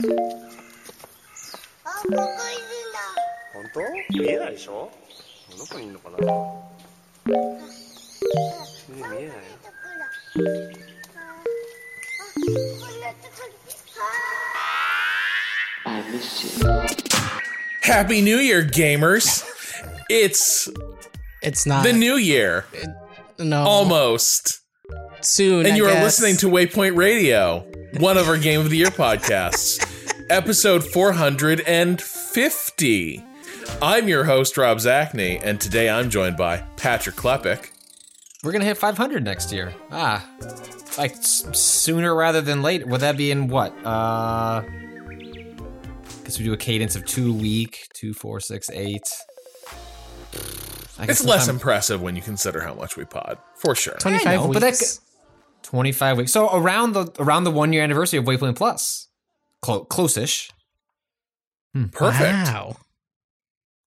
あ、ここいるんだ。本当見えないでしょどこにいるのかな見え見えないよところ。あ、こんなところ。あ Happy New Year, gamers! It's It's not the new year, no almost. soon. And I you are guess. listening to Waypoint Radio, one of our Game of the Year podcasts, episode 450. I'm your host, Rob Zacny, and today I'm joined by Patrick Klepek. We're gonna hit 500 next year. Ah, like s- sooner rather than later. Would that be in what? Uh, guess we do a cadence of two a week, two, four, six, eight. I guess It's less impressive when you consider how much we pod, for sure. 25 I know, weeks. but that- 25 weeks. So around the around the one year anniversary of Waypoint Plus, Clo- close-ish. Hmm. Perfect. Wow.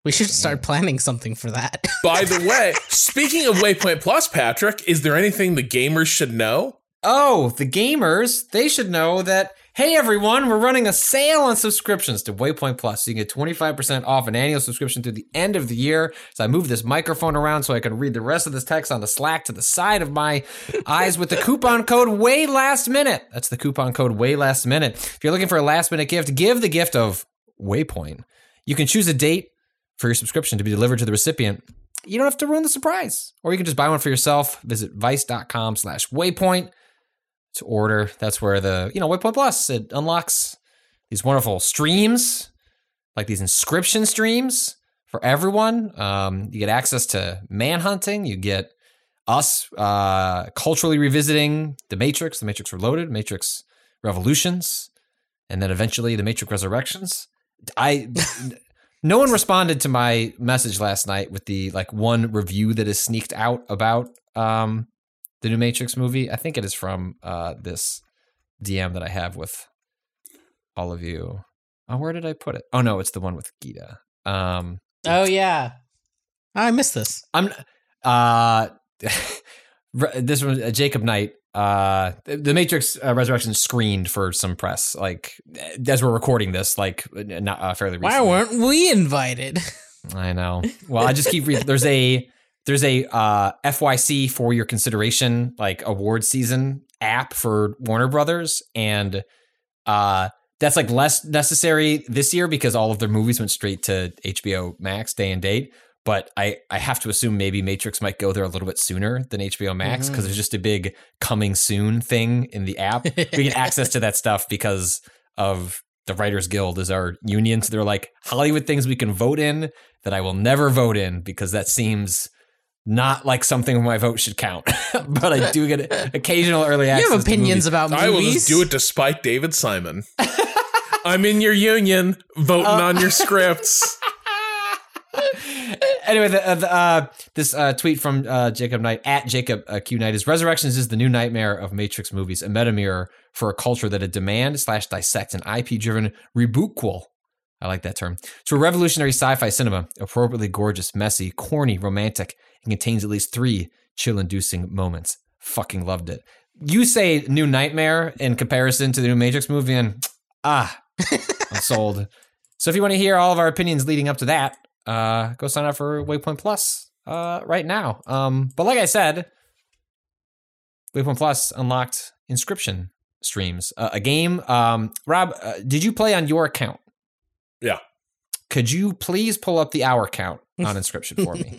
We should start planning something for that. By the way, speaking of Waypoint Plus, Patrick, is there anything the gamers should know? Oh, the gamers, they should know that, hey everyone, we're running a sale on subscriptions to Waypoint Plus. So you can get 25% off an annual subscription through the end of the year. So I move this microphone around so I can read the rest of this text on the Slack to the side of my eyes with the coupon code way last minute. That's the coupon code way last minute. If you're looking for a last minute gift, give the gift of Waypoint. You can choose a date for your subscription to be delivered to the recipient. You don't have to ruin the surprise. Or you can just buy one for yourself. Visit vice.com slash waypoint to order. That's where the, you know, Waypoint Plus, it unlocks these wonderful streams, like these Inscryption streams for everyone. Um, you get access to manhunting. You get us uh, culturally revisiting The Matrix, The Matrix Reloaded, Matrix Revolutions, and then eventually The Matrix Resurrections. I. No one responded to my message last night with the like one review that is sneaked out about um the new Matrix movie. I think it is from uh this DM that I have with all of you. Oh, where did I put it? Oh no, it's the one with Gita. Um oh, yeah. I missed this. I'm uh this one uh, Jacob Knight uh the Matrix uh, Resurrection screened for some press like as we're recording this like not uh, fairly recently. Why weren't we invited? I know. Well, I just keep reading. There's a there's a uh, FYC for your consideration like award season app for Warner Brothers, and uh, that's like less necessary this year because all of their movies went straight to HBO Max day and date. But I, I have to assume maybe Matrix might go there a little bit sooner than HBO Max because there's just a big coming soon thing in the app. we get access to that stuff because of the Writers Guild is our union. So they're like Hollywood things we can vote in that I will never vote in because that seems not like something my vote should count. but I do get occasional early access. You have to opinions movies. about movies. I will just do it to spite David Simon. I'm in your union, voting on your scripts. anyway, the, uh, the, uh, this uh, tweet from uh, Jacob Knight at Jacob uh, Q Knight is Resurrections is the new nightmare of Matrix movies, a meta mirror for a culture that a demand slash dissect an IP driven rebootquel. I like that term. To a revolutionary sci-fi cinema, appropriately gorgeous, messy, corny, romantic, and contains at least three chill-inducing moments. Fucking loved it. You say new nightmare in comparison to the new Matrix movie, and ah, I'm sold. So if you want to hear all of our opinions leading up to that, uh, go sign up for Waypoint Plus uh, right now. Um, but like I said, Waypoint Plus unlocked Inscryption streams, uh, a game. Um, Rob, uh, did you play on your account? Yeah. Could you please pull up the hour count on Inscryption for me?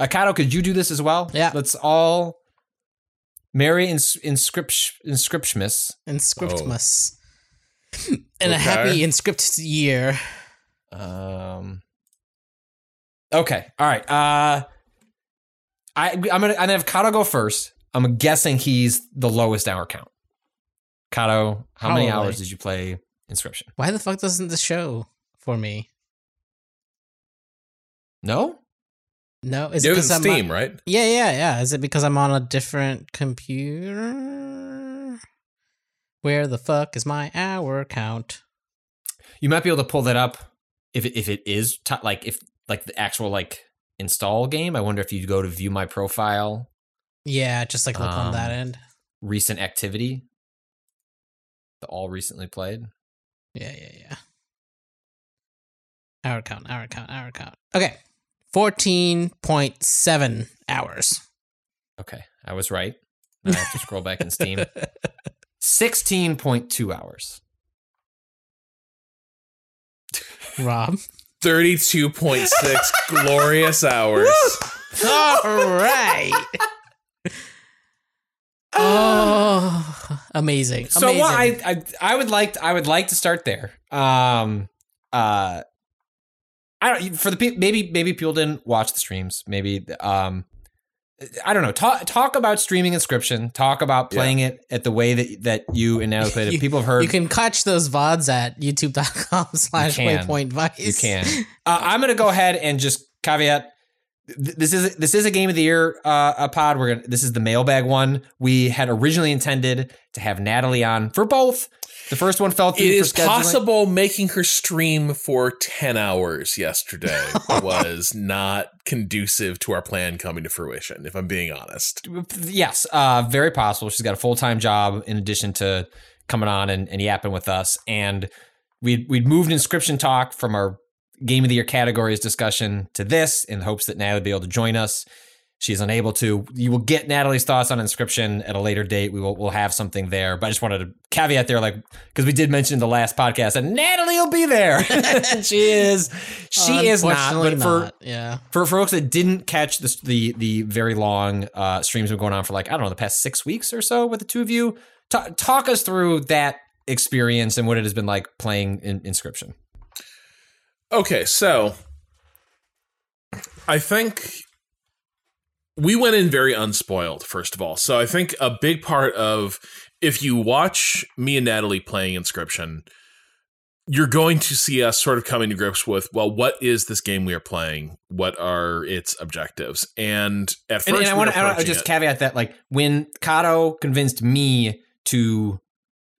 Akato, could you do this as well? Yeah. Let's all Merry ins- inscript inscriptmas. Inscriptmas. and a Okay. happy inscript year. Um. Okay. All right. Uh, I I'm gonna I'm gonna have Cado go first. I'm guessing he's the lowest hour count. Cado, how many hours did you play Inscryption? Why the fuck doesn't this show for me? No? No, is it because I'm Steam, on- right? Yeah, yeah, yeah. Is it because I'm on a different computer? Where the fuck is my hour count? You might be able to pull that up if it, if it is t- like if like the actual like install game. I wonder if you go to view my profile, Yeah, just like look on that Um, end. recent activity, the all recently played. Yeah, yeah, yeah. Hour count, hour count, hour count. Okay. 14.7 hours. Okay, I was right. Now I have to scroll back in Steam. Sixteen point two hours. Rob. 32.6 glorious hours. All right. oh, amazing. So amazing. what I, I I would like I would like to start there. Um uh I don't for the people maybe maybe people didn't watch the streams. Maybe um I don't know. Talk talk about streaming Inscryption. Talk about playing it at the way that that you and Natalie played it. You- People have heard You can catch those VODs at youtube.com slash can. waypoint vice. You can. Uh, I'm going to go ahead and just caveat. Th- This is this is a game of the year uh, a pod. We're gonna. This is the mailbag one. We had originally intended to have Natalie on for both. The first one fell through. It is scheduling. possible making her stream for 10 hours yesterday was not conducive to our plan coming to fruition, if I'm being honest. Yes, uh, very possible. She's got a full time job in addition to coming on and, and yapping with us. And we'd we'd moved Inscryption talk from our game of the year categories discussion to this in hopes that Natalie would be able to join us. She's unable to. You will get Natalie's thoughts on Inscryption at a later date. We will we'll have something there. But I just wanted to caveat there, like because we did mention in the last podcast that Natalie will be there. she is. She is not. But for not. yeah. for folks that didn't catch the the, the very long uh, streams been going on for like I don't know the past six weeks or so with the two of you, ta- talk us through that experience and what it has been like playing in Inscryption. Okay, so I think we went in very unspoiled, first of all. So I think a big part of if you watch me and Natalie playing Inscryption, you're going to see us sort of coming to grips with, well, what is this game we are playing? What are its objectives? And at first, And, and I want to just it- caveat that like when Cado convinced me to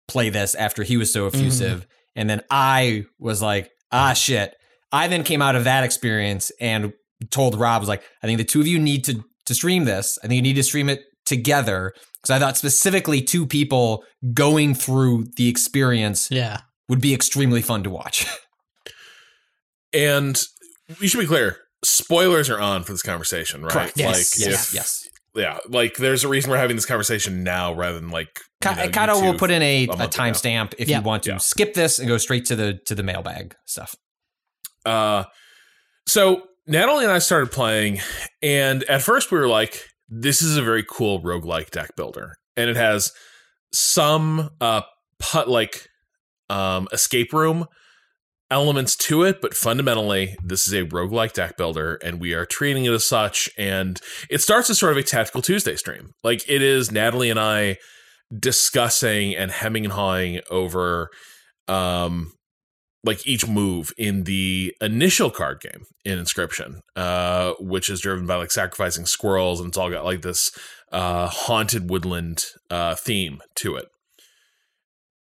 play this after he was so effusive, and then I was like, ah shit. I then came out of that experience and told Rob was like, I think the two of you need to to stream this. I think you need to stream it together because I thought specifically two people going through the experience Yeah. would be extremely fun to watch. And we should be clear: spoilers are on for this conversation, right? Correct. Yes. Like, yes. if- yes. yeah, like there's a reason we're having this conversation now rather than like you know, Cado will put in a, a a timestamp if Yeah. you want to Yeah. skip this and go straight to the to the mailbag stuff. Uh, so Natalie and I started playing, and at first we were like, "This is a very cool roguelike deck builder," and it has some uh put like um escape room elements to it, but fundamentally, this is a roguelike deck builder, and we are treating it as such. And it starts as sort of a tactical Tuesday stream. Like it is Natalie and I discussing and hemming and hawing over um like each move in the initial card game in Inscryption, uh, which is driven by like sacrificing squirrels, and it's all got like this uh, haunted woodland uh, theme to it.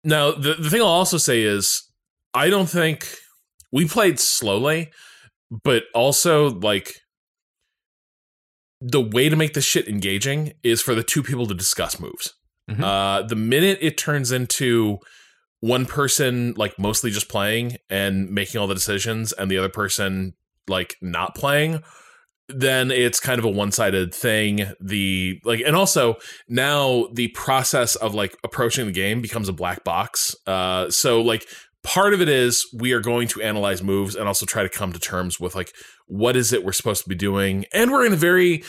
Now, the, the thing I'll also say is, I don't think we played slowly, but also like the way to make this shit engaging is for the two people to discuss moves. Mhm. Uh, the minute it turns into one person like mostly just playing and making all the decisions and the other person like not playing then it's kind of a one-sided thing. The like and also now the process of like approaching the game becomes a black box. Uh so like part of it is we are going to analyze moves and also try to come to terms with like what is it we're supposed to be doing. And we're in a very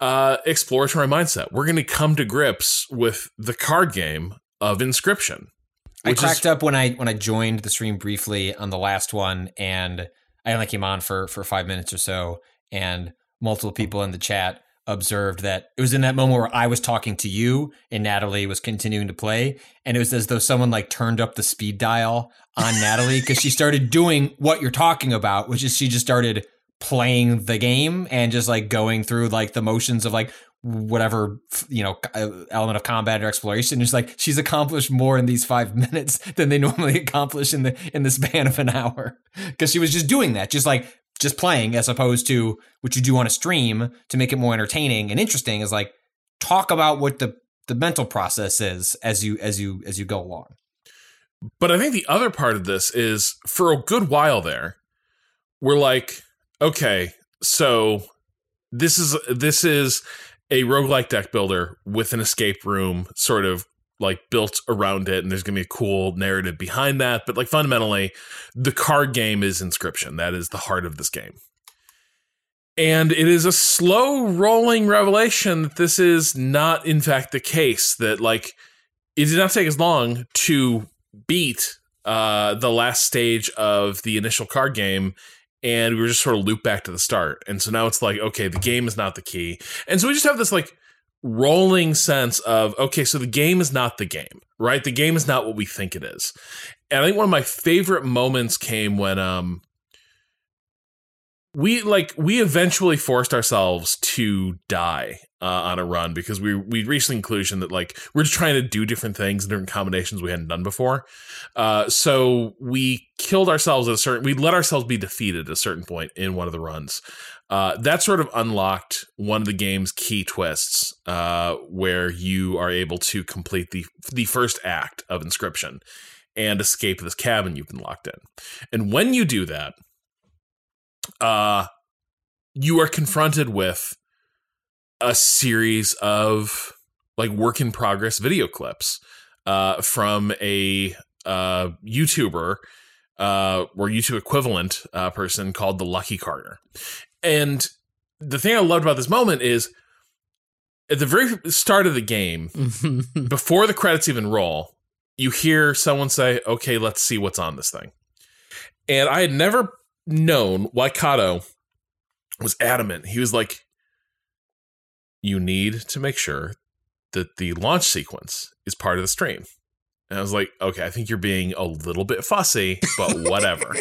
uh exploratory mindset. We're going to come to grips with the card game of Inscryption I which is- cracked up when I when I joined the stream briefly on the last one, and I only came on for for five minutes or so, and multiple people in the chat observed that it was in that moment where I was talking to you and Natalie was continuing to play, and it was as though someone like turned up the speed dial on Natalie because she started doing what you're talking about, which is she just started playing the game and just like going through like the motions of like whatever you know uh, element of combat or exploration just like she's accomplished more in these five minutes than they normally accomplish in the in the span of an hour. Because she was just doing that just like just playing as opposed to what you do on a stream to make it more entertaining and interesting is like talk about what the the mental process is as you as you as you go along. But I think the other part of this is for a good while there, we're like, okay, so this is this is a roguelike deck builder with an escape room sort of like built around it and there's going to be a cool narrative behind that but like fundamentally the card game is Inscryption. That is the heart of this game. And it is a slow rolling revelation that this is not in fact the case that like it did not take as long to beat uh the last stage of the initial card game and we were just sort of looped back to the start. And so now it's like okay the game is not the key. And so we just have this like rolling sense of okay so the game is not the game right? The game is not what we think it is. And i think one of my favorite moments came when um we like we eventually forced ourselves to die uh, on a run because we we reached the conclusion that like we're just trying to do different things and different combinations we hadn't done before. Uh, so we killed ourselves at a certain. We let ourselves be defeated at a certain point in one of the runs. Uh, that sort of unlocked one of the game's key twists, uh, where you are able to complete the the first act of Inscryption and escape this cabin you've been locked in. And when you do that, uh, you are confronted with a series of like work in progress video clips uh, from a uh, YouTuber uh, or YouTube equivalent uh, person called the Lucky Carder. And the thing I loved about this moment is at the very start of the game, before the credits even roll, you hear someone say, "Okay, let's see what's on this thing." And I had never known why Cado was adamant. He was like, "You need to make sure that the launch sequence is part of the stream." And I was like, "Okay, I think you're being a little bit fussy, but whatever."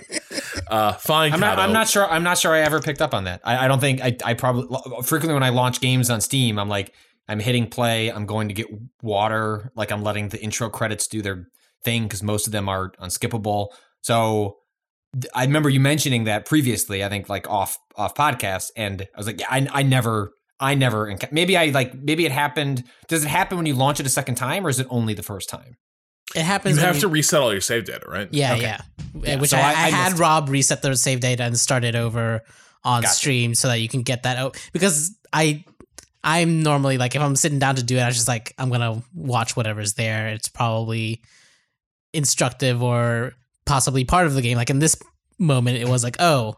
uh, fine, I'm not, I'm not sure. I'm not sure I ever picked up on that. I, I don't think I, I probably frequently when I launch games on Steam, I'm like, I'm hitting play. I'm going to get water. Like I'm letting the intro credits do their thing because most of them are unskippable. So I remember you mentioning that previously. I think like off off podcast, and I was like, yeah, I, I never. I never enc- maybe I like maybe it happened. Does it happen when you launch it a second time, or is it only the first time? It happens. You when have to reset all your save data, right? Yeah, Okay. yeah. Yeah, Which so I, I- I, I had. Rob reset the save data and start it over on Gotcha. stream so that you can get that out because I I'm normally like if I'm sitting down to do it, I was just like I'm gonna watch whatever's there. It's probably instructive or possibly part of the game. Like in this moment, it was like, oh,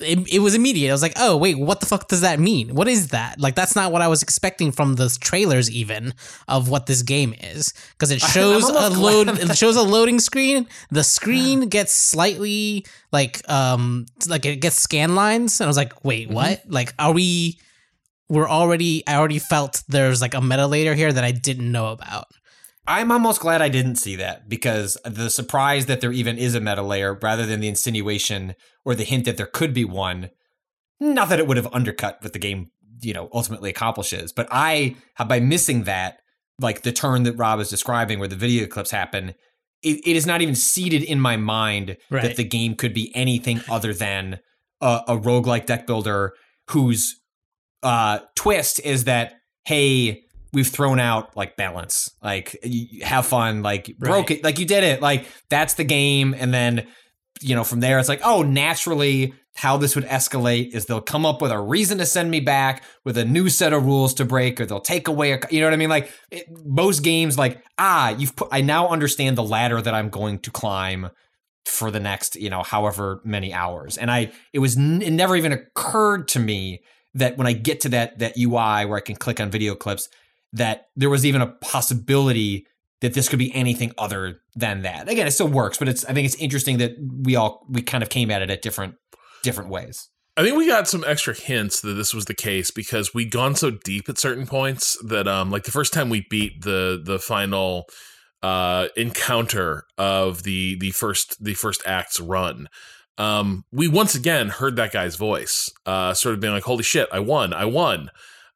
it, it was immediate. I was like, oh wait, what the fuck does that mean? What is that? Like that's not what I was expecting from the trailers even of what this game is because it shows a load. It shows a loading screen. The screen gets slightly like um like it gets scan lines, and I was like, wait, what? Like, are we? We're already. I already felt there's like a meta layer here that I didn't know about. I'm almost glad I didn't see that because the surprise that there even is a meta layer rather than the insinuation or the hint that there could be one, not that it would have undercut what the game, you know, ultimately accomplishes. But I, by missing that, like the turn that Rob is describing where the video clips happen, it, it is not even seated in my mind Right. that the game could be anything other than a, a roguelike deck builder whose uh, twist is that, hey, we've thrown out like balance, like have fun, like broke Right. it, like you did it, like that's the game. And then, you know, from there, it's like, oh, naturally, how this would escalate is they'll come up with a reason to send me back with a new set of rules to break, or they'll take away, a, you know what I mean? Like it, most games, like ah, you've put, I now understand the ladder that I'm going to climb for the next, you know, however many hours. And I, it was, n- it never even occurred to me that when I get to that that UI where I can click on video clips, that there was even a possibility that this could be anything other than that. Again, it still works, but it's I think it's interesting that we all we kind of came at it at different different ways. I think we got some extra hints that this was the case because we'd gone so deep at certain points that um like the first time we beat the the final uh encounter of the the first the first act's run um we once again heard that guy's voice uh sort of being like holy shit I won I won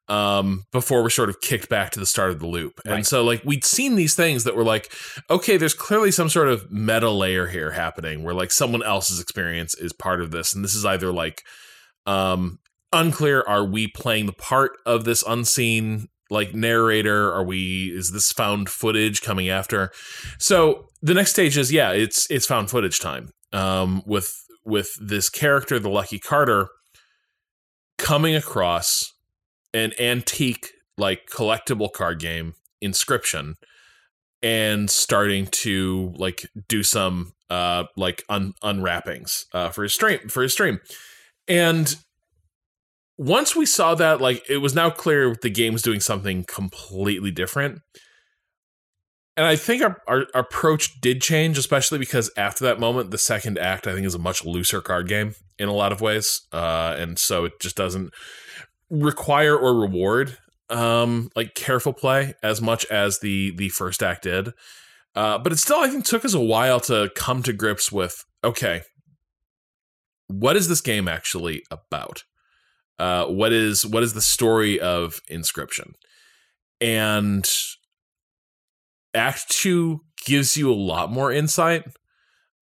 um before we're sort of kicked back to the start of the loop. And Right. so like we'd seen these things that were like okay there's clearly some sort of meta layer here happening where like someone else's experience is part of this. And this is either like um unclear are we playing the part of this unseen like narrator? Are we is this found footage coming after? So the next stage is yeah it's it's found footage time um with with this character the Lucky Carder coming across an antique like collectible card game Inscryption and starting to like do some uh like un- unwrappings uh for his stream for his stream. And once we saw that like it was now clear the game was doing something completely different. And i think our, our approach did change especially because after that moment the second act i think is a much looser card game in a lot of ways uh and so it just doesn't require or reward um like careful play as much as the the first act did. Uh but it still i think took us a while to come to grips with okay what is this game actually about? Uh what is what is the story of Inscryption? And act 2 gives you a lot more insight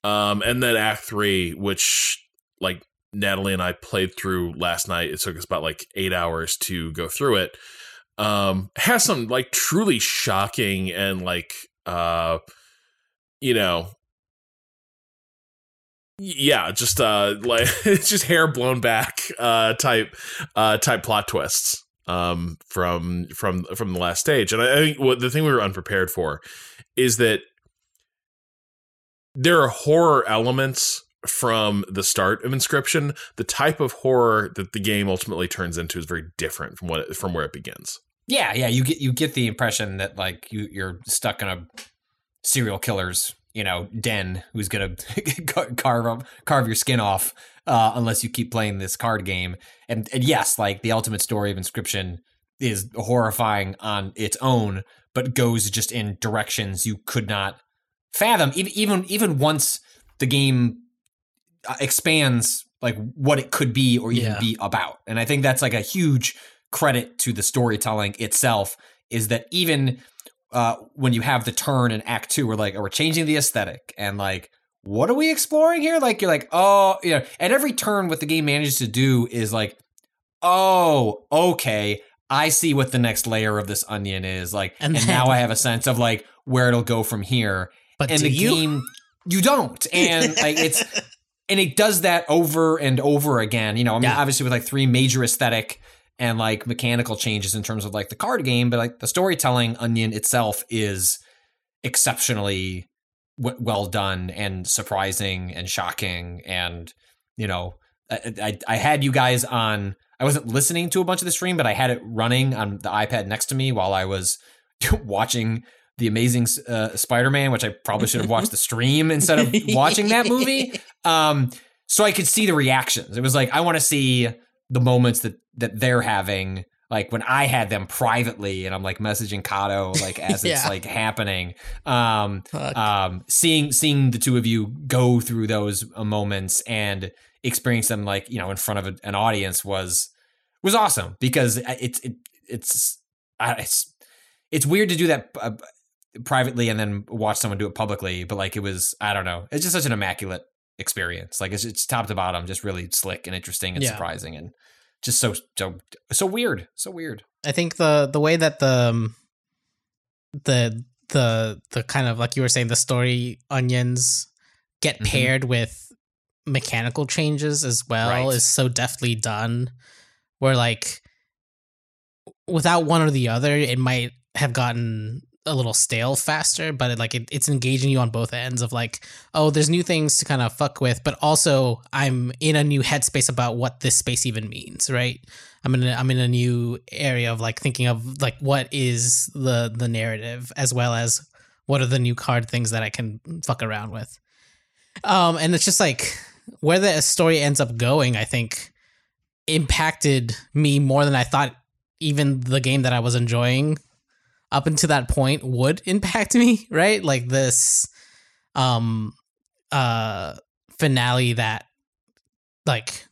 um and then act 3 which like Natalie and I played through last night. It took us about like eight hours to go through it. Um, has some like truly shocking and like uh, you know, yeah, just uh, like it's just hair blown back uh type uh type plot twists um from from from the last stage. And I, I think what the thing we were unprepared for is that there are horror elements from the start of Inscryption. The type of horror that the game ultimately turns into is very different from what from where it begins. Yeah, yeah, you get you get the impression that like you you're stuck in a serial killer's you know den who's gonna carve up carve your skin off uh, unless you keep playing this card game. And and yes, like the ultimate story of Inscryption is horrifying on its own, but goes just in directions you could not fathom. Even even even once the game expands like what it could be or even Yeah. be about. And I think that's like a huge credit to the storytelling itself is that even uh, when you have the turn in Act Two, we're like, oh, we're changing the aesthetic and like, what are we exploring here? Like, you're like, oh, you know, at every turn, what the game manages to do is like, oh, okay, I see what the next layer of this onion is. Like, And and, then- now I have a sense of like where it'll go from here But and do the you? game you don't and like it's and it does that over and over again you know i mean Yeah. obviously with like three major aesthetic and like mechanical changes in terms of like the card game but like the storytelling onion itself is exceptionally w- well done and surprising and shocking and you know I, I i had you guys on i wasn't listening to a bunch of the stream but i had it running on the ipad next to me while i was watching the amazing uh, spider-man which i probably should have watched the stream instead of watching that movie. Um so i could see the reactions. It was like i want to see the moments that that they're having like when i had them privately and i'm like messaging Cado like as it's like happening. Um um seeing seeing the two of you go through those uh, moments and experience them like you know in front of a, an audience was was awesome because it's it, it's it's it's weird to do that uh, privately and then watch someone do it publicly but like it was i don't know it's just such an immaculate experience like it's, it's top to bottom just really slick and interesting and Yeah. surprising and just so so so weird so weird I think the the way that the um, the the the kind of like you were saying the story onions get Mhm. paired with mechanical changes as well Right. is so deftly done where like without one or the other it might have gotten a little stale faster but it, like it, it's engaging you on both ends of like oh there's new things to kind of fuck with but also i'm in a new headspace about what this space even means right? I'm in a, i'm in a new area of like thinking of like what is the the narrative as well as what are the new card things that i can fuck around with. Um and it's just like where the story ends up going i think impacted me more than I thought even the game that I was enjoying up until that point would impact me, right? Like this um uh finale that like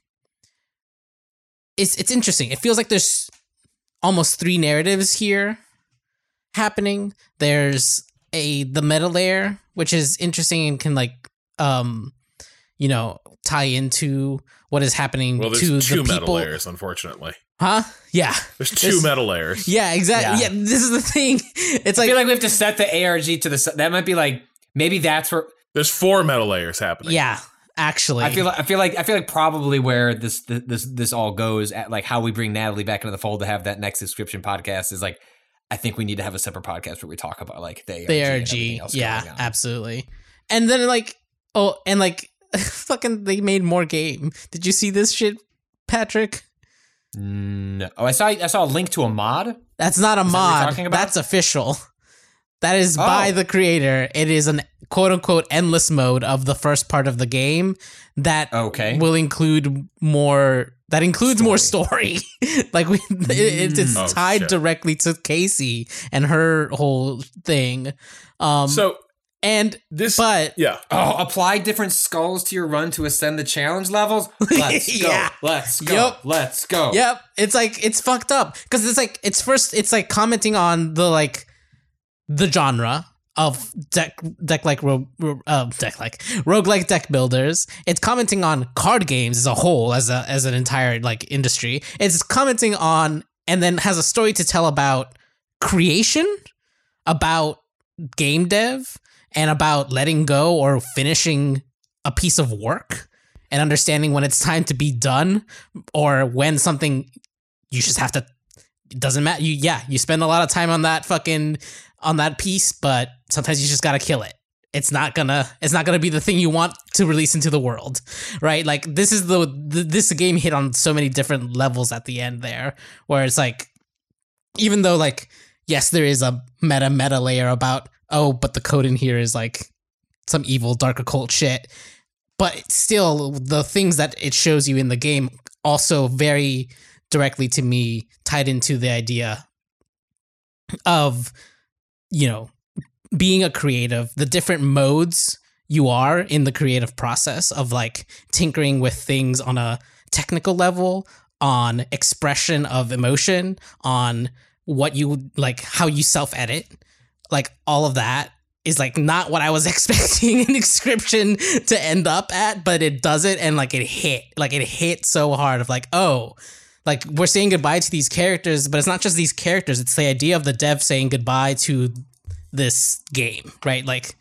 it's it's interesting. It feels like there's almost three narratives here happening. There's a the meta layer, which is interesting and can like um you know tie into what is happening Well, there's to two the metal layers, unfortunately. Huh? Yeah. There's two There's- metal layers. Yeah, exactly. Yeah. Yeah. this is the thing. It's I like, feel like we have to set the ARG to the. s- That might be like maybe that's where There's four metal layers happening. yeah, actually. I feel. Like, I feel like I feel like probably where this this this all goes at like how we bring Natalie back into the fold to have that next subscription podcast is like. I think we need to have a separate podcast where we talk about like the ARG. the and ARG. everything else Yeah, going on. absolutely. And then like, oh, and like, fucking, they made more game. Did you see this shit, Patrick? No. Oh, I saw I saw a link to a mod. That's not a that you're mod. talking about? That's official. That is by Oh. the creator. It is an quote unquote endless mode of the first part of the game that Okay. will include more. That includes more story. like we, it, it's Oh, tied shit. directly to Kaycee and her whole thing. Um, So and this, but yeah, Oh, apply different skulls to your run to ascend the challenge levels. Let's go. Yeah. Let's go. Yup. Let's go. Yep, it's like it's fucked up because it's like it's first it's like commenting on the like the genre of deck deck like ro, ro- uh, deck like roguelike deck builders. It's commenting on card games as a whole as a as an entire like industry. It's commenting on and then has a story to tell about creation, about game dev, and about letting go or finishing a piece of work and understanding when it's time to be done or when something you just have to doesn't matter. You yeah you spend a lot of time on that fucking on that piece but sometimes you just gotta kill it. It's not gonna it's not gonna be the thing you want to release into the world right? Like this is the, the this game hit on so many different levels at the end there where it's like even though like yes there is a meta meta layer about oh but the code in here is like some evil dark occult shit. But still the things that it shows you in the game also very directly to me tied into the idea of you know being a creative the different modes you are in the creative process of like tinkering with things on a technical level on expression of emotion on what you like how you self edit like all of that is like not what I was expecting an Inscryption to end up at, but it does it and like it hit. Like it hit so hard of like, oh, like we're saying goodbye to these characters, but it's not just these characters, it's the idea of the dev saying goodbye to this game, right? Like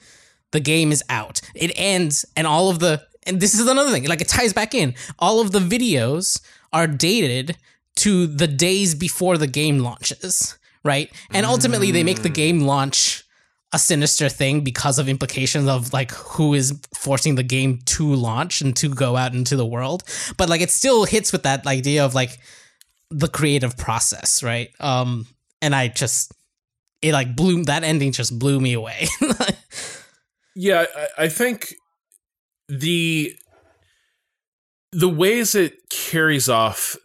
the game is out. It ends and all of the and this is another thing, like it ties back in. All of the videos are dated to the days before the game launches, right? And ultimately they make the game launch a sinister thing because of implications of like who is forcing the game to launch and to go out into the world. But like it still hits with that idea of like the creative process, right? Um and I just it like blew that ending just blew me away. Yeah, I, I think the the ways it carries off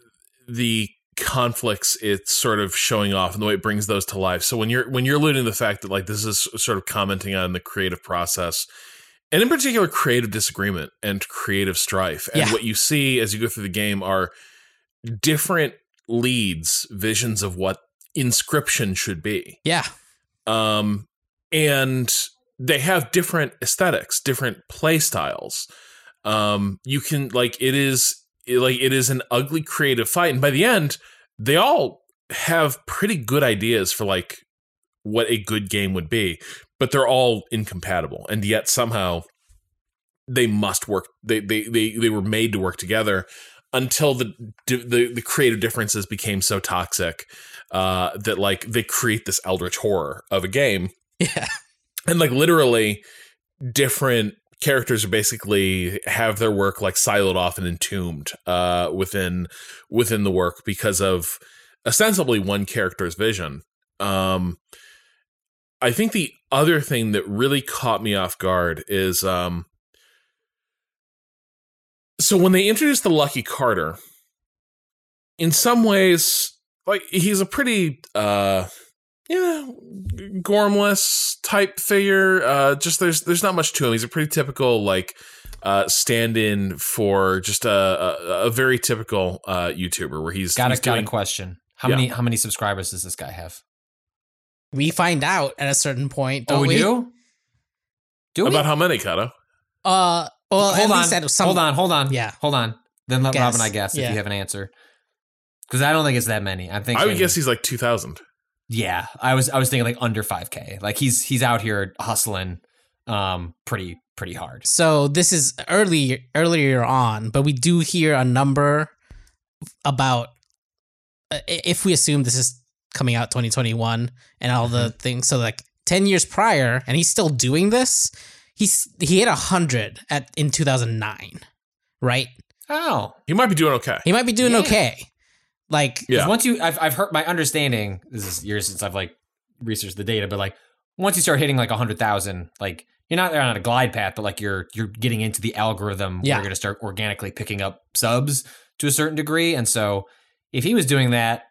the conflicts it's sort of showing off and the way it brings those to life. So when you're when you're alluding to the fact that like this is sort of commenting on the creative process and in particular creative disagreement and creative strife. And Yeah. what you see as you go through the game are different leads, visions of what Inscryption should be yeah. um, and they have different aesthetics, different play styles. Um, you can like it is it- like it is an ugly creative fight, and by the end, they all have pretty good ideas for like what a good game would be, but they're all incompatible, and yet somehow they must work. They they they they were made to work together until the the the creative differences became so toxic uh, that like they create this eldritch horror of a game Yeah. and like literally different characters are basically have their work like siloed off and entombed uh within within the work because of ostensibly one character's vision. Um i think the other thing that really caught me off guard is um so when they introduced the Lucky Carder in some ways, like he's a pretty uh yeah, gormless type figure. Uh just there's there's not much to him. He's a pretty typical like uh stand-in for just a a, a very typical uh YouTuber where he's Got a he's got a question. How Yeah. many how many subscribers does this guy have? We find out at a certain point. Oh, don't we we do. Do we? about how many, Cado? Uh, well, hold at on. least at some. hold on. Hold on. Yeah. Hold on. Then let Guess. Rob and I guess if you have an answer. Because I don't think it's that many. I think thinking. I would guess he's like 2000. Yeah, I was I was thinking like under 5k. Like he's he's out here hustling um pretty pretty hard. So this is early earlier on, but we do hear a number about uh, if we assume this is coming out 2021 and all the Mm-hmm. things. So like 10 years prior, and he's still doing this. He's he hit hundred at in 2009, right? Oh. He might be doing okay. He might be doing Yeah. okay. Like Yeah. Once you I've I've heard my understanding, this is years since I've like researched the data, but like once you start hitting like a 100,000, like you're not on a glide path, but like you're you're getting into the algorithm where Yeah. you're going to start organically picking up subs to a certain degree and so if he was doing that,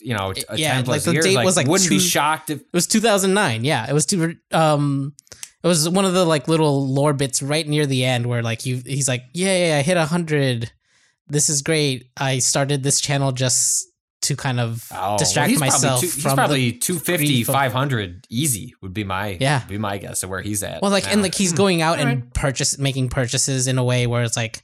you know, a Yeah, 10 plus like the years, date like, was, like, wouldn't be shocked if It was 2009. Yeah, it was two. Um, it was one of the like little lore bits right near the end where like you he's like, yeah, yeah, I hit hundred. This is great. I started this channel just to kind of Oh, distract well, he's myself Probably two, he's probably the 250, grief of- 500 easy would be my Yeah. would be my guess of where he's at. well, like and like he's going out and Alright. purchase making purchases in a way where it's like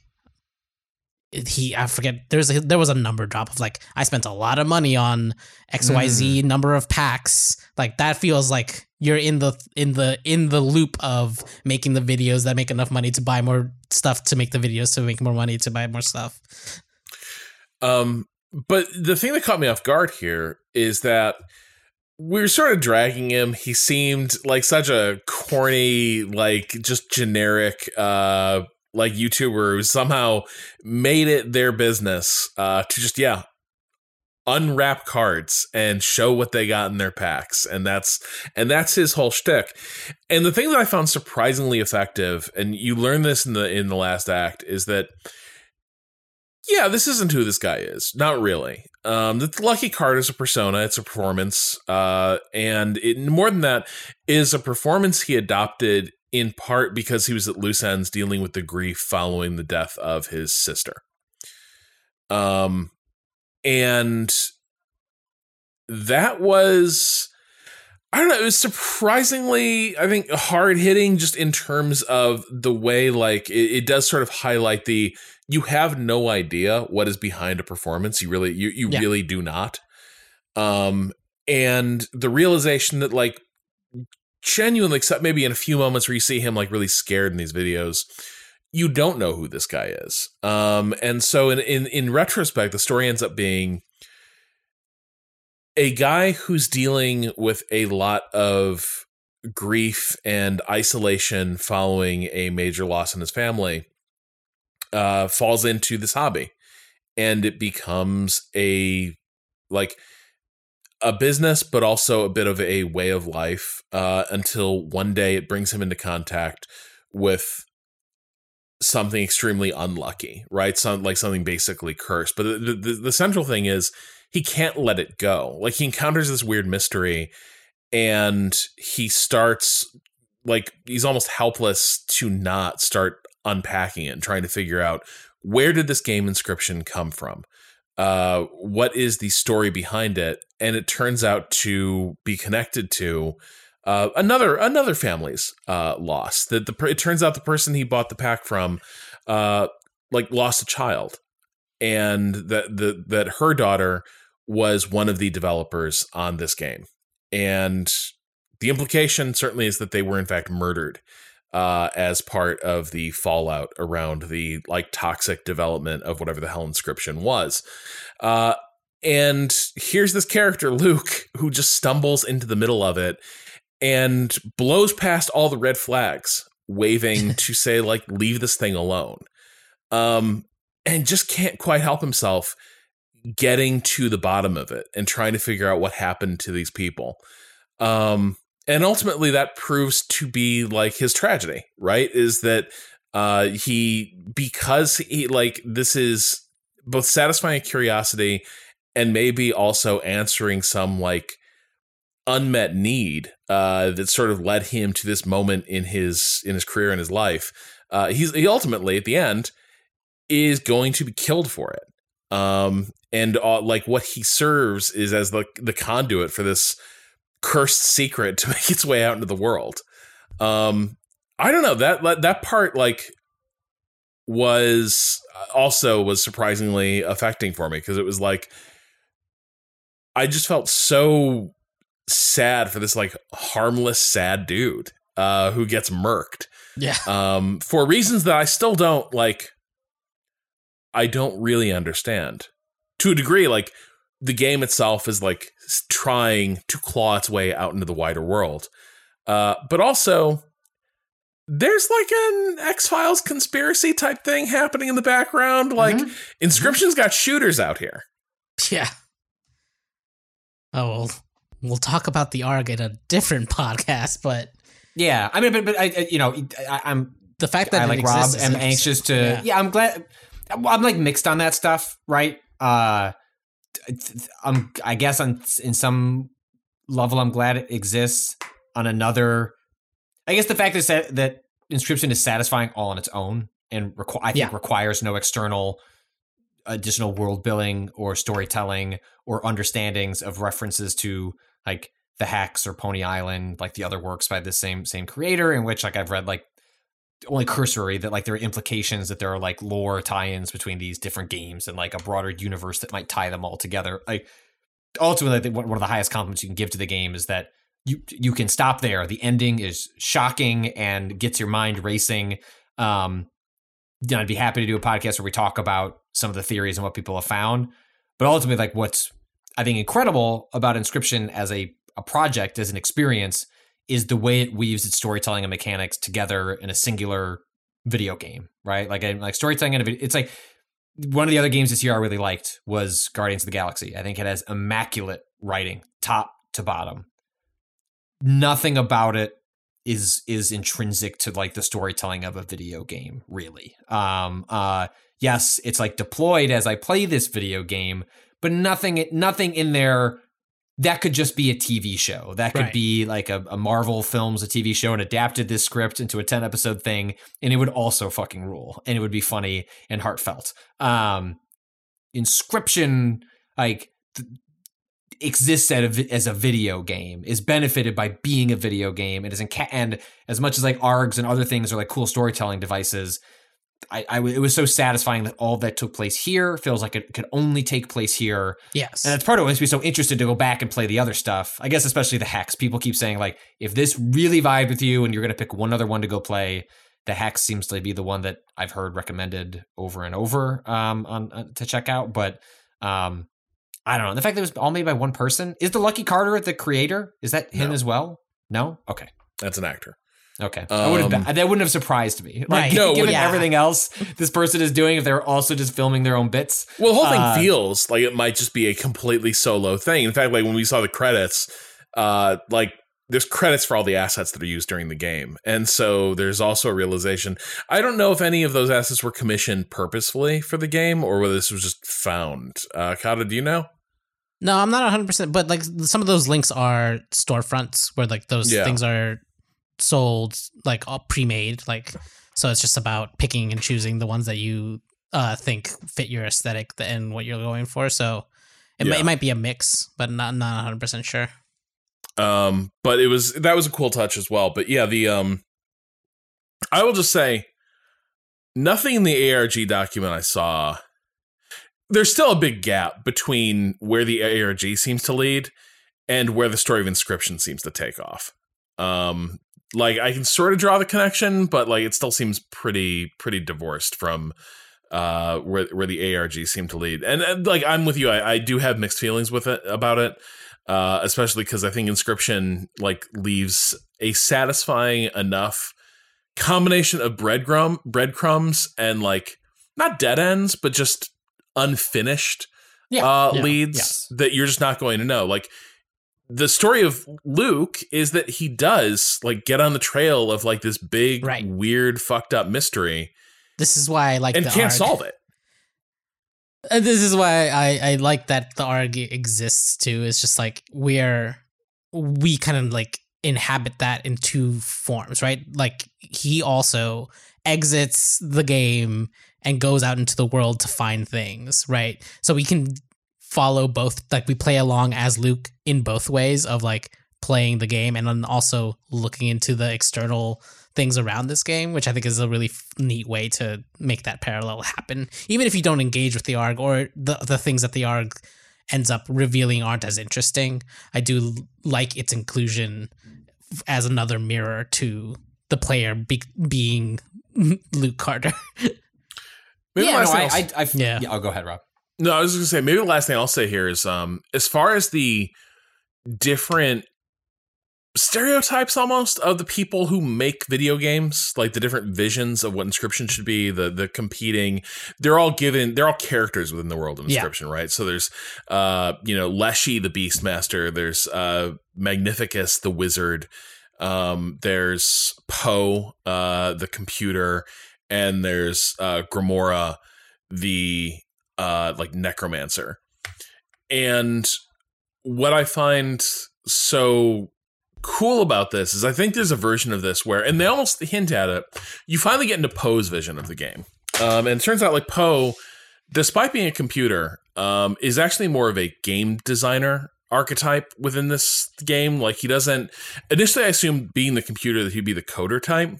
he I forget there's a, there was a number drop of like I spent a lot of money on Mm. XYZ number of packs like that feels like you're in the in the in the loop of making the videos that make enough money to buy more stuff to make the videos to make more money to buy more stuff Um, but the thing that caught me off guard here is that we were sort of dragging him. He seemed like such a corny, like just generic, uh, like YouTuber who somehow made it their business uh, to just yeah unwrap cards and show what they got in their packs, and that's and that's his whole shtick. And the thing that I found surprisingly effective, and you learn this in the in the last act, is that yeah, this isn't who this guy is. Not really. Um, the lucky card is a persona. It's a performance. Uh, and it, more than that, is a performance he adopted in part because he was at loose ends dealing with the grief following the death of his sister. Um, and that was. I don't know. It was surprisingly, I think, hard hitting just in terms of the way, like, it, it does sort of highlight the you have no idea what is behind a performance. You really, you you Yeah. really do not. Um, and the realization that, like, genuinely, except maybe in a few moments where you see him like really scared in these videos, you don't know who this guy is. Um, and so in in in retrospect, the story ends up being a guy who's dealing with a lot of grief and isolation following a major loss in his family uh falls into this hobby and it becomes a like a business but also a bit of a way of life uh until one day it brings him into contact with something extremely unlucky right some like something basically cursed but the, the, the central thing is he can't let it go. Like he encounters this weird mystery and he starts like he's almost helpless to not start unpacking it and trying to figure out where did this game Inscryption come from? Uh what is the story behind it? And it turns out to be connected to uh, another another family's uh, loss. That the it turns out the person he bought the pack from, uh, like lost a child, and that the that her daughter was one of the developers on this game. And the implication certainly is that they were in fact murdered uh, as part of the fallout around the like toxic development of whatever the hell Inscryption was. Uh, and here's this character, Luke, who just stumbles into the middle of it and blows past all the red flags, waving to say, like, leave this thing alone. Um, and just can't quite help himself getting to the bottom of it and trying to figure out what happened to these people. Um, and ultimately that proves to be like his tragedy, right? Is that uh he because he like this is both satisfying curiosity and maybe also answering some like unmet need uh, that sort of led him to this moment in his in his career and his life. Uh, he's he ultimately at the end is going to be killed for it. Um, and uh, like what he serves is as the the conduit for this cursed secret to make its way out into the world. Um, I don't know that that part like was also was surprisingly affecting for me because it was like I just felt so sad for this like harmless sad dude uh who gets murked. Yeah. um for reasons that I still don't like I don't really understand. To a degree like the game itself is like trying to claw its way out into the wider world. Uh but also there's like an X-Files conspiracy type thing happening in the background. Like Inscryption's got shooters out here. Yeah. Oh, well, we'll talk about the ARG in a different podcast, but Yeah, I mean, but, but I, you know, I, I'm the fact that I it like Rob am anxious to. Yeah. Yeah. I'm glad. I'm like mixed on that stuff, right? Uh, I'm. I guess on in some level, I'm glad it exists. On another, I guess the fact is that that Inscryption is satisfying all on its own, and requ- I think Yeah. requires no external additional world building or storytelling or understandings of references to like the Hex or Pony Island, like the other works by the same same creator, in which like I've read like only cursory that like there are implications that there are like lore tie-ins between these different games and like a broader universe that might tie them all together. Like ultimately, I think one of the highest compliments you can give to the game is that you you can stop there. The ending is shocking and gets your mind racing. Um, I'd be happy to do a podcast where we talk about some of the theories and what people have found. But ultimately, like what's I think incredible about Inscryption as a a project, as an experience, is the way it weaves its storytelling and mechanics together in a singular video game, right? Like like storytelling and it's like one of the other games this year I really liked was Guardians of the Galaxy. I think it has immaculate writing, top to bottom. Nothing about it is is intrinsic to like the storytelling of a video game, really. Um uh yes, it's like deployed as I play this video game, but nothing nothing in there that could just be a TV show. That could Right. be like a, a Marvel films, a TV show, and adapted this script into a 10 episode thing, and it would also fucking rule. And it would be funny and heartfelt. Um Inscryption, like th- exists at a, as a video game, is benefited by being a video game. It is in and as much as like ARGs and other things are like cool storytelling devices, I, I w- it was so satisfying that all that took place here feels like it could only take place here. Yes. And that's part of what makes me so interested to go back and play the other stuff. I guess especially the Hex. People keep saying like, if this really vibed with you and you're gonna pick one other one to go play, the Hex seems to be the one that I've heard recommended over and over um, on uh, to check out. But um, I don't know. The fact that it was all made by one person is the Lucky Carder the creator. Is that him No. as well? No. Okay. that's an actor Okay. I would have Um, that wouldn't have surprised me. Like, Right. No, given yeah. everything else this person is doing, if they're also just filming their own bits. Well, the whole thing Uh, feels like it might just be a completely solo thing. In fact, like when we saw the credits, uh, like there's credits for all the assets that are used during the game, and so there's also a realization. I don't know if any of those assets were commissioned purposefully for the game or whether this was just found. Uh, Cado, do you know? No, I'm not 100%, but like some of those links are storefronts where like those Yeah. things are sold like all pre-made like so it's just about picking and choosing the ones that you uh think fit your aesthetic and what you're going for. So it, Yeah. it might be a mix, but not not 100% sure. Um, but it was that was a cool touch as well. But yeah, the um, I will just say, nothing in the ARG document I saw. There's still a big gap between where the ARG seems to lead and where the story of Inscryption seems to take off. Um, like I can sort of draw the connection, but like it still seems pretty pretty divorced from uh where where the ARG seemed to lead. And, and like I'm with you, I, I do have mixed feelings with it about it uh, especially because I think Inscryption like leaves a satisfying enough combination of breadcrumb breadcrumbs and like not dead ends, but just unfinished Yeah, uh, yeah, leads yes. that you're just not going to know. Like the story of Luke is that he does like get on the trail of like this big, Right. weird, fucked up mystery This is why I like and can't arc. solve it. And this is why I, I like that the ARG exists too. It's just like we're we kind of like inhabit that in two forms, right? Like he also exits the game and goes out into the world to find things, right? So we can follow both like we play along as Luke in both ways of like playing the game and then also looking into the external things around this game, which I think is a really f- neat way to make that parallel happen. Even if you don't engage with the ARG or the the things that the ARG ends up revealing aren't as interesting, I do like its inclusion as another mirror to the player be- being Luke Carder. Maybe yeah, no, I, I'll- I, I, Yeah. yeah. I'll go ahead, Rob. No, I was just gonna say maybe the last thing I'll say here is um as far as the different stereotypes almost of the people who make video games, like the different visions of what Inscryption should be, the the competing, they're all given they're all characters within the world of Yeah. Inscryption, right? So there's uh, you know, Leshy the Beastmaster, there's uh Magnificus the wizard, um, there's Poe, uh, the computer, and there's uh Grimora, the uh like necromancer. And what i find so cool about this is i think there's a version of this where and they almost hint at it you finally get into poe's vision of the game. Um and it turns out like poe despite being a computer um is actually more of a game designer archetype within this game. Like he doesn't initially i assumed being the computer that he'd be the coder type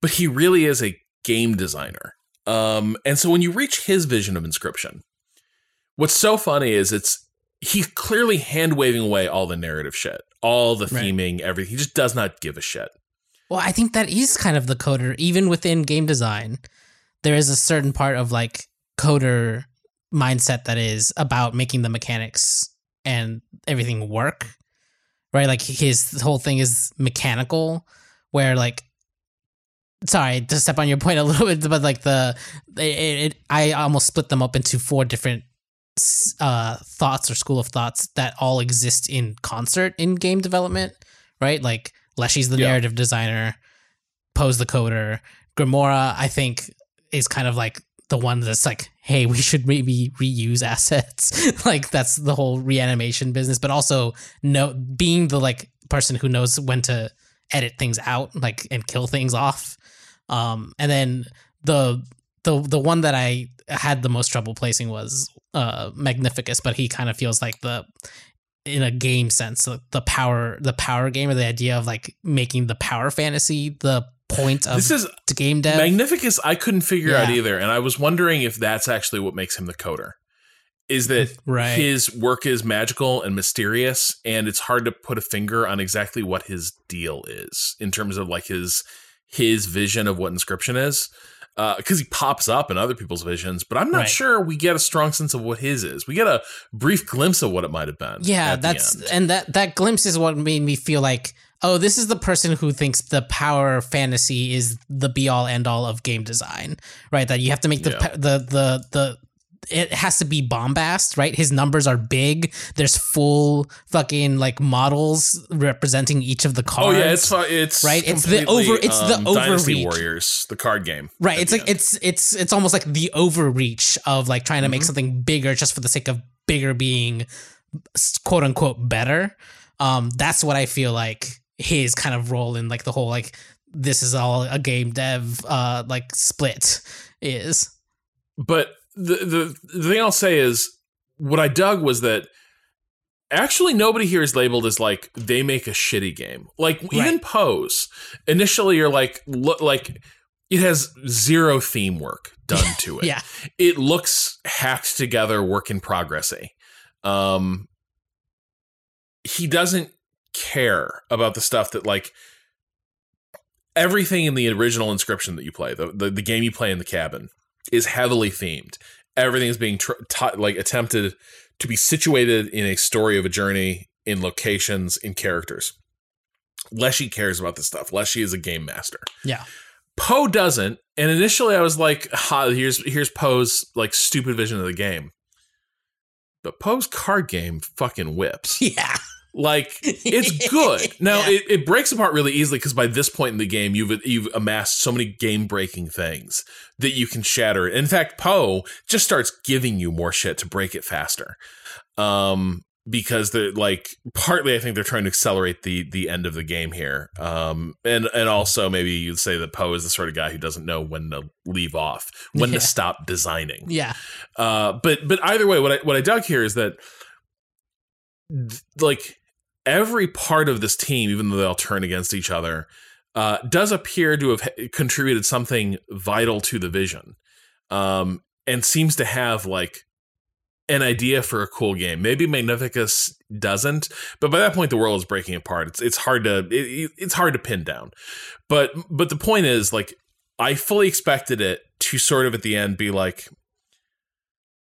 but he really is a game designer um, and so when you reach his vision of Inscryption, what's so funny is it's he's clearly hand waving away all the narrative shit, all the Right. theming, everything. He just does not give a shit. Well, I think that is kind of the coder, even within game design. There is a certain part of like coder mindset that is about making the mechanics and everything work, right? Like his whole thing is mechanical, where like, sorry to step on your point a little bit, but like the, it, it I almost split them up into four different uh, thoughts or school of thoughts that all exist in concert in game development, right? Like Leshy's the Yeah. narrative designer, Poe's the coder, Grimora, I think, is kind of like the one that's like, hey, we should maybe reuse assets. like that's the whole reanimation business, but also no being the like person who knows when to edit things out, like and kill things off. Um, and then the the the one that I had the most trouble placing was uh Magnificus, but he kind of feels like the in a game sense, the, the power the power game or the idea of like making the power fantasy the point of this is game dev. Magnificus. I couldn't figure out either, and I was wondering if that's actually what makes him the coder. Is that Right. his work is magical and mysterious, and it's hard to put a finger on exactly what his deal is in terms of like his his vision of what Inscryption is. Uh, because he pops up in other people's visions, but I'm not Right. sure we get a strong sense of what his is. We get a brief glimpse of what it might have been. Yeah, that's and that that glimpse is what made me feel like, oh, this is the person who thinks the power fantasy is the be all end all of game design, right? That you have to make the Yeah. the the the it has to be bombast, right? His numbers are big. There's full fucking like models representing each of the cards. Oh yeah, it's it's Right, it's the over- it's the um, Dynasty. Warriors, the card game. Right. It's like end. it's it's it's almost like the overreach of like trying to make Mhm. something bigger just for the sake of bigger being quote unquote better. Um, that's what I feel like his kind of role in like the whole like this is all a game dev uh like split is. But the, the the thing I'll say is what I dug was that actually nobody here is labeled as like they make a shitty game. Like even Pose, initially you're like look like it has zero theme work done to it. Yeah. It looks hacked together, work in progressy. Um, he doesn't care about the stuff that like everything in the original Inscryption that you play, the the, the game you play in the cabin, is heavily themed. Everything is being tr- ta- like attempted to be situated in a story of a journey, in locations, in characters. Leshy cares about this stuff. Leshy is a game master. Yeah. Poe doesn't. And initially I was like, ha, here's here's Poe's like stupid vision of the game. But Poe's card game fucking whips. Yeah. Like it's good. Now Yeah. it, it breaks apart really easily because by this point in the game, you've you've amassed so many game breaking things that you can shatter. In fact, Poe just starts giving you more shit to break it faster. Um, because they're like partly I think they're trying to accelerate the the end of the game here. Um, and and also maybe you'd say that Poe is the sort of guy who doesn't know when to leave off, when Yeah. to stop designing. Yeah. Uh, but but either way, what I what I dug here is that th- like every part of this team, even though they all turn against each other, uh, does appear to have contributed something vital to the vision, um, and seems to have like an idea for a cool game. Maybe Magnificus doesn't, but by that point the world is breaking apart. It's it's hard to it, it's hard to pin down. But but the point is like I fully expected it to sort of at the end be like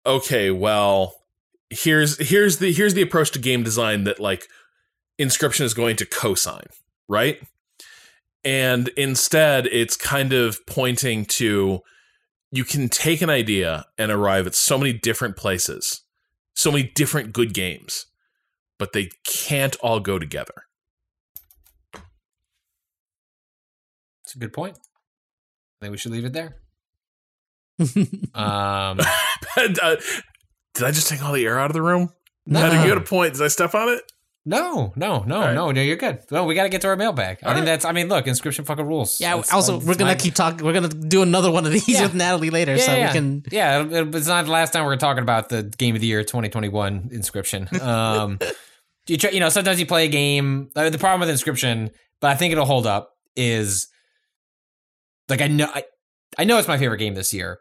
okay, well, here's here's the here's the approach to game design that like Inscryption is going to cosign, right? And instead it's kind of pointing to you can take an idea and arrive at so many different places, so many different good games, but they can't all go together. It's a good point. I think we should leave it there. Um, And, uh, did I just take all the air out of the room? No. Had a point. Did I step on it? No, no, no, right. no, no. You're good. No, we got to get to our mailbag. I All think right. that's. I mean, look, Inscryption fucking rules. Yeah. That's- also, that's we're gonna keep talking. We're gonna do another one of these Yeah. with Natalie later, Yeah, so yeah. we can. Yeah, it- it- it's not the last time we're talking about the game of the year 2021 Inscryption. Um, you try, you know, sometimes you play a game. Uh, the problem with Inscryption, but I think it'll hold up is like I know I, I know it's my favorite game this year,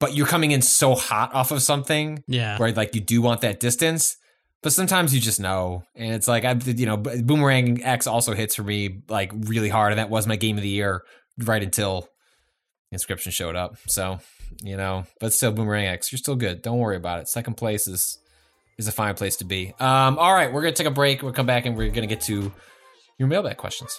but you're coming in so hot off of something Yeah. where like you do want that distance. But sometimes you just know, and it's like I, you know, Boomerang X also hits for me like really hard, and that was my game of the year right until Inscryption showed up. So you know, but still, Boomerang X, you're still good. Don't worry about it. Second place is is a fine place to be. Um, all right, we're gonna take a break. We'll come back and we're gonna get to your mailbag questions.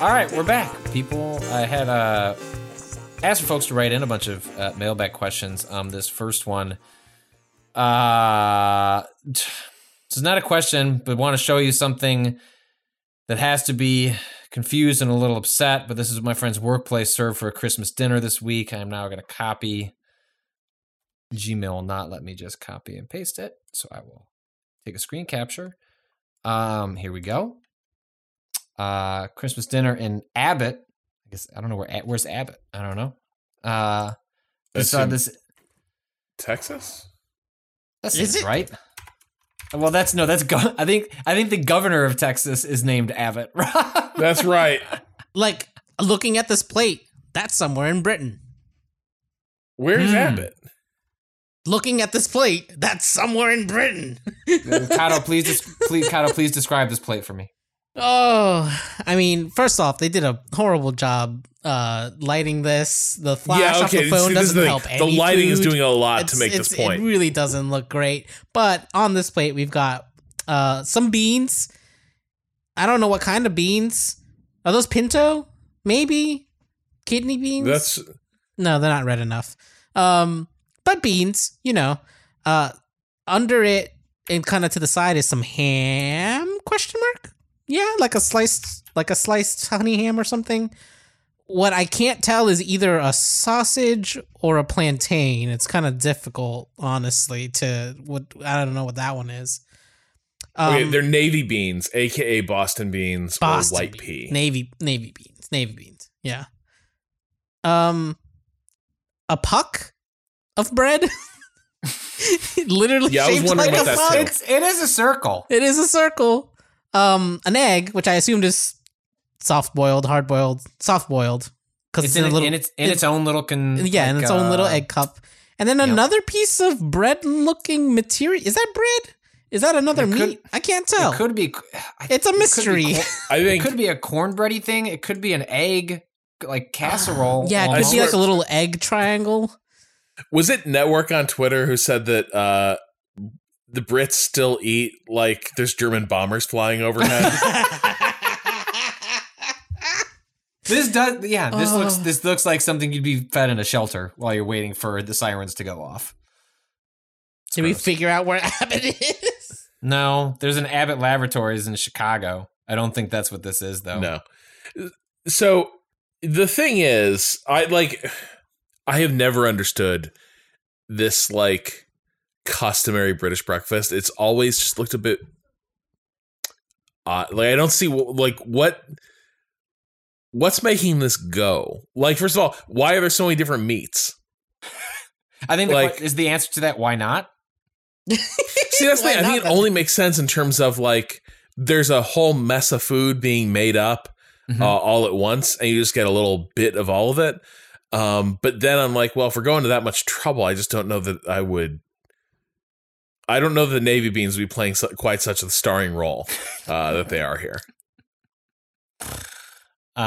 all right, we're back, people. I had uh, asked for folks to write in a bunch of uh, mailbag questions. Um, this first one, uh, this is not a question, but want to show you something that has to be confused and a little upset. But this is my friend's workplace served for a Christmas dinner this week. I am now going to copy. Gmail will not let me just copy and paste it, so I will take a screen capture. Um, here we go uh Christmas dinner in Abbott. I guess I don't know where where's Abbott. I don't know. Uh this uh, this Texas? that's Is it? right. Well, that's no, that's go- I think I think the governor of Texas is named Abbott. That's right. Like looking at this plate, that's somewhere in Britain. Where's Hmm. Abbott? Looking at this plate, that's somewhere in Britain. Cado, please, des- please, Cado, please describe this plate for me. Oh, I mean, first off, they did a horrible job uh lighting this. The flash off the phone see, doesn't the help The lighting is doing a lot to make this point. It really doesn't look great. But on this plate, we've got uh some beans. I don't know what kind of beans. Are those pinto? Maybe kidney beans. That's no, they're not red enough. Um, but beans, you know. Uh, under it and kind of to the side is some ham? Question mark. Yeah, like a sliced, like a sliced honey ham or something. What I can't tell is either a sausage or a plantain. It's kind of difficult, honestly. To what I don't know what that one is. Um, okay, they're navy beans, aka Boston beans Boston or white beans. pea. Navy navy beans. Navy beans. Yeah. Um a puck of bread. Literally Yeah, I was shaped wondering like about a that fuck. too. It's it is a circle. It is a circle. Um, an egg, which I assumed is soft boiled, hard boiled, soft boiled, because It's it's, in, in, a little, in its in its own little con. yeah, in like, its own little uh, egg cup, and then another piece of bread-looking material. Is that bread? Is that another It could- meat? I can't tell. It could be. I- It's a it mystery. cor- I It think could be a cornbready thing. It could be an egg, like casserole. yeah, it could be like a little egg triangle. was it Network on Twitter who said that uh, the Brits still eat like there's German bombers flying overhead. This does, yeah. This Oh. looks this looks like something you'd be fed in a shelter while you're waiting for the sirens to go off. Did we gross. figure out where Abbott is? No, there's an Abbott Laboratories in Chicago. I don't think that's what this is, though. no. So the thing is, I like I have never understood this like customary British breakfast. It's always just looked a bit odd. Like I don't see wh- like what what's making this go. Like first of all, why are there so many different meats? I think Like- like is the answer to that. Why not? See, that's the Why thing. I think it not? only makes sense in terms of like there's a whole mess of food being made up Mhm. uh, all at once, and you just get a little bit of all of it. Um, but then I'm like, well, if we're going to that much trouble, I just don't know that I would. I don't know that the Navy beans would be playing su- quite such a starring role uh, that they are here. Uh,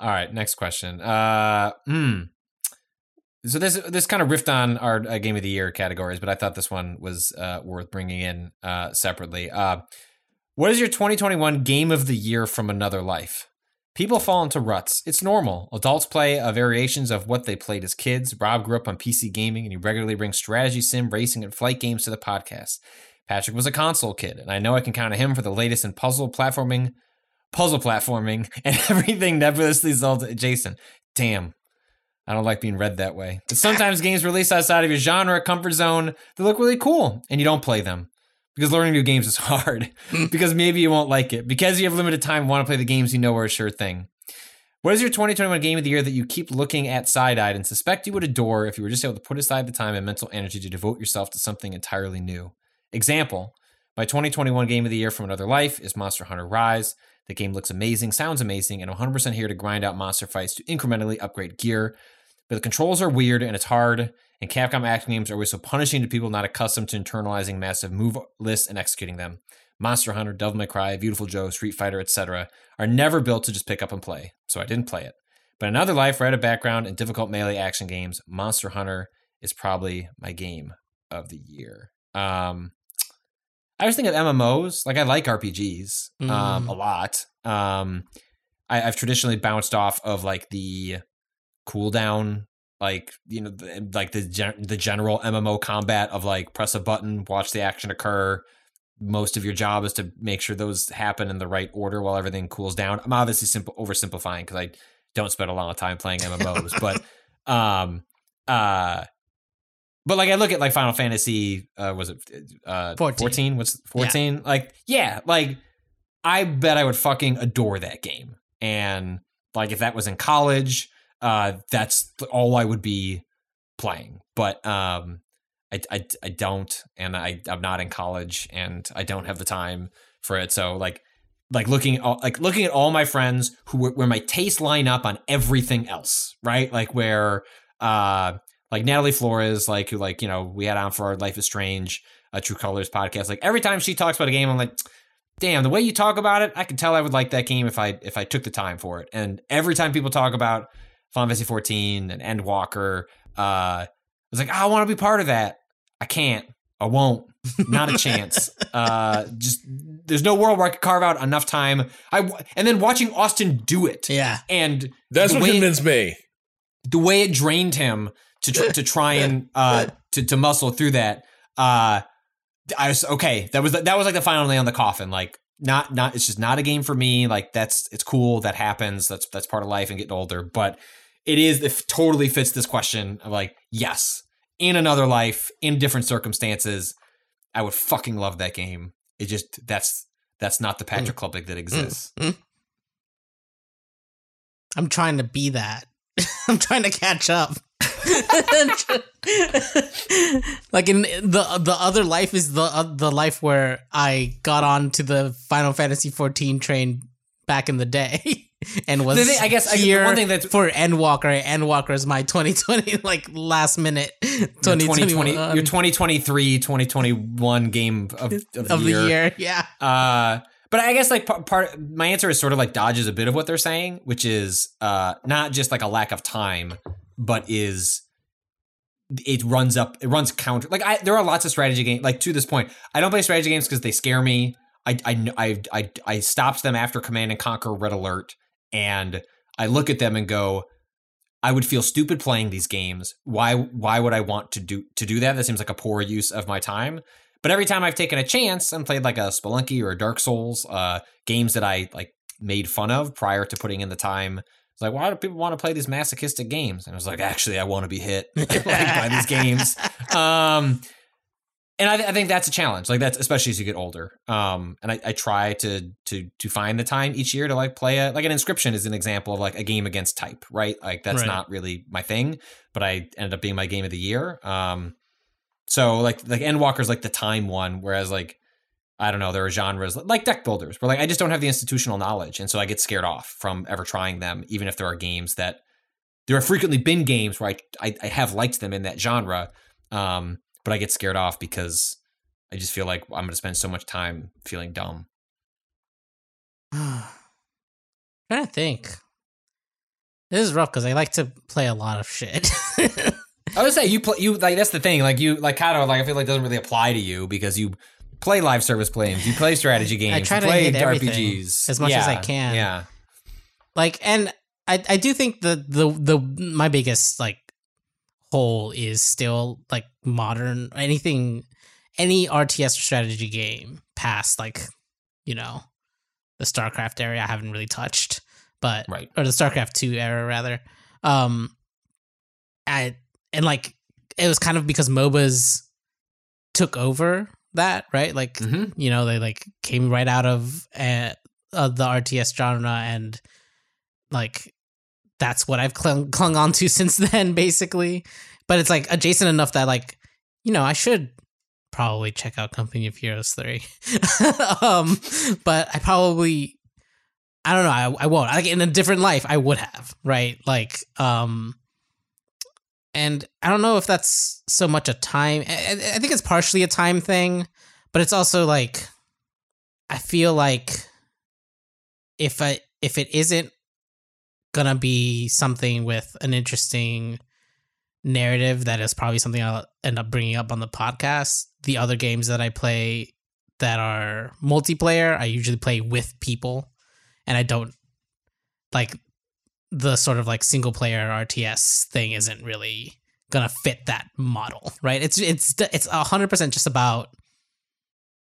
all right, next question. Uh, hmm. So this this kind of riffed on our uh, game of the year categories, but I thought this one was uh, worth bringing in uh, separately. Uh, what is your 2021 game of the year from another life? People fall into ruts. It's normal. Adults play uh, variations of what they played as kids. Rob grew up on PC gaming, and he regularly brings strategy, sim, racing, and flight games to the podcast. Patrick was a console kid, and I know I can count on him for the latest in puzzle platforming, puzzle platforming, and everything nebulously Zelda adjacent. Damn. I don't like being read that way. But sometimes games released outside of your genre, comfort zone, they look really cool, and you don't play them. Because learning new games is hard. Mm. because maybe you won't like it. Because you have limited time want to play the games you know are a sure thing. What is your 2021 game of the year that you keep looking at side eyed and suspect you would adore if you were just able to put aside the time and mental energy to devote yourself to something entirely new? Example My 2021 game of the year from another life is Monster Hunter Rise. The game looks amazing, sounds amazing, and I'm 100% here to grind out monster fights to incrementally upgrade gear. But the controls are weird and it's hard, and Capcom action games are always so punishing to people not accustomed to internalizing massive move lists and executing them. Monster Hunter, Devil May Cry, Viewtiful Joe, Street Fighter, etc., are never built to just pick up and play, so I didn't play it. But in another life, where I had a background in difficult melee action games, Monster Hunter is probably my game of the year. Um, I was thinking of MMOs. Like I like RPGs um, Mm. a lot. Um, I, I've traditionally bounced off of like the cooldown, like you know, the, like the gen- the general MMO combat of like press a button, watch the action occur. Most of your job is to make sure those happen in the right order while everything cools down. I'm obviously simple oversimplifying because I don't spend a lot of time playing MMOs, but um, uh, but like I look at like Final Fantasy, uh, was it uh 14. 14? What's 14? Like, yeah, like I bet I would fucking adore that game. And like if that was in college, uh, that's all I would be playing. But um, I, I, I don't, and I I'm not in college, and I don't have the time for it. So like like looking at all, like looking at all my friends who were, where my tastes line up on everything else, right? Like where uh like Natalie Flores, like who like you know we had on for our Life is Strange, a True Colors podcast. Like every time she talks about a game, I'm like, damn, the way you talk about it, I can tell I would like that game if I if I took the time for it. And every time people talk about Final Fantasy 14 and Endwalker, uh, it's like I want to be part of that. I can't. I won't. Not a chance. Uh, just there's no world where I could carve out enough time. I and then watching Austin do it, Yeah. and That's the what way- convinced me. the way it drained him to tr- to try and uh to, to muscle through that uh I was okay that was that was like the final nail in the coffin like not not it's just not a game for me like that's it's cool that happens that's that's part of life and getting older but it is it totally fits this question of like yes in another life in different circumstances I would fucking love that game. It just that's that's not the Patrick mm. Klepek that mm, exists. Mm. I'm trying to be that. I'm trying to catch up. like in the the other life is the uh, the life where I got on to the Final Fantasy 14 train back in the day and was The thing- I guess, I- the one thing that's- for Endwalker. Endwalker is my 2020 like last minute Your 2020 your 2023 2021 game of, of, the, of the year. year. Yeah. Uh, but I guess like part, part my answer is sort of like dodges a bit of what they're saying, which is uh not just like a lack of time, but is it runs up it runs counter like I there are lots of strategy games like to this point I don't play strategy games because they scare me I I I I, I stopped them after Command and Conquer Red Alert and I look at them and go I would feel stupid playing these games why why would I want to do to do that that seems like a poor use of my time but every time I've taken a chance and played like a Spelunky or a Dark Souls, uh, games that I like made fun of prior to putting in the time, it's like, why do people want to play these masochistic games? And I was like, actually, I want to be hit like, by these games. Um, and I, th- I think that's a challenge. Like that's especially as you get older. Um, and I, I try to to to find the time each year to like play a like an Inscryption is an example of like a game against type, right? Like that's Right. not really my thing, but I ended up being my game of the year. Um, so like like Endwalker's like the time one, whereas like I don't know, there are genres like deck builders where like I just don't have the institutional knowledge, and so I get scared off from ever trying them, even if there are games that there have frequently been games where I I, I have liked them in that genre, um, but I get scared off because I just feel like I'm going to spend so much time feeling dumb. i trying to think. This is rough because I like to play a lot of shit. I would say you play you like that's the thing like you like kind of like I feel like doesn't really apply to you because you play live service games, you play strategy games, try you to play hit RPGs as much as I can. Yeah, like and I I do think the the the my biggest like hole is still like modern anything any RTS strategy game past like you know the StarCraft area I haven't really touched but Right. or the StarCraft 2 era rather um I and like it was kind of because MOBAs took over that right like Mhm. you know they like came right out of uh, uh, the RTS genre and like that's what I've clung clung on to since then basically but it's like adjacent enough that like you know I should probably check out Company of Heroes 3 um but I probably I don't know I, I won't. Like in a different life I would have right? Like um and I don't know if that's so much a time I I think it's partially a time thing but it's also like I feel like if I if it isn't gonna be something with an interesting narrative that is probably something I'll end up bringing up on the podcast. The other games that I play that are multiplayer, I usually play with people, and I don't like the sort of like single player RTS thing isn't really gonna fit that model, right? It's it's it's a hundred percent just about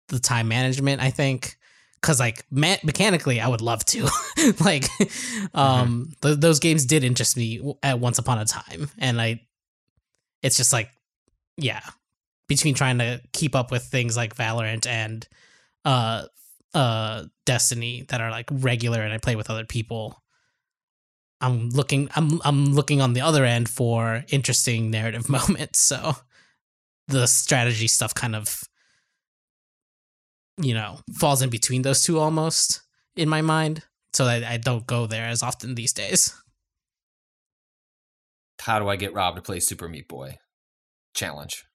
the time management. I think because like me- mechanically, I would love to like um th- those games did interest me at once upon a time, and I it's just like yeah between trying to keep up with things like Valorant and uh uh Destiny that are like regular and I play with other people I'm looking I'm I'm looking on the other end for interesting narrative moments. So the strategy stuff kind of you know falls in between those two almost in my mind. So I, I don't go there as often these days How do I get Rob to play Super Meat Boy? Challenge.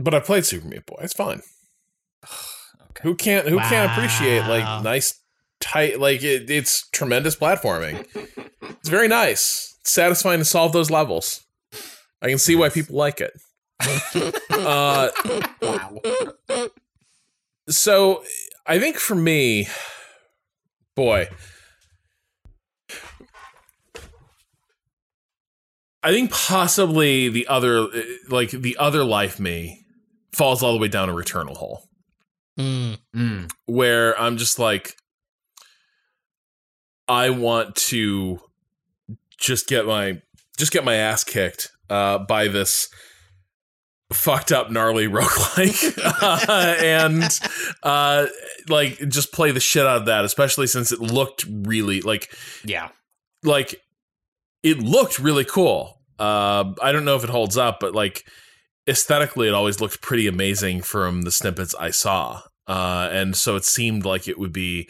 But I played Super Meat Boy. It's fine. Okay. Who can't who can't appreciate like nice tight like it, it's tremendous platforming. It's very nice. It's satisfying to solve those levels. I can see why people like it. uh, Wow. so I think for me, boy, I think possibly the other, like the other life me, falls all the way down a returnal hole Mm, Mm. where I'm just like, I want to just get my just get my ass kicked uh, by this fucked up gnarly roguelike uh, and uh like just play the shit out of that especially since it looked really like Yeah. like it looked really cool. Uh, I don't know if it holds up, but like aesthetically, it always looked pretty amazing from the snippets I saw. Uh, and so it seemed like it would be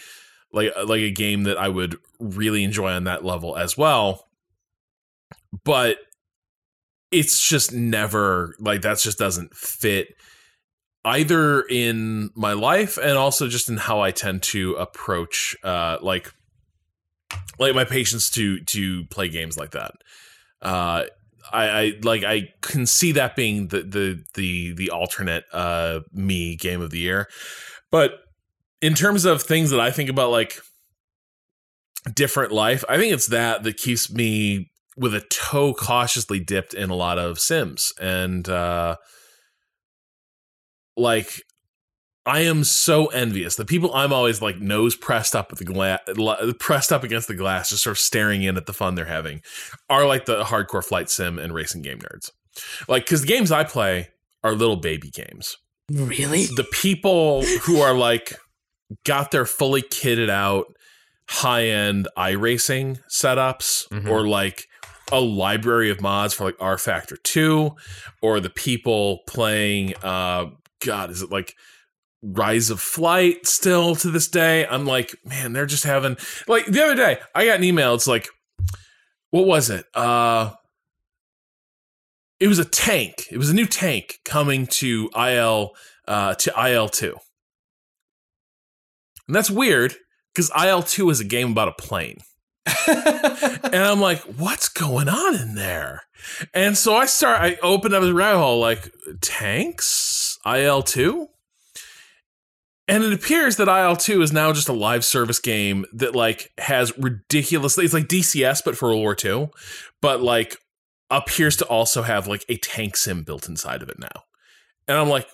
like like a game that I would really enjoy on that level as well. But it's just never like that just doesn't fit either in my life and also just in how I tend to approach uh like like my patience to to play games like that. Uh I, I like I can see that being the the the the alternate uh me game of the year. But in terms of things that I think about like different life, I think it's that that keeps me with a toe cautiously dipped in a lot of Sims. And uh like I am so envious. The people I'm always like nose pressed up at the glass, pressed up against the glass, just sort of staring in at the fun they're having, are like the hardcore flight sim and racing game nerds. Like, because the games I play are little baby games. Really? The people who are like got their fully kitted out high end iRacing setups, Mhm. or like a library of mods for like rFactor 2, or the people playing uh God, is it like Rise of Flight still to this day? I'm like, man, they're just having like the other day, I got an email, it's like, what was it? Uh it was a tank. It was a new tank coming to IL uh to IL2. And that's weird because IL2 is a game about a plane. and I'm like, what's going on in there? And so I start, I open up the rabbit hole, like, tanks? IL2? And it appears that IL2 is now just a live service game that, like, has ridiculously, it's like DCS, but for World War II, but, like, appears to also have, like, a tank sim built inside of it now. And I'm like,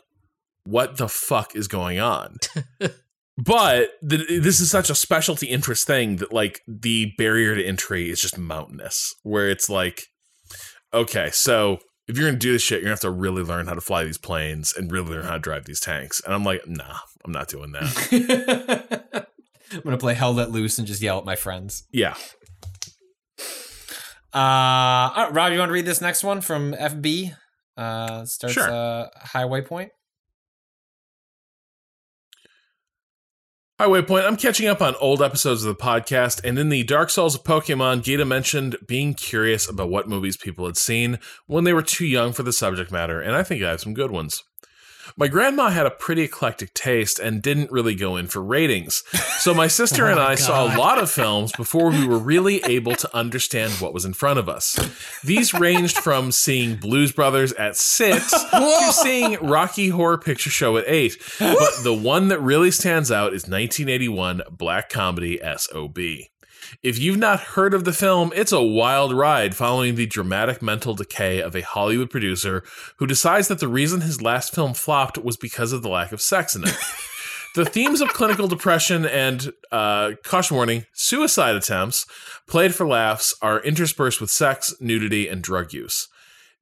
what the fuck is going on? but the, this is such a specialty interest thing that like the barrier to entry is just mountainous where it's like okay so if you're gonna do this shit you're gonna have to really learn how to fly these planes and really learn how to drive these tanks and i'm like nah i'm not doing that I'm gonna play Hell Let Loose and just yell at my friends. yeah Uh, Rob, you want to read this next one from FB? Uh, starts Sure. uh, Hi Waypoint. Hi Waypoint, I'm catching up on old episodes of the podcast, and in the Dark Souls of Pokemon, Gita mentioned being curious about what movies people had seen when they were too young for the subject matter, and I think I have some good ones. My grandma had a pretty eclectic taste and didn't really go in for ratings, so my sister and oh, I saw a lot of films before we were really able to understand what was in front of us. These ranged from seeing Blues Brothers at six to seeing Rocky Horror Picture Show at eight. But the one that really stands out is 1981 black comedy SOB. If you've not heard of the film, it's a wild ride following the dramatic mental decay of a Hollywood producer who decides that the reason his last film flopped was because of the lack of sex in it. The themes of clinical depression and, uh, caution warning, suicide attempts, played for laughs, are interspersed with sex, nudity, and drug use.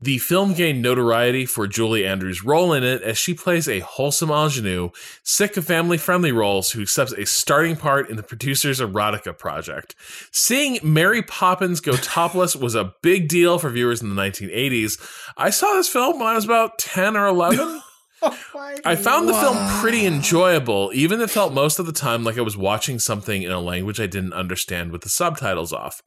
The film gained notoriety for Julie Andrews' role in it as she plays a wholesome ingenue, sick of family friendly roles who accepts a starting part in the producer's erotica project. Seeing Mary Poppins go topless was a big deal for viewers in the 1980s. I saw this film when I was about 10 or 11. I found the film pretty enjoyable, even if it felt most of the time like I was watching something in a language I didn't understand with the subtitles off.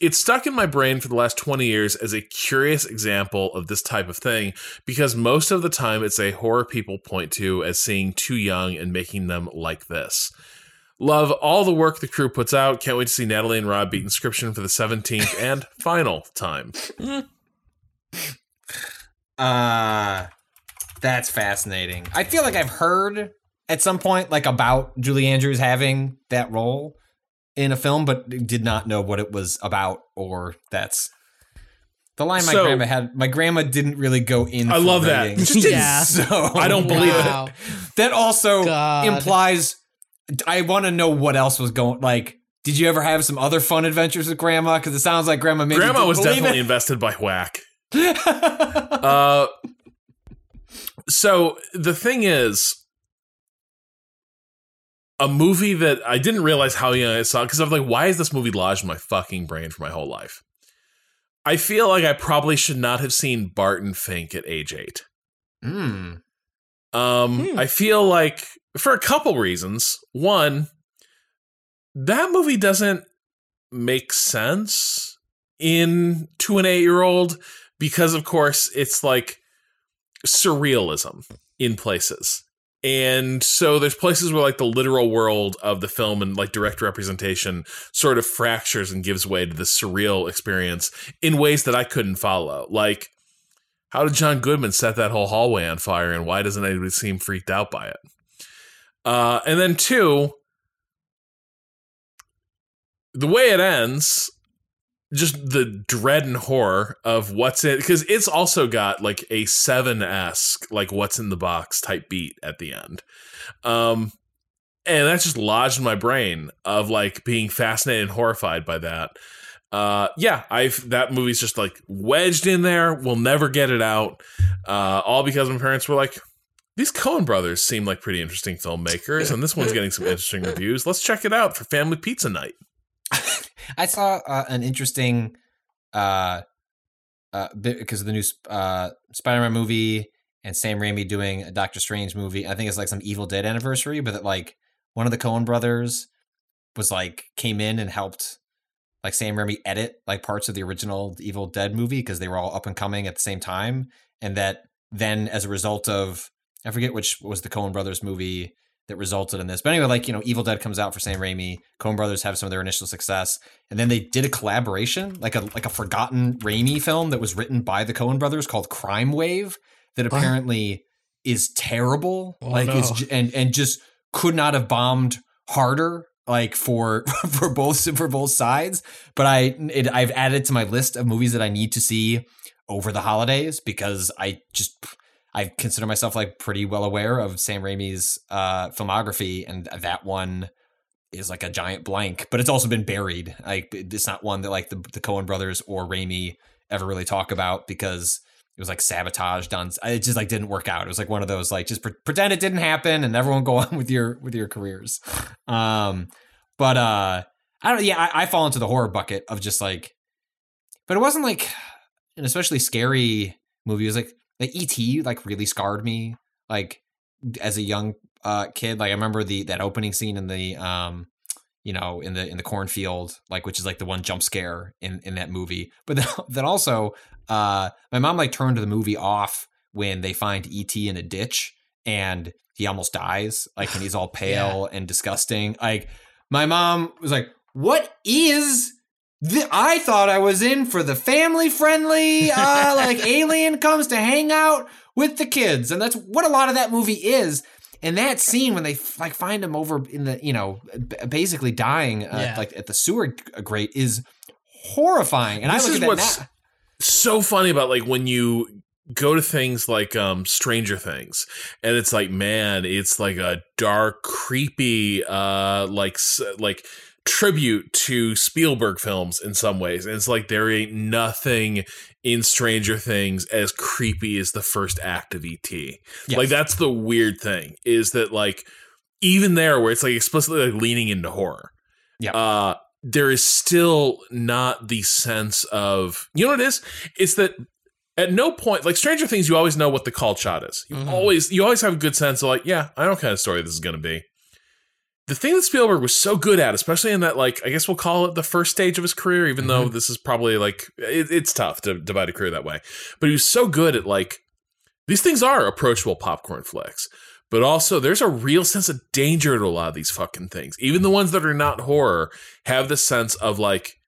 It's stuck in my brain for the last 20 years as a curious example of this type of thing because most of the time it's a horror people point to as seeing too young and making them like this. Love all the work the crew puts out. Can't wait to see Natalie and Rob beat Inscryption for the 17th and final time. Uh that's fascinating. I feel like I've heard at some point like about Julie Andrews having that role in a film, but did not know what it was about or that's the line my So- grandma had. My grandma didn't really go in. I for love that. ratings. Just didn't- Yeah. So I don't believe it. That also God. implies. I want to know what else was going. Like, did you ever have some other fun adventures with grandma? Because it sounds like grandma. Maybe Grandma didn't was definitely it. invested by whack. Uh, so the thing is, a movie that I didn't realize how young I saw because I'm like, why is this movie lodged in my fucking brain for my whole life? I feel like I probably should not have seen Barton Fink at age eight. Mm. Um, Hmm. I feel like for a couple reasons. One, that movie doesn't make sense in to an eight year old because, of course, it's like surrealism in places. And so there's places where like the literal world of the film and like direct representation sort of fractures and gives way to the surreal experience in ways that I couldn't follow. Like, how did John Goodman set that whole hallway on fire and why doesn't anybody seem freaked out by it? Uh, and then two, the way it ends, just the dread and horror of what's in because it's also got like a seven esque like what's in the box type beat at the end. Um and that's just lodged in my brain of like being fascinated and horrified by that. Uh yeah, I've that movie's just like wedged in there. We'll never get it out. Uh all because my parents were like, these Coen brothers seem like pretty interesting filmmakers, and this one's getting some interesting reviews. Let's check it out for family pizza night. I saw uh, an interesting, uh, uh, because of the new uh Spider-Man movie and Sam Raimi doing a Doctor Strange movie. I think it's like some Evil Dead anniversary, but that like one of the Coen brothers was like came in and helped like Sam Raimi edit like parts of the original Evil Dead movie because they were all up and coming at the same time, and that then as a result of I forget which was the Coen brothers movie that resulted in this. But anyway, like, you know, Evil Dead comes out for Sam Raimi. Coen Brothers have some of their initial success. And then they did a collaboration, like a like a forgotten Raimi film that was written by the Coen Brothers called Crime Wave that apparently is terrible. Oh, like it's no. j- and and just could not have bombed harder like for for both for both sides. But I it, I've added to my list of movies that I need to see over the holidays because I just I consider myself like pretty well aware of Sam Raimi's uh, filmography, and that one is like a giant blank. But it's also been buried. Like it's not one that like the the Coen brothers or Raimi ever really talk about because it was like sabotaged on. It just like didn't work out. It was like one of those like just pre- pretend it didn't happen, and everyone go on with your with your careers. Um, but uh, I don't. Yeah, I, I fall into the horror bucket of just like, but it wasn't like an especially scary movie. It was like like ET like really scarred me like as a young uh kid. Like I remember the that opening scene in the um you know in the in the cornfield like which is like the one jump scare in in that movie. But then, then also uh my mom like turned the movie off when they find ET in a ditch and he almost dies like and he's all pale and disgusting. Like my mom was like, "What is the, I thought I was in for the family friendly, uh, like alien comes to hang out with the kids, and that's what a lot of that movie is. And that scene when they like find him over in the, you know, b- basically dying, uh, Yeah. like at the sewer grate, is horrifying. And This I look is at that what's- so funny about like when you go to things like um Stranger Things and it's like man it's like a dark creepy uh like like tribute to Spielberg films in some ways and it's like there ain't nothing in Stranger Things as creepy as the first act of ET Yes. like that's the weird thing is that like even there where it's like explicitly like leaning into horror Yeah. uh there is still not the sense of you know what it is it's that at no point like stranger things you always know what the call shot is you Mhm. always you always have a good sense of like yeah i know what kind of story this is going to be the thing that spielberg was so good at especially in that like i guess we'll call it the first stage of his career even though this is probably like it, it's tough to divide a career that way but he was so good at like these things are approachable popcorn flicks but also there's a real sense of danger to a lot of these fucking things. Even the ones that are not horror have the sense of like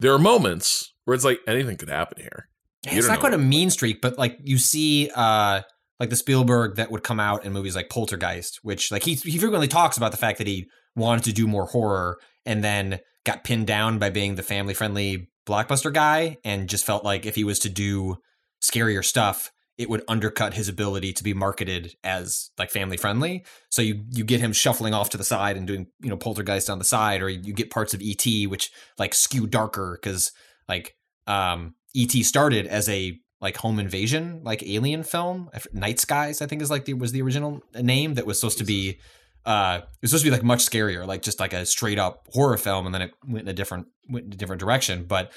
there are moments where it's like anything could happen here. You it's don't quite a mean streak, but like you see, uh, like the Spielberg that would come out in movies like Poltergeist, which like he he frequently talks about the fact that he wanted to do more horror and then got pinned down by being the family friendly blockbuster guy and just felt like if he was to do scarier stuff it would undercut his ability to be marketed as like family friendly so you you get him shuffling off to the side and doing you know poltergeist on the side or you get parts of et which like skew darker because like um et started as a like home invasion like alien film night skies i think is like the was the original name that was supposed to be uh it was supposed to be like much scarier like just like a straight up horror film and then it went in a different went in a different direction but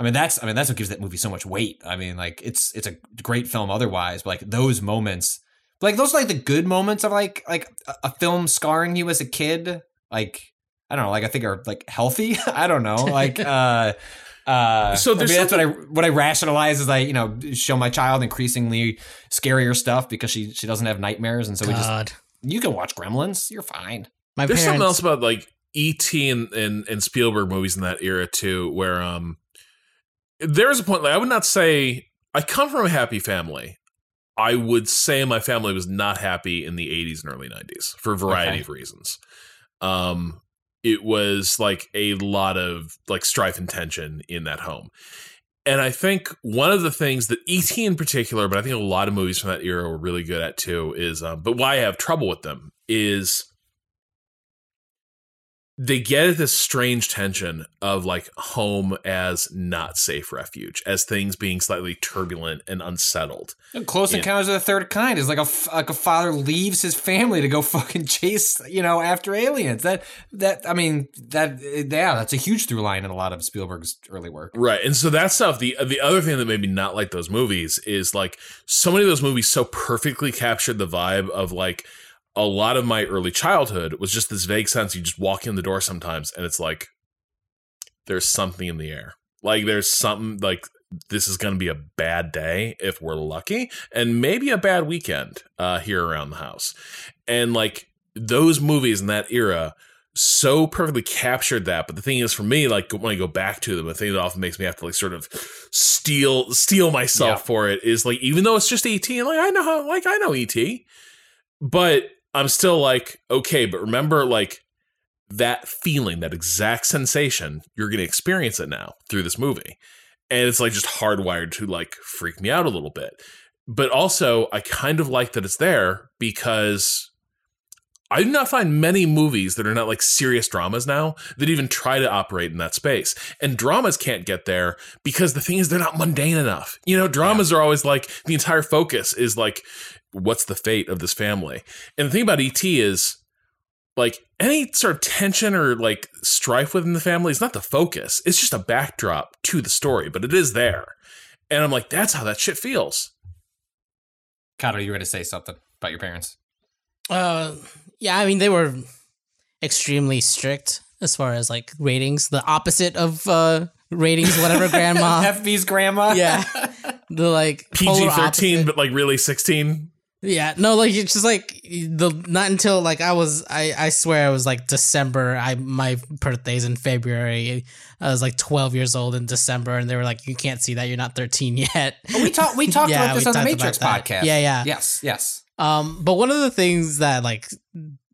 I mean, that's I mean that's what gives that movie so much weight. I mean, like it's it's a great film otherwise, but like those moments, like those are like the good moments of like like a, a film scarring you as a kid. Like I don't know, like I think are like healthy. I don't know, like uh. Uh, So so there's that's what I what I rationalize is I you know show my child increasingly scarier stuff because she she doesn't have nightmares and so we just you can watch Gremlins you're fine My There's parents. something else about like E.T. and, and and Spielberg movies in that era too, where um, there's a point like I would not say I come from a happy family. I would say my family was not happy in the 80s and early 90s for a variety Okay. of reasons. Um, it was like a lot of like strife and tension in that home. And I think one of the things that ET in particular, but I think a lot of movies from that era were really good at too, is um, but why I have trouble with them is they get at this strange tension of like home as not safe refuge, as things being slightly turbulent and unsettled. Close Yeah. Encounters of the Third Kind is like a like a father leaves his family to go fucking chase you know after aliens. That that I mean that yeah that's a huge through line in a lot of Spielberg's early work. Right. And so that stuff, the the other thing that made me not like those movies is like so many of those movies so perfectly captured the vibe of like a lot of my early childhood was just this vague sense you just walk in the door sometimes and it's like there's something in the air. Like there's something like this is going to be a bad day if we're lucky and maybe a bad weekend uh here around the house. And like those movies in that era so perfectly captured that. But the thing is, for me, like when I go back to them, the thing that often makes me have to like sort of steal steal myself Yeah. for it is like even though it's just ET, and like I know how like I know ET, but I'm still like okay, but remember like that feeling, that exact sensation, you're gonna experience it now through this movie, and it's like just hardwired to like freak me out a little bit. But also, I kind of like that it's there because I do not find many movies that are not like serious dramas now that even try to operate in that space. And dramas can't get there because the thing is they're not mundane enough. You know, dramas are always like the entire focus is like what's the fate of this family. And the thing about ET is like any sort of tension or like strife within the family is not the focus. It's just a backdrop to the story, but it is there. And I'm like, that's how that shit feels. Cado, you were going to say something about your parents? Uh, yeah, I mean they were extremely strict as far as like ratings. The opposite of uh ratings, whatever grandma. FB's grandma. yeah, the like PG 13, but like really 16. Yeah, no, like it's just like the not until like I was I I swear it was like December. I my birthday's in February. I was like 12 years old in December, and they were like, "You can't see that. You're not 13 yet." Oh, we talked we talked Yeah, about this on the Matrix podcast. Yeah, yeah. Yes, yes. Um, but one of the things that like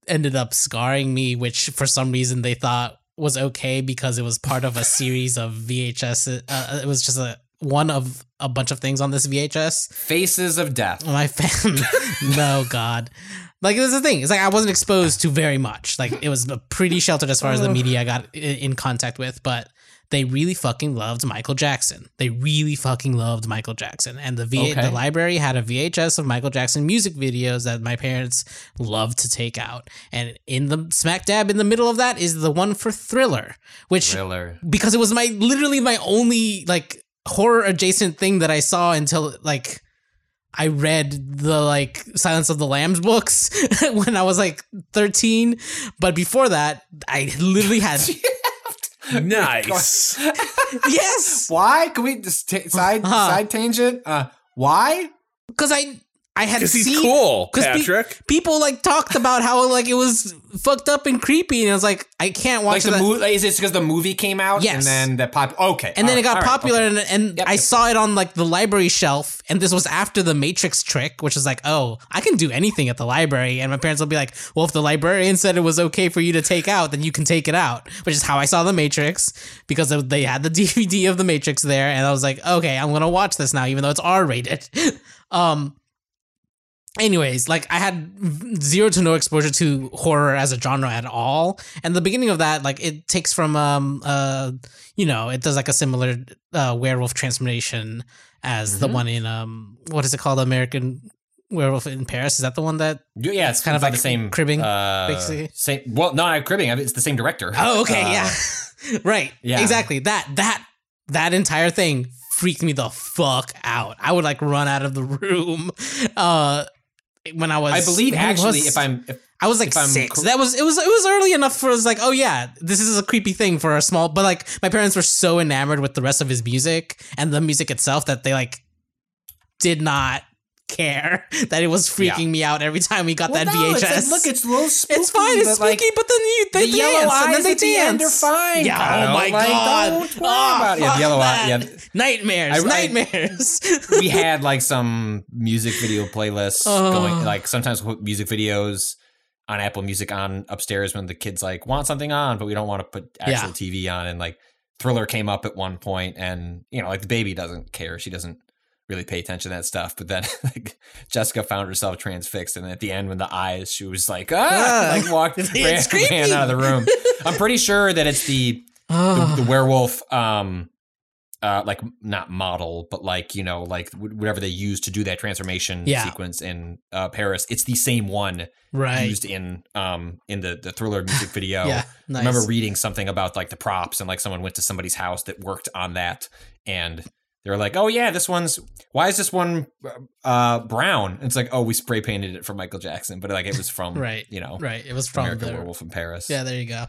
ended up scarring me, which for some reason they thought was okay because it was part of a series of VHS. Uh, it was just a one of a bunch of things on this VHS. Faces of Death. My fan, no God. Like this is the thing. It's like I wasn't exposed to very much. Like it was pretty sheltered as far as the media I got in contact with, but they really fucking loved Michael Jackson. They really fucking loved Michael Jackson, and the V Okay. the library had a VHS of Michael Jackson music videos that my parents loved to take out. And in the smack dab in the middle of that is the one for Thriller, which Thriller. because it was my literally my only like horror adjacent thing that I saw until like I read the like Silence of the Lambs books when I was like 13 but before that I literally had Nice. yes Why? Can we just ta- side Huh. side tangent? Uh, why? cuz I I had Because he's seen cool, 'cause pe- Patrick. people like talked about how like it was fucked up and creepy and I was like I can't watch Like the movie? Like, is it because the movie came out? Yes. And then the pop. Okay. and then it got all right, popular okay. and, and Yep, I yep. saw it on like the library shelf and this was after the Matrix trick which is like oh I can do anything at the library and my parents will be like well if the librarian said it was okay for you to take out then you can take it out which is how I saw the Matrix because they had the DVD of the Matrix there and I was like okay I'm gonna watch this now even though it's R rated um anyways like i had zero to no exposure to horror as a genre at all and the beginning of that like it takes from um uh you know it does like a similar uh werewolf transformation as the Mhm. one in um what is it called american werewolf in paris is that the one that Yeah, it's kind of like the same cribbing, uh, basically. Same. Well, no, not cribbing. It's the same director. oh okay Uh, yeah right yeah. exactly that that that entire thing freaked me the fuck out. I would like run out of the room. Uh, when I was, I believe actually, was- if I'm if, I was like if six. cor- that was it was it was early enough for us like, oh yeah, this is a creepy thing for a small but like my parents were so enamored with the rest of his music and the music itself that they like did not care that it was freaking Yeah. me out every time we got Well, that no, VHS. It's like, look, it's a little spooky. It's fine, it's but, like, spooky, but then you they the dance yellow eyes and then they at the end dance. are fine. Yeah, Kyle. oh my Like, god. don't worry Oh, about it. Yeah, the yellow eye- yeah. Nightmares, I- I- nightmares. we had like some music video playlists Oh. going. Like sometimes we'll put music videos on Apple Music on upstairs when the kids like want something on, but we don't want to put actual TV on. And like Thriller came up at one point, and you know, like the baby doesn't care. She doesn't really pay attention to that stuff. But then like Jessica found herself transfixed, and at the end when the eyes, she was like, ah, Ah. like walked ran, ran out of the room. I'm pretty sure that it's the the, the werewolf um uh like not model but like you know like whatever they use to do that transformation Yeah. sequence in uh paris it's the same one right. used in um in the the thriller music video yeah. I remember reading something about like the props and like someone went to somebody's house that worked on that and they were like oh yeah this one's why is this one uh brown and it's like oh we spray painted it for michael jackson but like it was from Right. you know right. It was from american the werewolf in paris Yeah, there you go.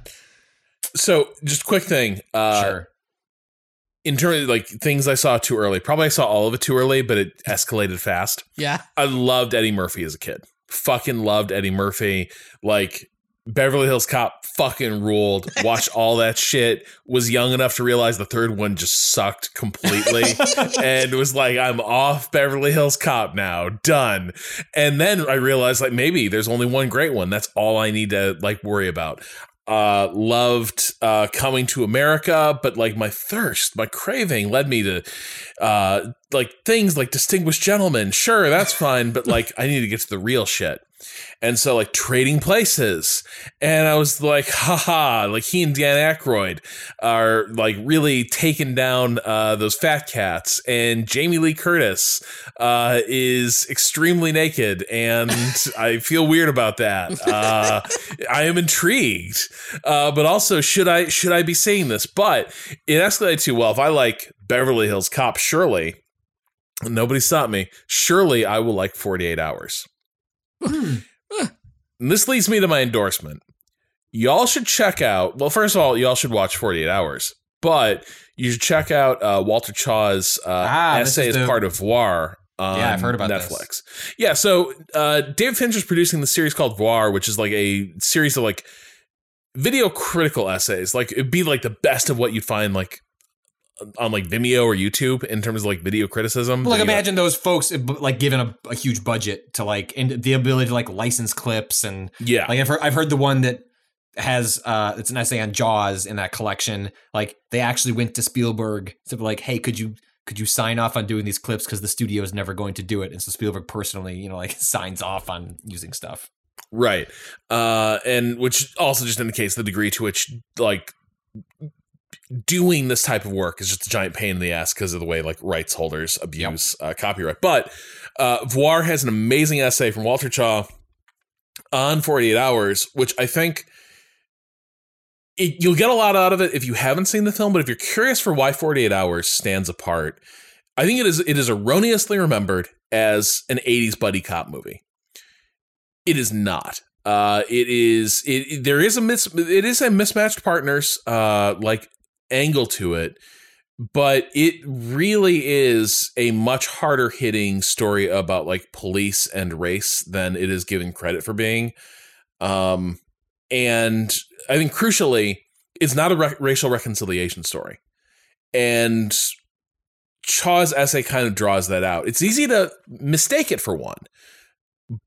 So, just quick thing. Uh, sure In terms of like things I saw too early, probably I saw all of it too early, but it escalated fast. Yeah. I loved Eddie Murphy as a kid. Fucking loved Eddie Murphy. Like Beverly Hills Cop fucking ruled. Watched all that shit. Was young enough to realize the third one just sucked completely. and was like, I'm off Beverly Hills Cop now. Done. And then I realized like maybe there's only one great one. That's all I need to like worry about. Uh loved uh coming to America, but like my thirst, my craving led me to uh like things like distinguished gentlemen. Sure, that's fine, but like I need to get to the real shit. And so like trading places. And I was like, haha, like he and Dan Aykroyd are like really taking down uh those fat cats. And Jamie Lee Curtis uh is extremely naked and I feel weird about that. Uh I am intrigued. Uh but also should I should I be saying this? But it escalated too well, if I like Beverly Hills Cop, surely nobody stopped me. Surely I will like 48 hours. And this leads me to my endorsement. Y'all should check out, well, first of all, y'all should watch 48 Hours, but you should check out uh, Walter Chaw's uh, Ah, essay as the- part of Voir on Yeah, I've heard about this. Netflix. Yeah, so uh, David Fincher's producing the series called Voir, which is like a series of like video critical essays. Like it'd be like the best of what you'd find like on like Vimeo or YouTube in terms of like video criticism. Like You got- imagine those folks uh, like given a, a huge budget to like and the ability to like license clips and yeah, like I've heard I've heard the one that has uh it's an essay on Jaws in that collection. Like they actually went to Spielberg to be like, hey, could you could you sign off on doing these clips because the studio is never going to do it, and so Spielberg personally, you know, like signs off on using stuff. Right. Uh and which also just indicates the degree to which like doing this type of work is just a giant pain in the ass because of the way like rights holders abuse uh, copyright. But uh Voir has an amazing essay from Walter Chaw on 48 hours, which I think it, you'll get a lot out of it if you haven't seen the film, but if you're curious for why 48 hours stands apart, I think it is it is erroneously remembered as an 80s buddy cop movie. It is not. Uh, it is. It, it- there is a mis. It is a mismatched partners. Uh, like angle to it, but it really is a much harder hitting story about like police and race than it is given credit for being. Um, and I think crucially, it's not a re- racial reconciliation story, and Chaw's essay kind of draws that out. It's easy to mistake it for one,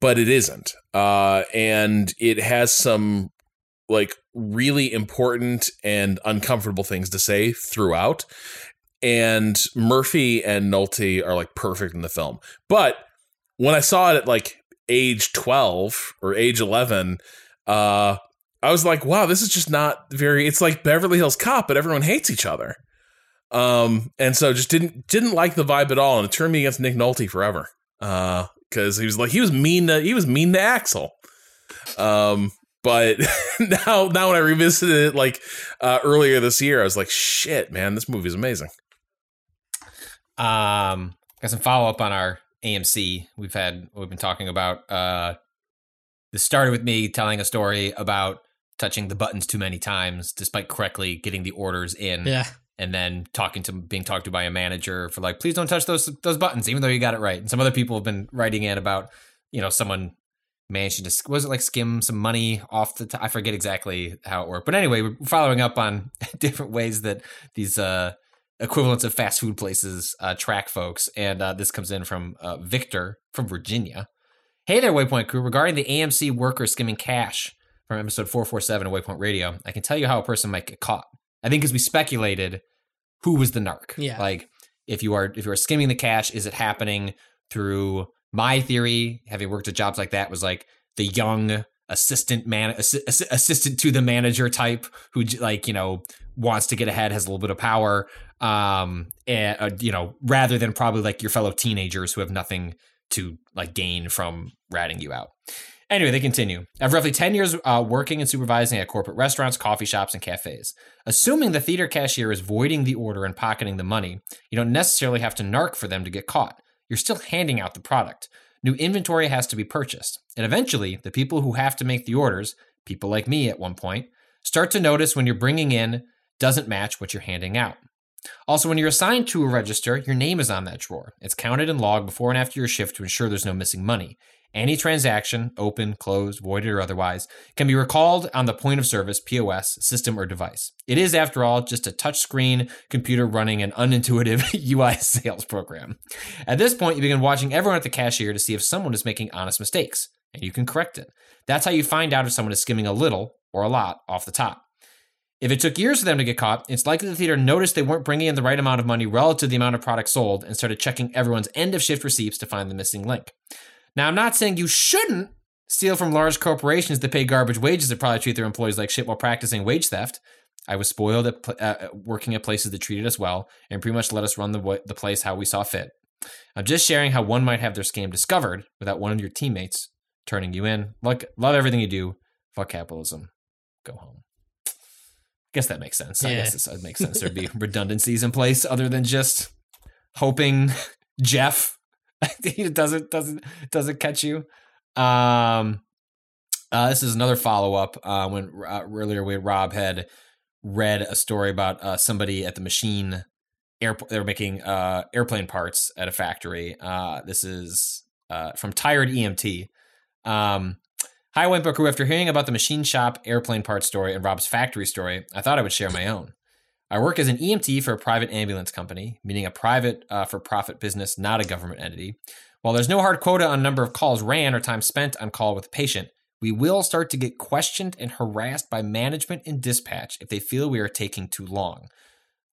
but it isn't. Uh, and it has some like really important and uncomfortable things to say throughout. And Murphy and Nolte are like perfect in the film. But when I saw it at like age 12 or age 11, uh, I was like, wow, this is just not very, it's like Beverly Hills Cop, but everyone hates each other. Um, and so just didn't didn't like the vibe at all, and it turned me against Nick Nolte forever. Uh, because he was like he was mean to he was mean to Axel. Um, but now now when I revisited it like uh earlier this year, I was like, shit, man, this movie is amazing. Um, got some follow up on our AMC. We've had we've been talking about. Uh, this started with me telling a story about touching the buttons too many times, despite correctly getting the orders in. Yeah. and then talking to being talked to by a manager for like, please don't touch those those buttons, even though you got it right. And some other people have been writing in about, you know, someone managing to was it like skim some money off the. I forget exactly how it worked, but anyway, we're following up on different ways that these uh, equivalents of fast food places uh, track folks. And uh, this comes in from uh, Victor from Virginia. Hey there, Waypoint crew. Regarding the AMC worker skimming cash from episode 447 of Waypoint Radio, I can tell you how a person might get caught. I think as we speculated, who was the narc? Yeah. Like if you are if you are skimming the cash, is it happening through my theory, having worked at jobs like that, was like the young assistant man assi- assistant to the manager type who like you know wants to get ahead has a little bit of power um and uh, you know rather than probably like your fellow teenagers who have nothing to like gain from ratting you out Anyway, they continue. I have roughly 10 years uh, working and supervising at corporate restaurants, coffee shops, and cafes. Assuming the theater cashier is voiding the order and pocketing the money, you don't necessarily have to narc for them to get caught. You're still handing out the product. New inventory has to be purchased. And eventually, the people who have to make the orders, people like me at one point, start to notice when you're bringing in doesn't match what you're handing out. Also, when you're assigned to a register, your name is on that drawer. It's counted and logged before and after your shift to ensure there's no missing money. Any transaction, open, closed, voided, or otherwise, can be recalled on the point of service, POS, system, or device. It is, after all, just a touchscreen computer running an unintuitive UI sales program. At this point, you begin watching everyone at the cashier to see if someone is making honest mistakes, and you can correct it. That's how you find out if someone is skimming a little or a lot off the top. If it took years for them to get caught, it's likely the theater noticed they weren't bringing in the right amount of money relative to the amount of product sold and started checking everyone's end of shift receipts to find the missing link. Now, I'm not saying you shouldn't steal from large corporations that pay garbage wages that probably treat their employees like shit while practicing wage theft. I was spoiled at uh, working at places that treated us well and pretty much let us run the, the place how we saw fit. I'm just sharing how one might have their scam discovered without one of your teammates turning you in. Look, love everything you do. Fuck capitalism. Go home. Guess that makes sense. I Yeah. guess this, it makes sense. There'd be redundancies in place other than just hoping Jeff he doesn't doesn't doesn't catch you. Um, uh, this is another follow up. Uh, when uh, earlier when Rob had read a story about uh, somebody at the machine airport, they were making uh, airplane parts at a factory. Uh, this is from Tired EMT. Um, Hi, Waypoint Crew. After hearing about the machine shop airplane parts story and Rob's factory story, I thought I would share my own. I work as an EMT for a private ambulance company, meaning a private uh, for profit business, not a government entity. While there's no hard quota on number of calls ran or time spent on call with a patient, we will start to get questioned and harassed by management and dispatch if they feel we are taking too long.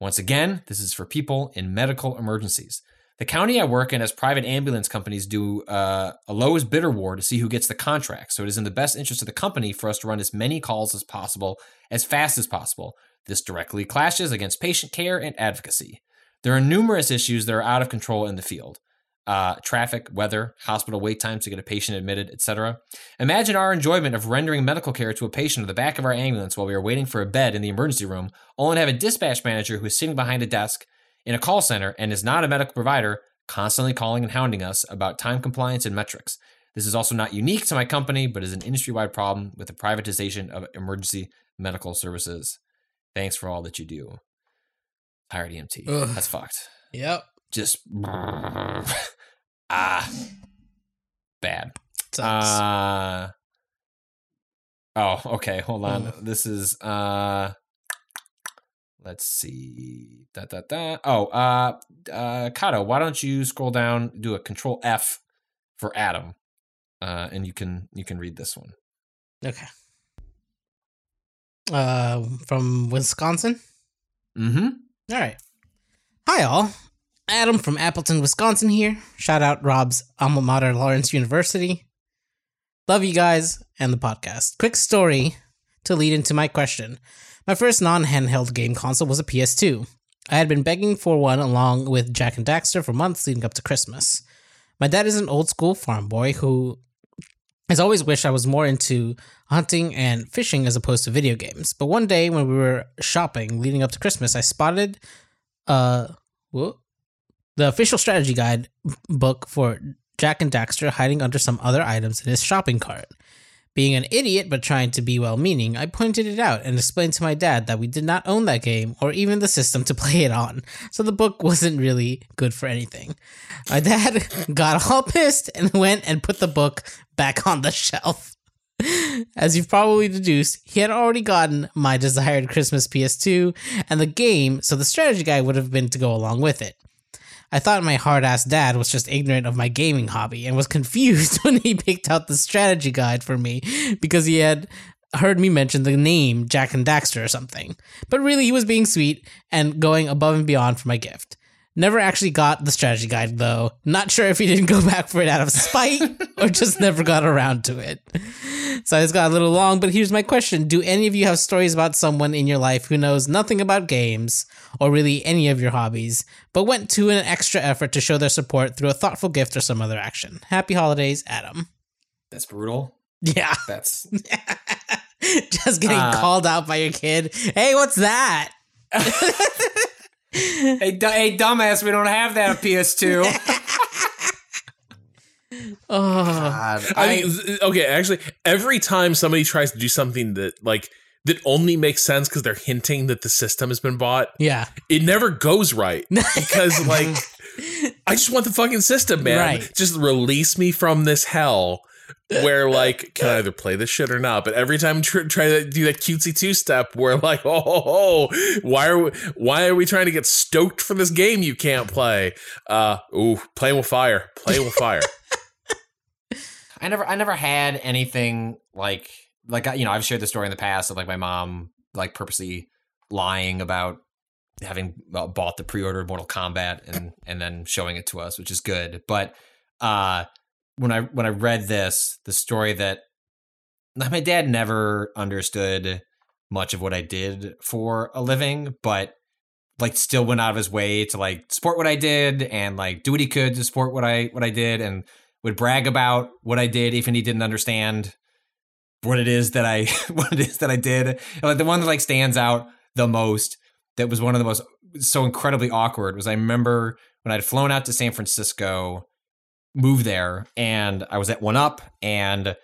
Once again, this is for people in medical emergencies. The county I work in has private ambulance companies do uh, a lowest bidder war to see who gets the contract. So it is in the best interest of the company for us to run as many calls as possible, as fast as possible. This directly clashes against patient care and advocacy. There are numerous issues that are out of control in the field. Uh, traffic, weather, hospital wait times to get a patient admitted, etc. Imagine our enjoyment of rendering medical care to a patient at the back of our ambulance while we are waiting for a bed in the emergency room, only to have a dispatch manager who is sitting behind a desk in a call center and is not a medical provider constantly calling and hounding us about time compliance and metrics. This is also not unique to my company, but is an industry wide problem with the privatization of emergency medical services. Thanks for all that you do. Tired EMT. Ugh. That's fucked. Yep. Just ah bad. Sucks. Uh oh, okay. Hold on. This is uh let's see. Da da da. Oh, uh uh Cado, why don't you scroll down, do a control F for Adam. Uh and you can you can read this one. okay. Uh, from Wisconsin. Mm-hmm. All right. Hi, all. Adam from Appleton, Wisconsin here. Shout out Rob's alma mater, Lawrence University. Love you guys and the podcast. Quick story to lead into my question. My first non handheld game console was a PS2. I had been begging for one along with Jak and Daxter for months leading up to Christmas. My dad is an old school farm boy who has always wished I was more into hunting and fishing as opposed to video games. But one day when we were shopping leading up to Christmas, I spotted uh whoa, the official strategy guide book for Jak and Daxter hiding under some other items in his shopping cart. Being an idiot but trying to be well meaning, I pointed it out and explained to my dad that we did not own that game or even the system to play it on, so the book wasn't really good for anything. My dad got all pissed and went and put the book back on the shelf. As you've probably deduced, he had already gotten my desired Christmas PS2 and the game, so the strategy guide would have been to go along with it. I thought my hard ass dad was just ignorant of my gaming hobby and was confused when he picked out the strategy guide for me because he had heard me mention the name Jak and Daxter or something. But really, he was being sweet and going above and beyond for my gift. Never actually got the strategy guide though. Not sure if he didn't go back for it out of spite or just never got around to it. So it's got a little long, but here's my question. Do any of you have stories about someone in your life who knows nothing about games or really any of your hobbies, but went to an extra effort to show their support through a thoughtful gift or some other action? Happy holidays, Adam. That's brutal. Yeah. That's just getting Uh, called out by your kid. Hey, what's that? hey, du- hey, dumbass. We don't have that on PS2. Oh, God, I mean, okay, actually, every time somebody tries to do something that like that only makes sense because they're hinting that the system has been bought, yeah. it never goes right because like I just want the fucking system, man. Right. Just release me from this hell where like can I either play this shit or not. But every time tr- try to do that cutesy two step, where like, oh, ho, ho, why are we, why are we trying to get stoked for this game you can't play? Uh, ooh, playing with fire, playing with fire. I never, I never had anything like, like you know, I've shared the story in the past of like my mom like purposely lying about having uh, bought the pre-ordered Mortal Kombat and and then showing it to us, which is good. But uh, when I when I read this, the story that my dad never understood much of what I did for a living, but like still went out of his way to like support what I did and like do what he could to support what I what I did and would brag about what I did even he didn't understand what it is that I what it is that I did. And, like the one that like stands out the most that was one of the most so incredibly awkward was I remember when I'd flown out to San Francisco, moved there, and I was at One Up and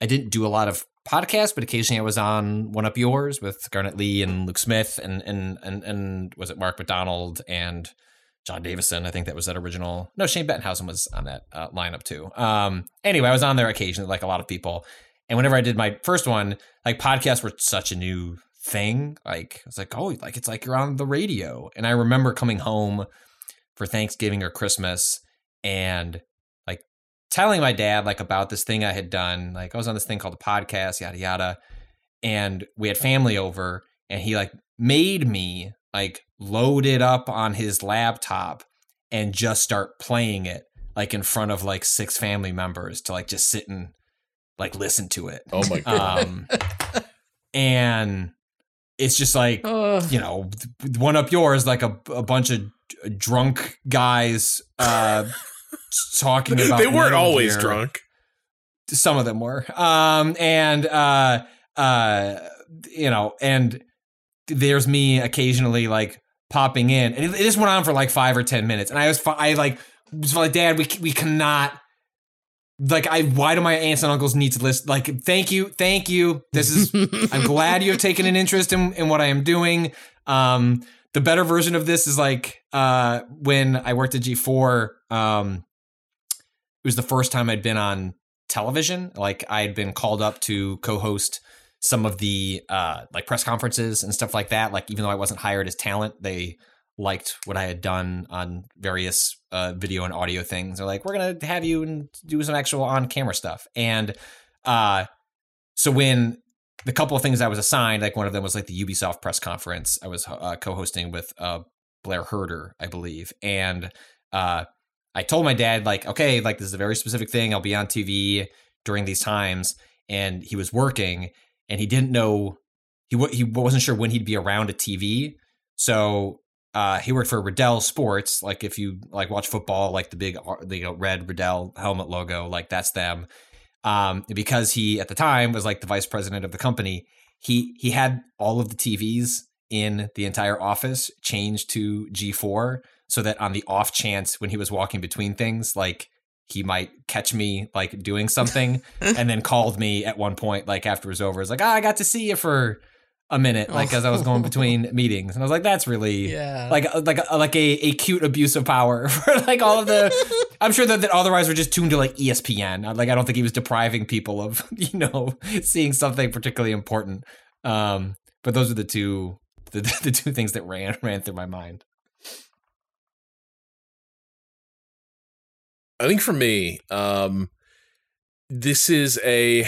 I didn't do a lot of podcasts, but occasionally I was on One Up Yours with Garnet Lee and Luke Smith and and and and was it Mark MacDonald and John Davison. I think that was that original. No, Shane Bettenhausen was on that uh, lineup too. Um, anyway, I was on there occasionally, like a lot of people. And whenever I did my first one, like podcasts were such a new thing. Like I was like, oh, like it's like you're on the radio. And I remember coming home for Thanksgiving or Christmas and telling my dad like about this thing I had done. Like I was on this thing called a podcast, yada yada. And we had family over, and he like made me like load it up on his laptop and just start playing it like in front of like six family members to like just sit and like listen to it. Oh my god. Um, and it's just like Oh. you know, one up yours like a, a bunch of drunk guys uh talking about they weren't always Gear. drunk. Some of them were. Um and uh uh you know, and there's me occasionally like popping in. And it, it just went on for like 5 or 10 minutes. And I was I like was like dad, we we cannot like I why do my aunts and uncles need to list like thank you thank you this is I'm glad you have taken an interest in, in what I am doing um the better version of this is like uh when I worked at G4 um it was the first time I'd been on television like I'd been called up to co-host some of the uh like press conferences and stuff like that like even though I wasn't hired as talent they liked what I had done on various uh, video and audio things. They're like, we're gonna have you and do some actual on camera stuff. And uh, so when the couple of things I was assigned, like one of them was like the Ubisoft press conference, I was uh, co-hosting with uh, Blair Herter, I believe, and uh, I told my dad like, okay, like this is a very specific thing. I'll be on TV during these times, and he was working, and he didn't know he wa- he wasn't sure when he'd be around a TV. So uh, he worked for Riddell Sports. Like if you like watch football, like the big uh, you know, red Riddell helmet logo, like that's them. Um, because he at the time was like the vice president of the company, he he had all of the TVs in the entire office changed to G4 so that on the off chance when he was walking between things, like he might catch me like doing something, and then called me at one point, like after it was over. It's like, ah, I got to see you for a minute, like as I was going between meetings, and I was like, that's really Yeah. like like like a, a cute abuse of power for like all of the. I'm sure that, that otherwise we're just tuned to like ESPN. Like I don't think he was depriving people of you know seeing something particularly important. Um, but those are the two the, the two things that ran ran through my mind. I think for me, um, this is a.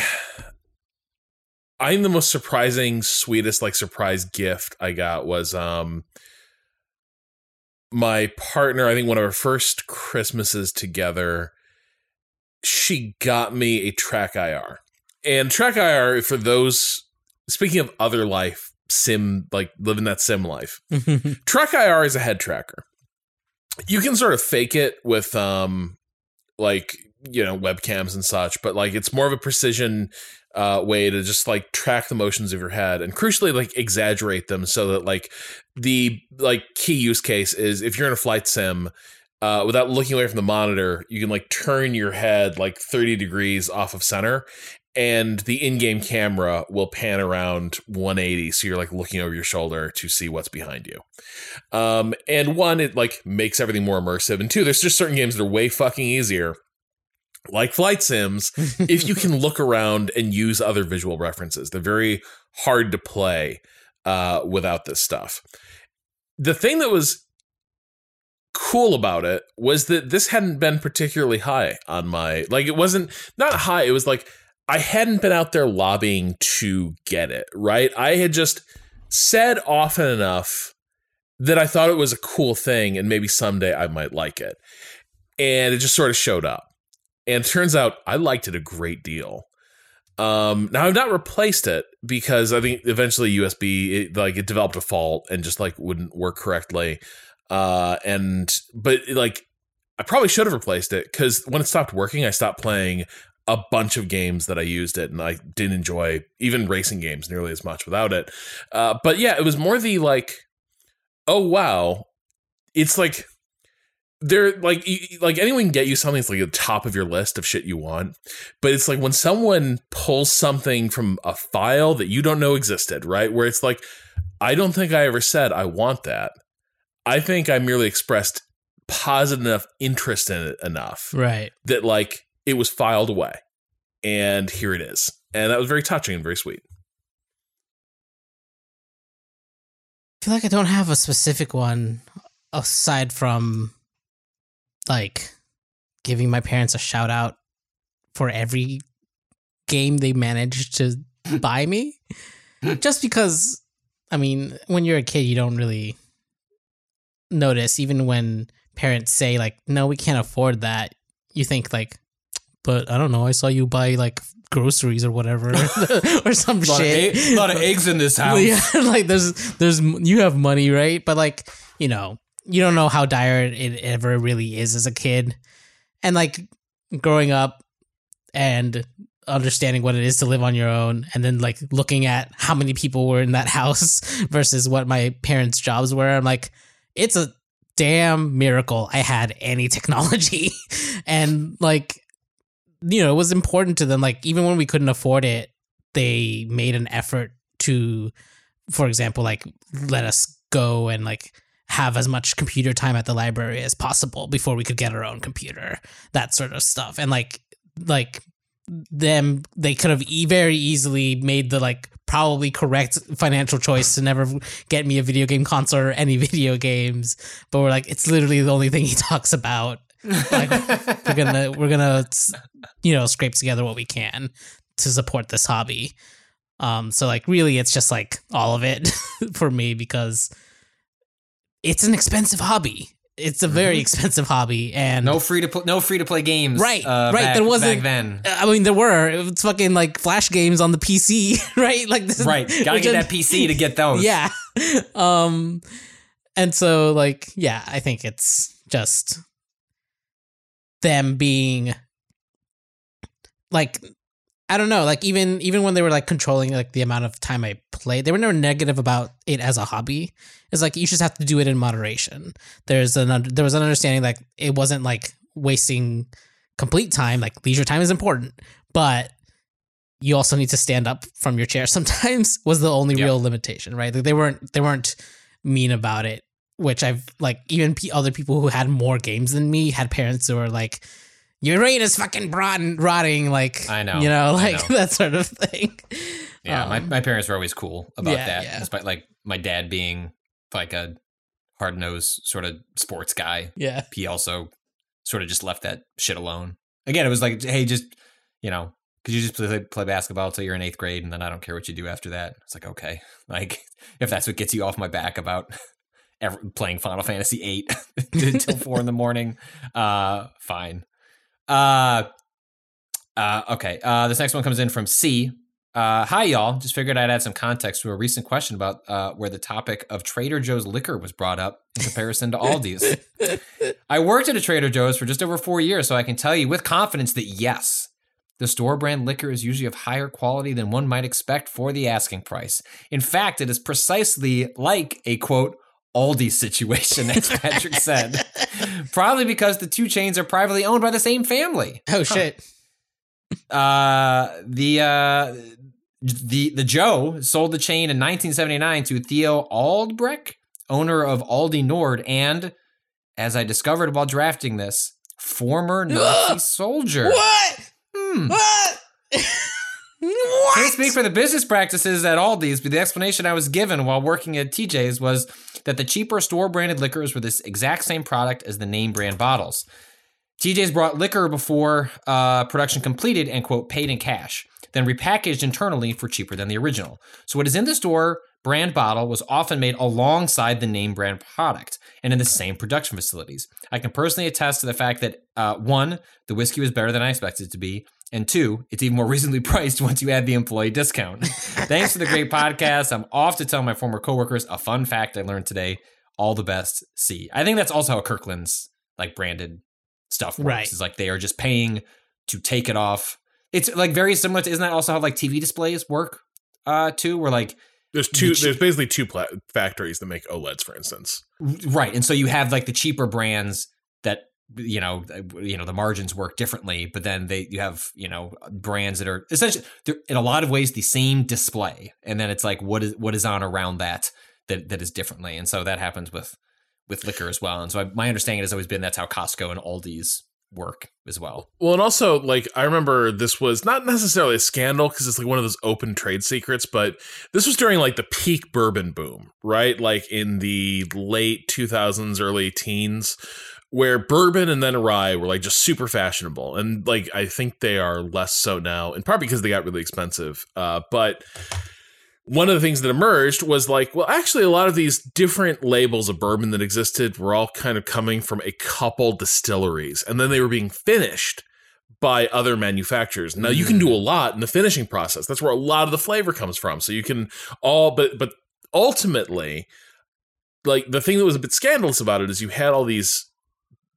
I think the most surprising, sweetest, like surprise gift I got was um my partner. I think one of our first Christmases together. She got me a Track IR, and Track IR for those speaking of other life sim, like living that sim life. Track IR is a head tracker. You can sort of fake it with um like you know webcams and such, but like it's more of a precision uh way to just like track the motions of your head and crucially like exaggerate them so that like the like key use case is if you're in a flight sim uh, without looking away from the monitor, you can like turn your head like 30 degrees off of center and the in-game camera will pan around 180 so you're like looking over your shoulder to see what's behind you. Um and one it like makes everything more immersive and two there's just certain games that are way fucking easier like flight sims if you can look around and use other visual references they're very hard to play uh without this stuff the thing that was cool about it was that this hadn't been particularly high on my like it wasn't not high it was like I hadn't been out there lobbying to get it, right? I had just said often enough that I thought it was a cool thing and maybe someday I might like it. And it just sort of showed up. And turns out I liked it a great deal. Um, now I've not replaced it because I think eventually USB it, like it developed a fault and just like wouldn't work correctly. Uh, and but like I probably should have replaced it because when it stopped working, I stopped playing a bunch of games that I used it, and I didn't enjoy even racing games nearly as much without it. Uh, but yeah, it was more the like, oh wow, it's like they're like like anyone can get you something that's like the top of your list of shit you want, but it's like when someone pulls something from a file that you don't know existed, right? Where it's like, I don't think I ever said I want that. I think I merely expressed positive enough interest in it enough right. that like it was filed away and here it is and that was very touching and very sweet I feel like I don't have a specific one aside from like giving my parents a shout out for every game they managed to buy me. Just because I mean, when you're a kid you don't really notice even when parents say like no we can't afford that you think like but I don't know I saw you buy like groceries or whatever or some A shit egg- lot of eggs in this house. yeah, like there's there's you have money, right? But like you know, you don't know how dire it ever really is as a kid, and like growing up and understanding what it is to live on your own, and then like looking at how many people were in that house versus what my parents' jobs were. I'm like, it's a damn miracle I had any technology, and like you know, it was important to them. Like even when we couldn't afford it, they made an effort to, for example, like let us go and like have as much computer time at the library as possible before we could get our own computer, that sort of stuff. And like, like them, they could have e- very easily made the like probably correct financial choice to never get me a video game console or any video games. But we're like, it's literally the only thing he talks about. like we're gonna we're gonna you know scrape together what we can to support this hobby um so like really it's just like all of it for me because it's an expensive hobby it's a very expensive hobby and No free to pl- no free to play games. Right, uh, right, back- there wasn't- back then. I mean, there were it's fucking like flash games on the PC, right? Like this, Right, gotta get that PC to get those. Yeah, um, and so like yeah, I think it's just them being like I don't know. Like even even when they were like controlling like the amount of time I played, they were never negative about it as a hobby. It's like you just have to do it in moderation. There's an un- there was an understanding like it wasn't like wasting complete time. Like leisure time is important, but you also need to stand up from your chair sometimes was the only real limitation, right? Like they weren't they weren't mean about it, which I've like even p- other people who had more games than me had parents who were like your brain is fucking rotting, like I know, you know, like know. that sort of thing. Yeah, my, Um, my parents were always cool about yeah, that, yeah. despite like my dad being like a hard nosed sort of sports guy. yeah, He also sort of just left that shit alone. Again, it was like, hey, just you know, could you just play, play basketball till you're in eighth grade, and then I don't care what you do after that. It's like okay, like if that's what gets you off my back about ever, playing Final Fantasy eight until four in the morning, uh, fine. Uh, uh, okay. Uh, this next one comes in from C. Uh, hi, y'all. Just figured I'd add some context to a recent question about uh, where the topic of Trader Joe's liquor was brought up in comparison to Aldi's. I worked at a Trader Joe's for just over four years, so I can tell you with confidence that yes, the store brand liquor is usually of higher quality than one might expect for the asking price. In fact, it is precisely like a quote, Aldi situation, as Patrick said. Probably because the two chains are privately owned by the same family oh shit, uh the uh the the Joe sold the chain in 1979 to Theo Albrecht, owner of Aldi Nord, and as I discovered while drafting this, former Nazi soldier. what? Hmm. What? Can't speak for the business practices at Aldi's, but the explanation I was given while working at TJ's was that the cheaper store branded liquors were this exact same product as the name brand bottles. TJ's brought liquor before uh, production completed and, quote, paid in cash, then repackaged internally for cheaper than the original. So, what is in the store brand bottle was often made alongside the name brand product and in the same production facilities. I can personally attest to the fact that, uh, one, the whiskey was better than I expected it to be, and two, it's even more reasonably priced once you add the employee discount. Thanks for the great podcast. I'm off to tell my former coworkers a fun fact I learned today. All the best. See, I think that's also how Kirkland's like branded stuff works. Right. Is like they are just paying to take it off. It's like very similar to isn't that also how like TV displays work? Uh, too, where like There's two. The che- There's basically two pla- factories that make OLEDs, for instance. right, and so you have like the cheaper brands that you know you know the margins work differently, but then they you have you know brands that are essentially in a lot of ways the same display, and then it's like what is what is on around that that that is differently, and so that happens with with liquor as well. And so I, my understanding has always been that's how Costco and Aldi's work as well. Well, and also, like, I remember this was not necessarily a scandal because it's like one of those open trade secrets, but this was during like the peak bourbon boom, right? Like in the late 2000s, early teens, where bourbon and then rye were like just super fashionable. And like, I think they are less so now, in part because they got really expensive. Uh, but one of the things that emerged was like, well, actually, a lot of these different labels of bourbon that existed were all kind of coming from a couple distilleries, and then they were being finished by other manufacturers. Now you can do a lot in the finishing process. That's where a lot of the flavor comes from. So you can all, but but ultimately, like the thing that was a bit scandalous about it is you had all these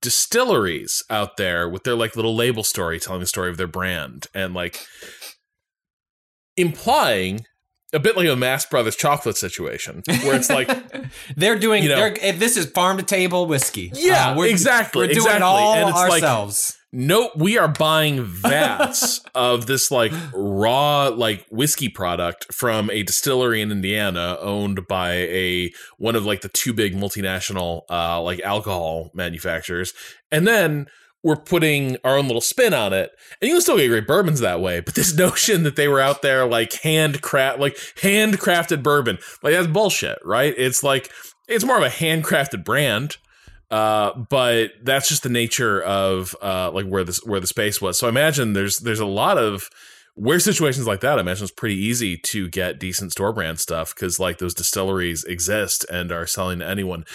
distilleries out there with their like little label story telling the story of their brand and like implying a bit like a Mast Brothers chocolate situation where it's like they're doing You know- they're, if this is farm to table whiskey. Yeah, Uh, we're, exactly, We're doing exactly. it all And it's like- ourselves. Nope, we are buying vats of this like raw like whiskey product from a distillery in Indiana owned by a one of like the two big multinational uh like alcohol manufacturers. And then we're putting our own little spin on it. And you can still get great bourbons that way, but this notion that they were out there like handcraft like handcrafted bourbon, like that's bullshit, right? It's like it's more of a handcrafted brand uh, but that's just the nature of uh, like where this where the space was. So I imagine there's there's a lot of where situations like that. I imagine it's pretty easy to get decent store brand stuff because like those distilleries exist and are selling to anyone.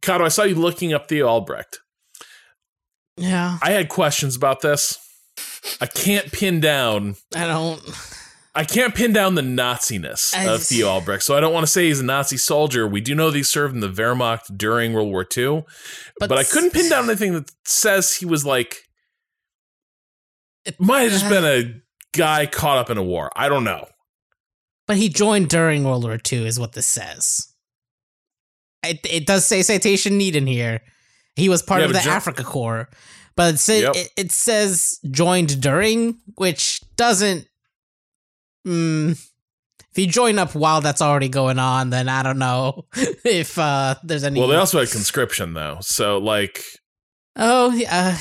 Cado, I saw you looking up Theo Albrecht. Yeah, I had questions about this. I can't pin down. I don't. I can't pin down the Nazi-ness I of Theo Albrecht, so I don't want to say he's a Nazi soldier. We do know that he served in the Wehrmacht during World War II, but, But I couldn't pin down anything that says he was like. It might have just uh, been a guy caught up in a war. I don't know. But he joined during World War II, is what this says. It, it does say citation need in here. He was part Yeah, of the jo- Afrika Korps, but it, say, Yep. it, it says joined during, which doesn't. Mm, if you join up while that's already going on, then I don't know if uh, there's any. Well, they also had conscription though, so like, Oh, yeah, uh,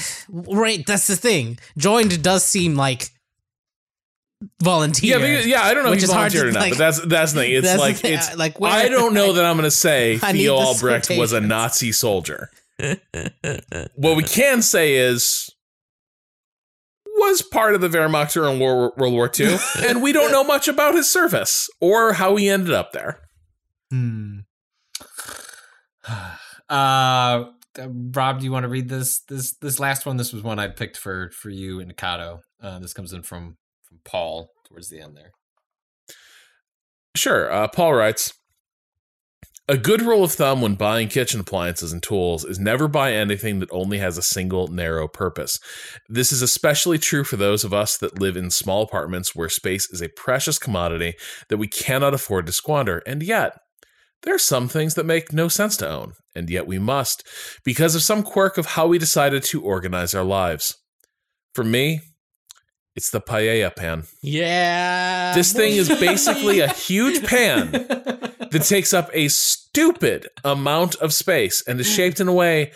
right. That's the thing. Joined does seem like volunteer. yeah, yeah. I don't know which if is he hard to, volunteered or not, like- but that's that's the thing. It's the like it's like, where- I don't know that I'm going to say I Theo Albrecht was a. Nazi soldier. what we can say is was part of the Wehrmacht during World War II, and we don't know much about his service or how he ended up there. Hmm. Uh, Rob, do you want to read this this this last one? This was one I picked for for you and Cado. Uh, this comes in from from Paul towards the end there. Sure. Uh, Paul writes A good rule of thumb when buying kitchen appliances and tools is never buy anything that only has a single narrow purpose. This is especially true for those of us that live in small apartments where space is a precious commodity that we cannot afford to squander. And yet, there are some things that make no sense to own, and yet we must, because of some quirk of how we decided to organize our lives. For me, it's the paella pan. Yeah. This thing is basically a huge pan that takes up a stupid amount of space and is mm. shaped in a way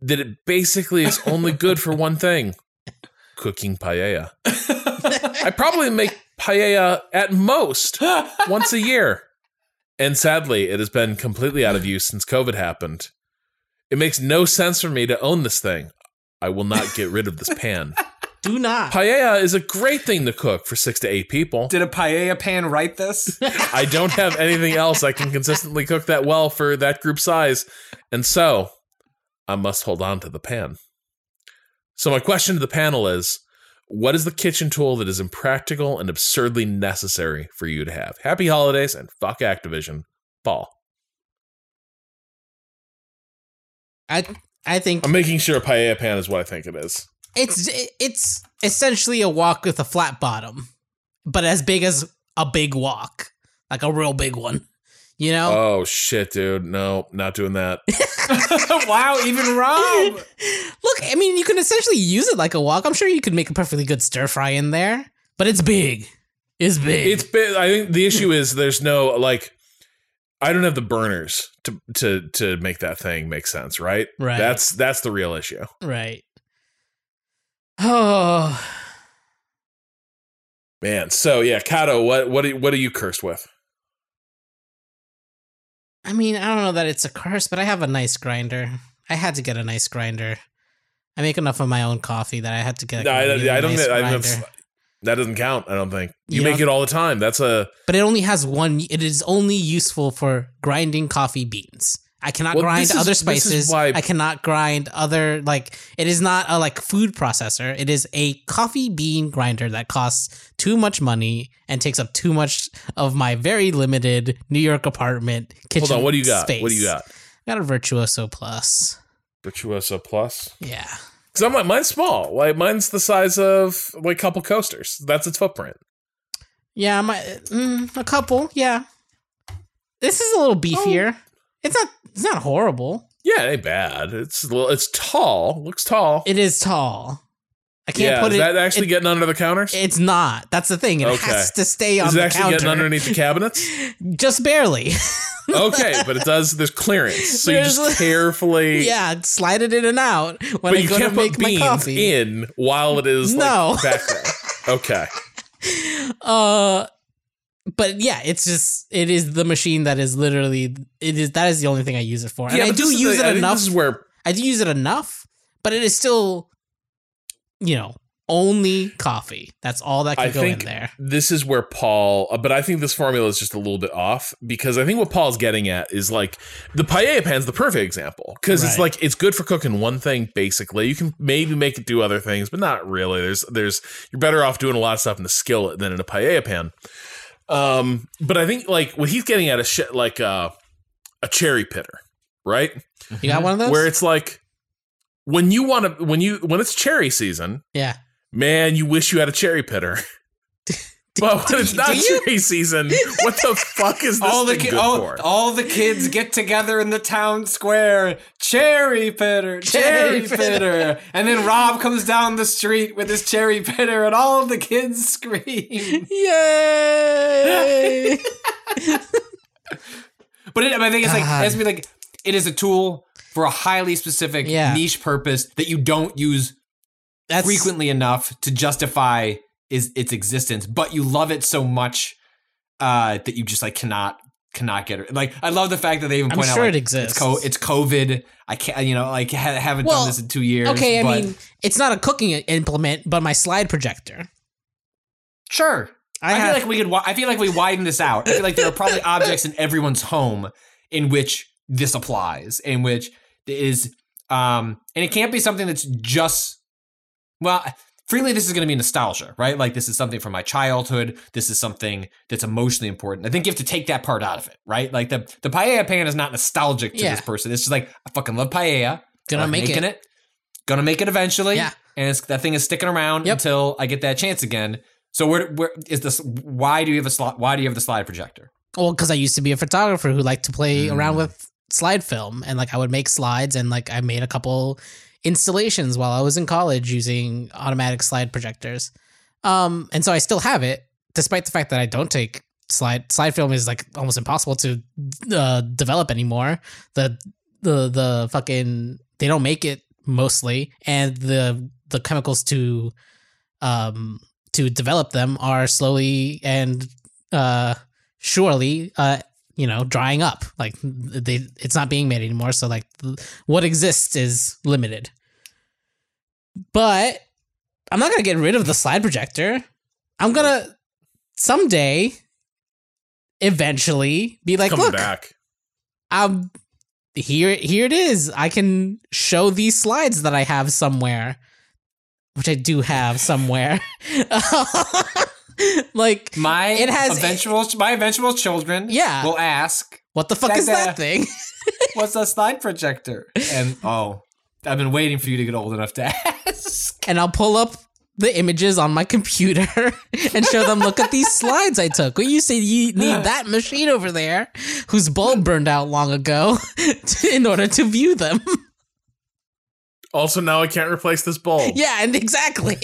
that it basically is only good for one thing cooking paella. I probably make paella at most once a year. And sadly, it has been completely out of use since COVID happened. It makes no sense for me to own this thing. I will not get rid of this pan. Do not. Paella is a great thing to cook for six to eight people. Did a paella pan write this? I don't have anything else I can consistently cook that well for that group size. And so I must hold on to the pan. So, my question to the panel is what is the kitchen tool that is impractical and absurdly necessary for you to have? Happy holidays and fuck Activision. Paul. I I think I'm making sure a paella pan is what I think it is. It's it's essentially a wok with a flat bottom, but as big as a big wok, like a real big one. You know. Oh, shit, dude. No, not doing that. wow, even Rob. Look, I mean, you can essentially use it like a wok. I'm sure you could make a perfectly good stir fry in there, but it's big. It's big. It's been, I think the issue is there's no like I don't have the burners to to to make that thing make sense, right? Right. That's that's the real issue. right. Oh, Man. So yeah, Cado, what what are, what are you cursed with? I mean, I don't know that it's a curse, but I have a nice grinder. I had to get a nice grinder. I make enough of my own coffee that I had to get. No, a I, I don't nice I that doesn't count, I don't think. You, You make it all the time. That's a but it only has one. It is only useful for grinding coffee beans. I cannot Well, grind is- other spices. why- I cannot grind other like. It is not a like food processor. It is a coffee bean grinder that costs too much money and takes up too much of my very limited New York apartment kitchen. Hold on, what do you got? Space. What do you got? I got a Virtuoso Plus. Virtuoso Plus. Yeah. Cuz I'm like mine's small. Like mine's the size of like a couple coasters. That's its footprint. Yeah, my mm, a couple. Yeah, this is a little beefier. It's not. It's not horrible. Yeah, it ain't bad. It's it's tall. Looks tall. It is tall. I can't yeah, put is it. that actually it- getting under the counters? It's not. That's the thing. It Okay. has to stay on is it actually counter. getting underneath the cabinets? Just barely. okay, but it does. There's clearance, so you There's- just carefully. yeah, slide it in and out when but I you go can't make put my beans coffee. in while it is No. like back there. Okay, Uh, but yeah, it's just it is the machine that is literally it is that is the only thing I use it for. And yeah, I do use the- it think enough. This is where I do use it enough, but it is still, you know, only coffee. That's all that can I go in there. this is where Paul. uh, But I think this formula is just a little bit off because I think what Paul's getting at is like the paella pan's the perfect example because it's like it's good for cooking one thing basically. You can maybe make it do other things, but not really. There's there's you're better off doing a lot of stuff in the skillet than in a paella pan. Um, but I think like what he's getting at is shit like uh, a cherry pitter, right? You got one of those? Where it's like when you want to when you when it's cherry season, yeah. man, you wish you had a cherry pitter. But when it's not cherry season, what the fuck is this all the ki- all, for? all the kids get together in the town square. Cherry pitter, cherry, Cherry pitter. And then Rob comes down the street with his cherry pitter and all the kids scream. Yay! But it, I think it's like it has to be like it is a tool for a highly specific Yeah. niche purpose that you don't use That's frequently enough to justify is its existence, but you love it so much uh, that you just like cannot cannot get it. Like I love the fact that they even I'm point out sure like, it exists. It's, co- it's COVID. I can't, you know, like ha- haven't Well, done this in two years. Okay, I mean, it's not a cooking implement, but my slide projector. sure. I, I, feel like we could. I feel like we widen this out. I feel like there are probably objects in everyone's home in which this applies, in which is, um, and it can't be something that's just. Well, freely, this is going to be nostalgia, right? Like this is something from my childhood. This is something that's emotionally important. I think you have to take that part out of it, right? Like the the paella pan is not nostalgic to Yeah. this person. It's just like I fucking love paella. Gonna make making it. Gonna make it eventually. Yeah. And it's, that thing is sticking around Yep. until I get that chance again. So where where is this? Why do you have a slot? Why do you have the slide projector? well, because I used to be a photographer who liked to play Mm. around with slide film, and like I would make slides, and like I made a couple installations while I was in college using automatic slide projectors. Um, and so I still have it, despite the fact that I don't take slide slide film is like almost impossible to uh, develop anymore. The the the fucking they don't make it mostly, and the the chemicals to um to develop them are slowly and uh surely uh you know drying up. Like they it's not being made anymore so like what exists is limited. But i'm not gonna get rid of the slide projector. I'm gonna someday eventually be like Coming look back. um here here it is. I can show these slides that i have somewhere which i do have somewhere like My It has- eventual my eventual children Yeah. will ask, what the fuck That- is that that- thing "What's a slide projector?" And oh, I've been waiting for you to get old enough to ask. and I'll pull up the images on my computer and show them, look at these slides I took. Well, you say you need that machine over there whose bulb burned out long ago to, in order to view them. Also, now I can't replace this bulb. yeah, and exactly.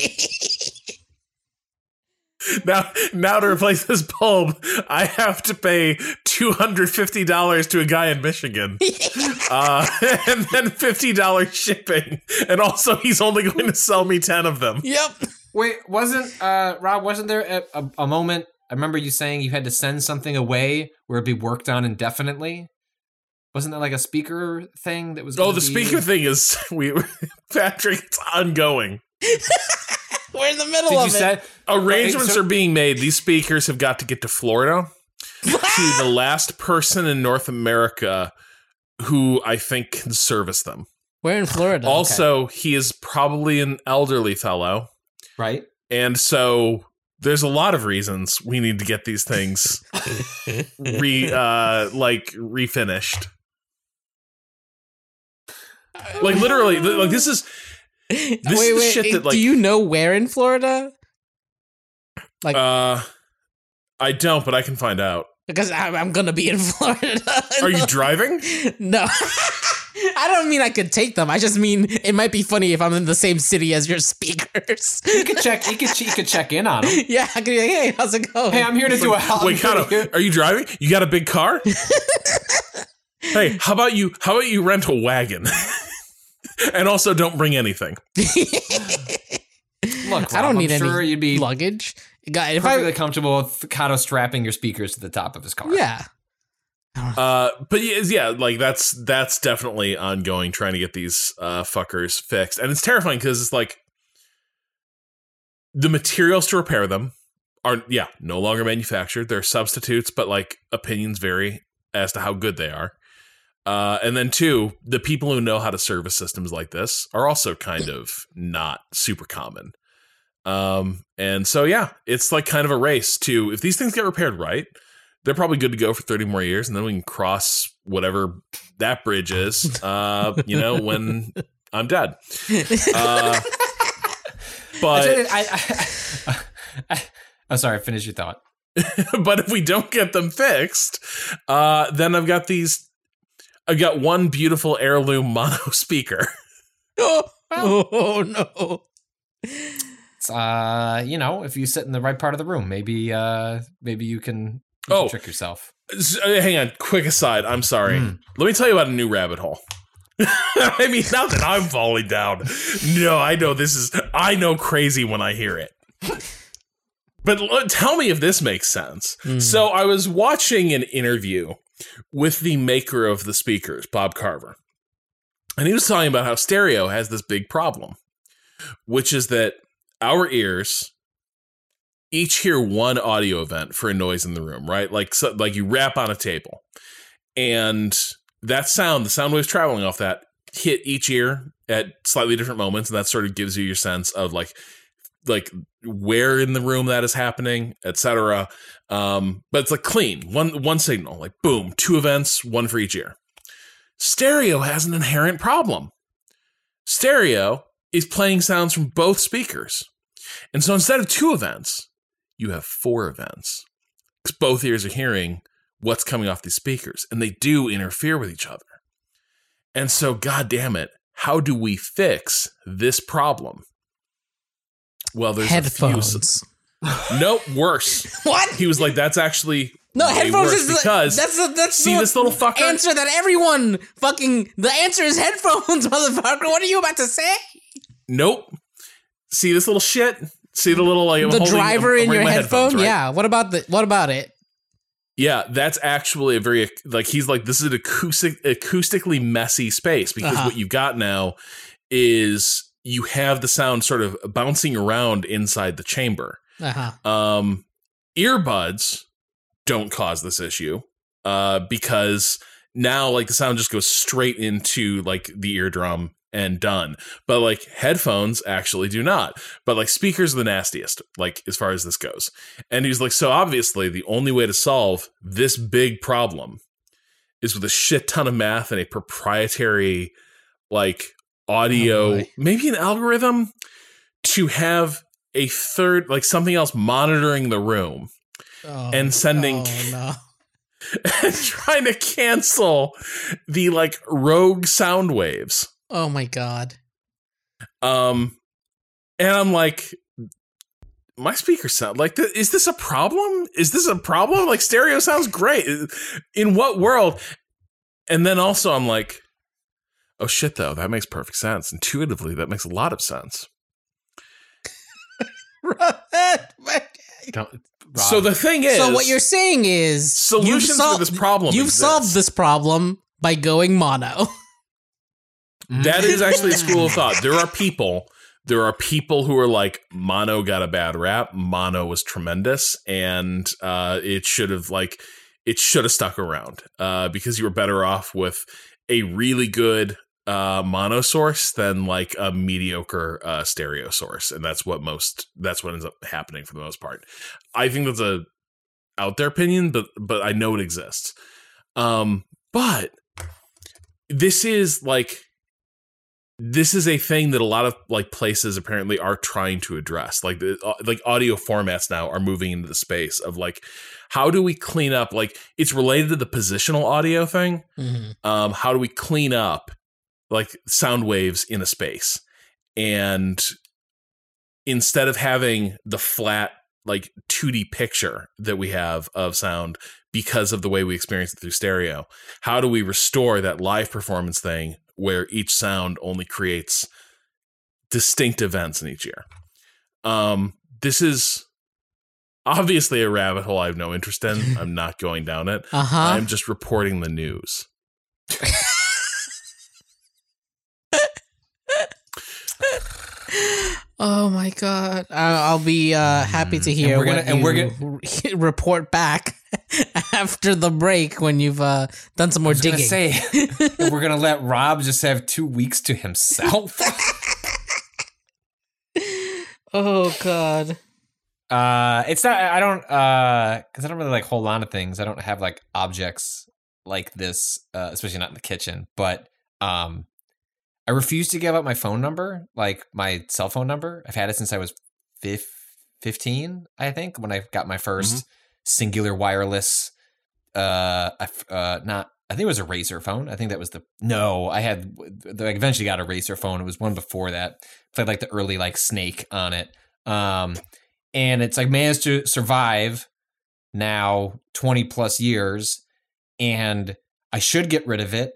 Now, now to replace this bulb, I have to pay two hundred fifty dollars to a guy in Michigan, uh, and then fifty dollars shipping. And also, he's only going to sell me ten of them. yep. Wait, wasn't uh Rob? Wasn't there a, a, a moment? I remember you saying you had to send something away where it'd be worked on indefinitely. Wasn't that like a speaker thing that was? Oh, the be- speaker thing is we, Patrick. It's ongoing. We're in the middle Did you of it. say? Arrangements so- are being made. These speakers have got to get to Florida to the last person in North America who I think can service them. We're in Florida. Also, he is probably an elderly fellow. Right. And so there's a lot of reasons we need to get these things re uh like refinished. Like literally like this is wait, this is wait. shit that, like- do you know where in Florida? Like, uh I don't, but I can find out. because I'm, I'm gonna be in Florida. Are you driving? No. I don't mean I could take them. I just mean it might be funny if I'm in the same city as your speakers. You could check. You could. You could check in on them. yeah, I could be like, hey, how's it going? Hey, I'm here to do a help. Wait, Cado, are you driving? You got a big car? hey, how about you how about you rent a wagon? And also don't bring anything. Look, I don't need I'm sure any you'd be luggage. God, if perfectly I comfortable with Cado strapping your speakers to the top of his car. yeah, Uh, but yeah, yeah, like that's that's definitely ongoing trying to get these uh fuckers fixed, and it's terrifying because it's like the materials to repair them are yeah no longer manufactured. They're substitutes, but like opinions vary as to how good they are. Uh, and then two, the people who know how to service systems like this are also kind of not super common. Um, and so yeah, it's like kind of a race to if these things get repaired right, they're probably good to go for 30 more years and then we can cross whatever that bridge is uh you know when i'm dead uh but I, I, I, Oh, sorry. Finish your thought. but if we don't get them fixed, uh, then I've got these. I've got one beautiful heirloom mono speaker. oh, oh no. It's, uh, you know, if you sit in the right part of the room, maybe, uh, maybe you can, you Oh. can trick yourself. Uh, hang on, quick aside. I'm sorry. Mm. Let me tell you about a new rabbit hole. I mean, not that I'm falling down. No, I know this is. I know crazy when I hear it. But l- tell me if this makes sense. Mm. So I was watching an interview with the maker of the speakers, Bob Carver. And he was talking about how stereo has this big problem, which is that our ears each hear one audio event for a noise in the room, right? Like so, like you rap on a table. And that sound, the sound waves traveling off that hit each ear at slightly different moments and that sort of gives you your sense of like like where in the room that is happening, etc. Um, but it's like clean, one one signal, like boom, two events, one for each ear. Stereo has an inherent problem. Stereo is playing sounds from both speakers. And so instead of two events, you have four events. Because both ears are hearing what's coming off these speakers, and they do interfere with each other. And so, god damn it, how do we fix this problem? Well, there's Headphones. Nope, worse. What? He was like, "That's actually No, headphones is the, because that's the that's see the this little fucker. answer that everyone fucking the answer is headphones, motherfucker. What are you about to say? Nope. See this little shit. See the little like the holding- driver I'm in wearing your headphone? headphones, right? Yeah. What about the what about it? Yeah, that's actually a very like he's like this is an acoustic acoustically messy space because Uh-huh. what you've got now is you have the sound sort of bouncing around inside the chamber. Uh-huh. Um, earbuds don't cause this issue uh, because now like the sound just goes straight into like the eardrum and done. But like headphones actually do not. But like speakers are the nastiest, like as far as this goes. And he's like, so obviously the only way to solve this big problem is with a shit ton of math and a proprietary like audio, Oh, maybe an algorithm to have a third like something else monitoring the room Oh, and sending oh, no. and trying to cancel the like rogue sound waves. Oh my god. Um, and I'm like, my speaker sound like th- is this a problem? Is this a problem? Like stereo sounds great. In what world? And then also I'm like, oh shit though, that makes perfect sense. Intuitively, that makes a lot of sense. Don't, So the thing is, so what you're saying is Solutions you've for sol- this problem You've exist. solved this problem by going mono. That is actually a school of thought. There are people, there are people who are like, mono got a bad rap. Mono was tremendous, and uh, it should have like it should have stuck around uh, because you were better off with a really good uh, mono source than like a mediocre uh, stereo source, and that's what most that's what ends up happening for the most part. I think that's a out there opinion, but but I know it exists. Um, but this is like this is a thing that a lot of like places apparently are trying to address like the uh, like audio formats now are moving into the space of like how do we clean up like it's related to the positional audio thing Mhm. um how do we clean up like sound waves in a space. And instead of having the flat like 2D picture that we have of sound because of the way we experience it through stereo how do we restore that live performance thing where each sound only creates distinct events in each ear? Um this is obviously a rabbit hole i have no interest in. I'm not going down it. Uh-huh. i'm just reporting the news Oh my god! I- I'll be uh, happy to hear and we're gonna- and we're you report back after the break when you've uh, done some more I was digging. say, we're gonna let Rob just have two weeks to himself. oh god! Uh, it's not. I don't. Uh, because I don't really like hold on to things. I don't have like objects like this, uh, especially not in the kitchen. But um, I refuse to give up my phone number, like my cell phone number. I've had it since I was fifteen, I think, when I got my 1st Cingular Wireless. Uh, uh, not. I think it was a Razr phone. I think that was the no. I had. I eventually got a Razr phone. It was one before that. Had like the early like Snake on it. Um, and it's like managed to survive now 20 plus years, and I should get rid of it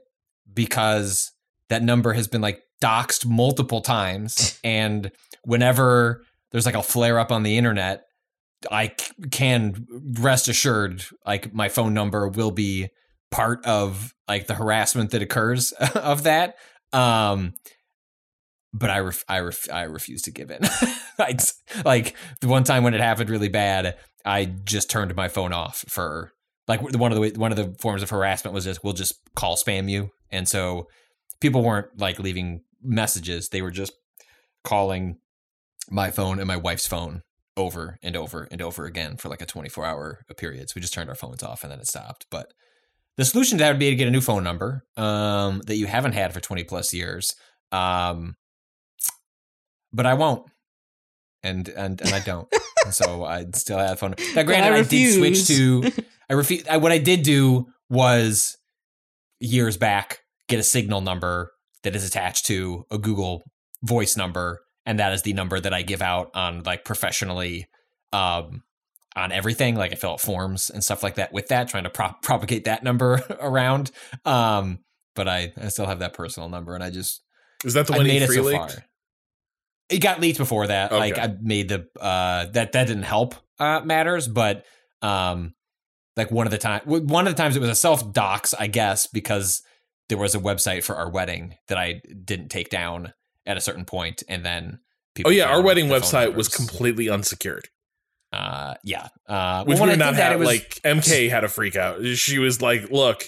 because that number has been like doxed multiple times, and whenever there's like a flare up on the internet, I c- can rest assured like my phone number will be part of like the harassment that occurs of that. Um, but I ref- I ref- I refuse to give in. I like the one time when it happened really bad, I just turned my phone off for like one of the one of the forms of harassment was just we'll just call spam you, and so people weren't like leaving messages; they were just calling my phone and my wife's phone over and over and over again for like a 24 hour period. So we just turned our phones off and then it stopped. But the solution to that would be to get a new phone number um, that you haven't had for 20 plus years. Um, but I won't. And and and I don't. and so I still have a phone. Now, granted, I, I did switch to. I refuse. I, what I did do was years back get a signal number that is attached to a Google Voice number, and that is the number that I give out on like professionally, um, on everything. Like I fill out forms and stuff like that with that, trying to prop- propagate that number around. Um, but I I still have that personal number, and I just Is that the I one made it so leaked? far. It got leaked before that. Okay. Like I made the uh that that didn't help uh matters, but um like one of the time one of the times it was a self docs, I guess, because there was a website for our wedding that I didn't take down at a certain point, and then people. Oh yeah, our wedding website was completely unsecured. Uh, yeah. Uh, Which well, we not that, have. was- like MK had a freak out. She was like, "Look,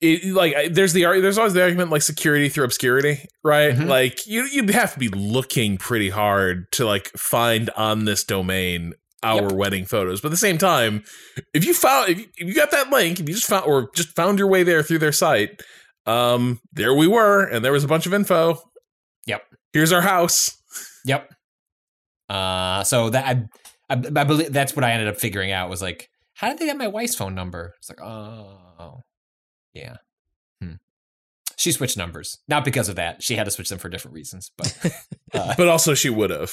it, like there's the there's always the argument like security through obscurity, right? Mhm. Like you you'd have to be looking pretty hard to like find on this domain our Yep. wedding photos. But at the same time, if you found if you, if you got that link, if you just found or just found your way there through their site, um, there we were, and there was a bunch of info. Yep. Here's our house. Yep. Uh, so that I, I, I believe that's what I ended up figuring out was like, how did they get my wife's phone number? It's like, oh, yeah. She switched numbers, not because of that. She had to switch them for different reasons, but uh, But also, she would have.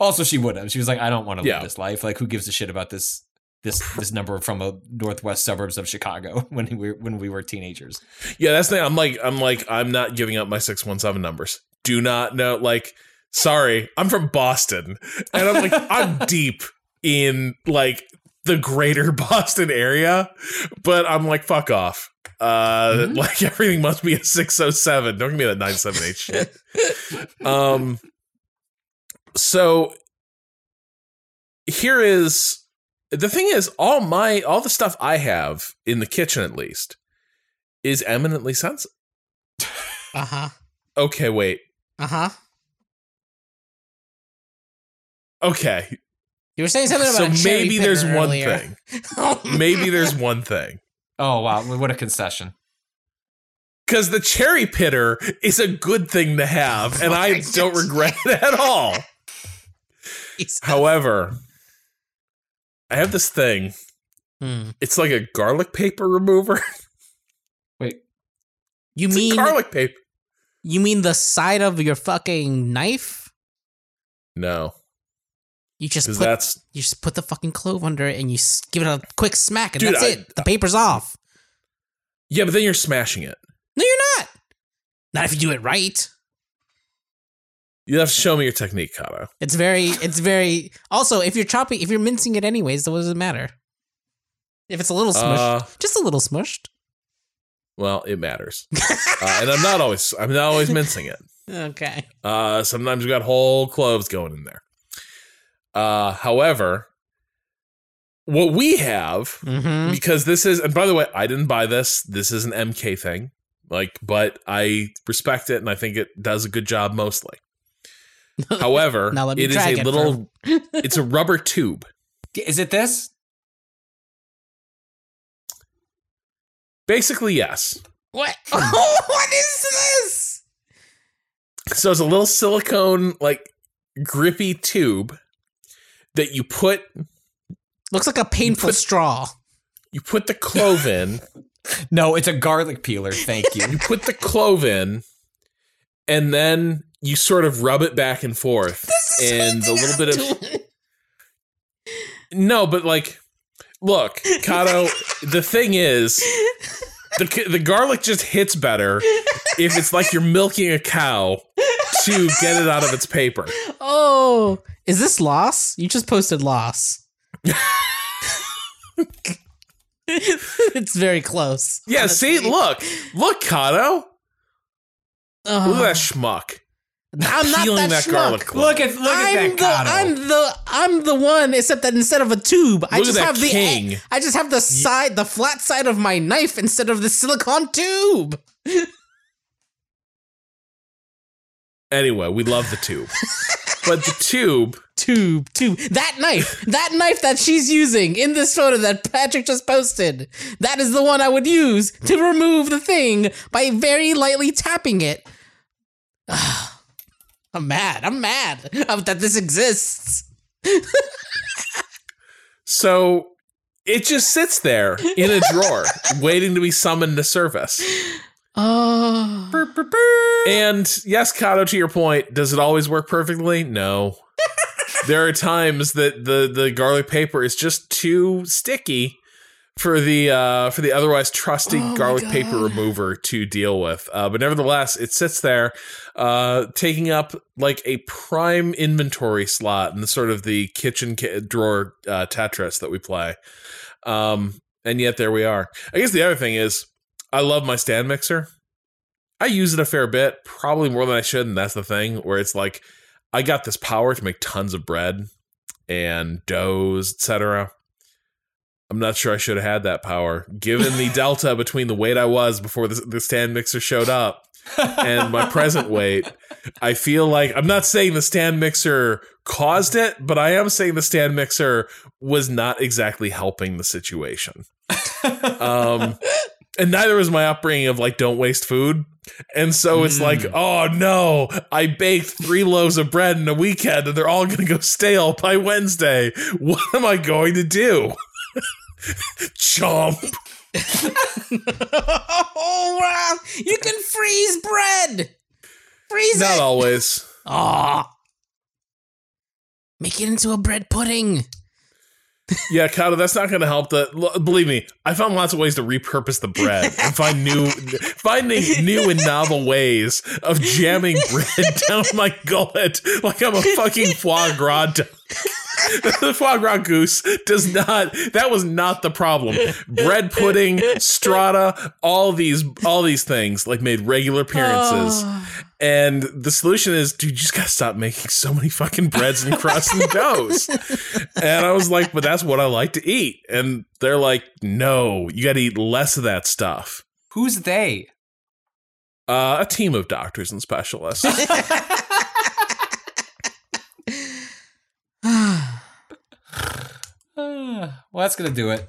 also she would have. She was like, I don't want to Yeah. live this life. Like, who gives a shit about this? This this number from the northwest suburbs of Chicago when we were when we were teenagers. Yeah, that's the thing. I'm like, I'm like, I'm not giving up my six one seven numbers. Do not know. Like, sorry, I'm from Boston, and I'm like, I'm deep in like the greater Boston area, but I'm like, fuck off. Uh, Mhm. like everything must be a six oh seven. Don't give me that nine seven eight shit. Um, so here is the thing is all my all the stuff I have in the kitchen at least is eminently sensitive. Uh huh. Okay, wait. Uh huh. Okay, You were saying something so about a cherry maybe picker there's one earlier. thing. Maybe there's one thing. Oh wow, what a concession! Because the cherry pitter is a good thing to have, and I don't regret it at all. However, I have this thing. Hmm. It's like a garlic paper remover. Wait, You It's mean garlic paper? you mean the side of your fucking knife? No, You just put that's you just put the fucking clove under it and you give it a quick smack and Dude, that's I- it. The paper's off. yeah. But then you're smashing it. No, you're not. Not if you do it right. You have to show me your technique, Cado. It's very, it's very. Also, if you're chopping, if you're mincing it anyways, then what does it matter? If it's a little smushed, Uh, just a little smushed. well, it matters, uh, and I'm not always. I'm not always mincing it. Okay. Uh, sometimes we got whole cloves going in there. Uh, however, what we have Mm-hmm. because this is, and by the way, I didn't buy this. This is an MK thing, like, but I respect it and I think it does a good job mostly. However, Now let me it is a it little. it's a rubber tube. is it this? Basically, yes. What? what is this? So it's a little silicone, like grippy tube that you put Looks like a painful straw. you put the clove in, No, it's a garlic peeler. Thank you. you put the clove in, and then you sort of rub it back and forth, and a little bit of no, but like, look, Cado. the thing is, the the garlic just hits better if it's like you're milking a cow to get it out of its paper. Oh, is this loss? You just posted loss. it's very close. Yeah, see, look, look, Cado. Ugh. Look at that uh-huh. schmuck. I'm not that, that garlic schmuck. look at look I'm at the that Cado. I'm the I'm the one, except that instead of a tube, I Look at just have the king. I just have the side, the flat side of my knife instead of the silicone tube. Anyway, we love the tube, but the tube. Tube, tube. That knife, that knife that she's using in this photo that Patrick just posted, that is the one I would use to remove the thing by very lightly tapping it. I'm mad. I'm mad that this exists. So it just sits there in a drawer, waiting to be summoned to surface. Oh. And yes, Cado, to your point, does it always work perfectly? No. there are times that the the garlic paper is just too sticky for the uh, for the otherwise trusty Oh garlic paper remover to deal with. Uh, but nevertheless, it sits there, uh, taking up like a prime inventory slot in the sort of the kitchen ca- drawer uh, Tetris that we play. Um, and yet there we are. I guess the other thing is, I love my stand mixer. I use it a fair bit, probably more than I should, and that's the thing where it's like I got this power to make tons of bread and doughs, etc. I'm not sure I should have had that power, given the delta between the weight I was before the, the stand mixer showed up and my present weight. I feel like I'm not saying the stand mixer caused it, but I am saying the stand mixer was not exactly helping the situation. Um, and neither was my upbringing of like don't waste food. And so it's like, mm. oh no, I baked three loaves of bread in a weekend and they're all going to go stale by Wednesday. What am I going to do? Chomp. oh wow! You can freeze bread. Freeze Not it. always. Aw. Make it into a bread pudding. Yeah, Cado, that's not going to help. The believe me, I found lots of ways to repurpose the bread and find new, finding new and novel ways of jamming bread down my gullet like I'm a fucking foie gras. The foie gras goose does not. That was not the problem. Bread pudding, strata, all these, all these things like made regular appearances. And the solution is, dude, you just gotta stop making so many fucking breads and crusts and doughs. And I was like, but that's what I like to eat. And they're like, no, you gotta eat less of that stuff. Who's they? Uh, a team of doctors and specialists. Ah, well, that's gonna do it.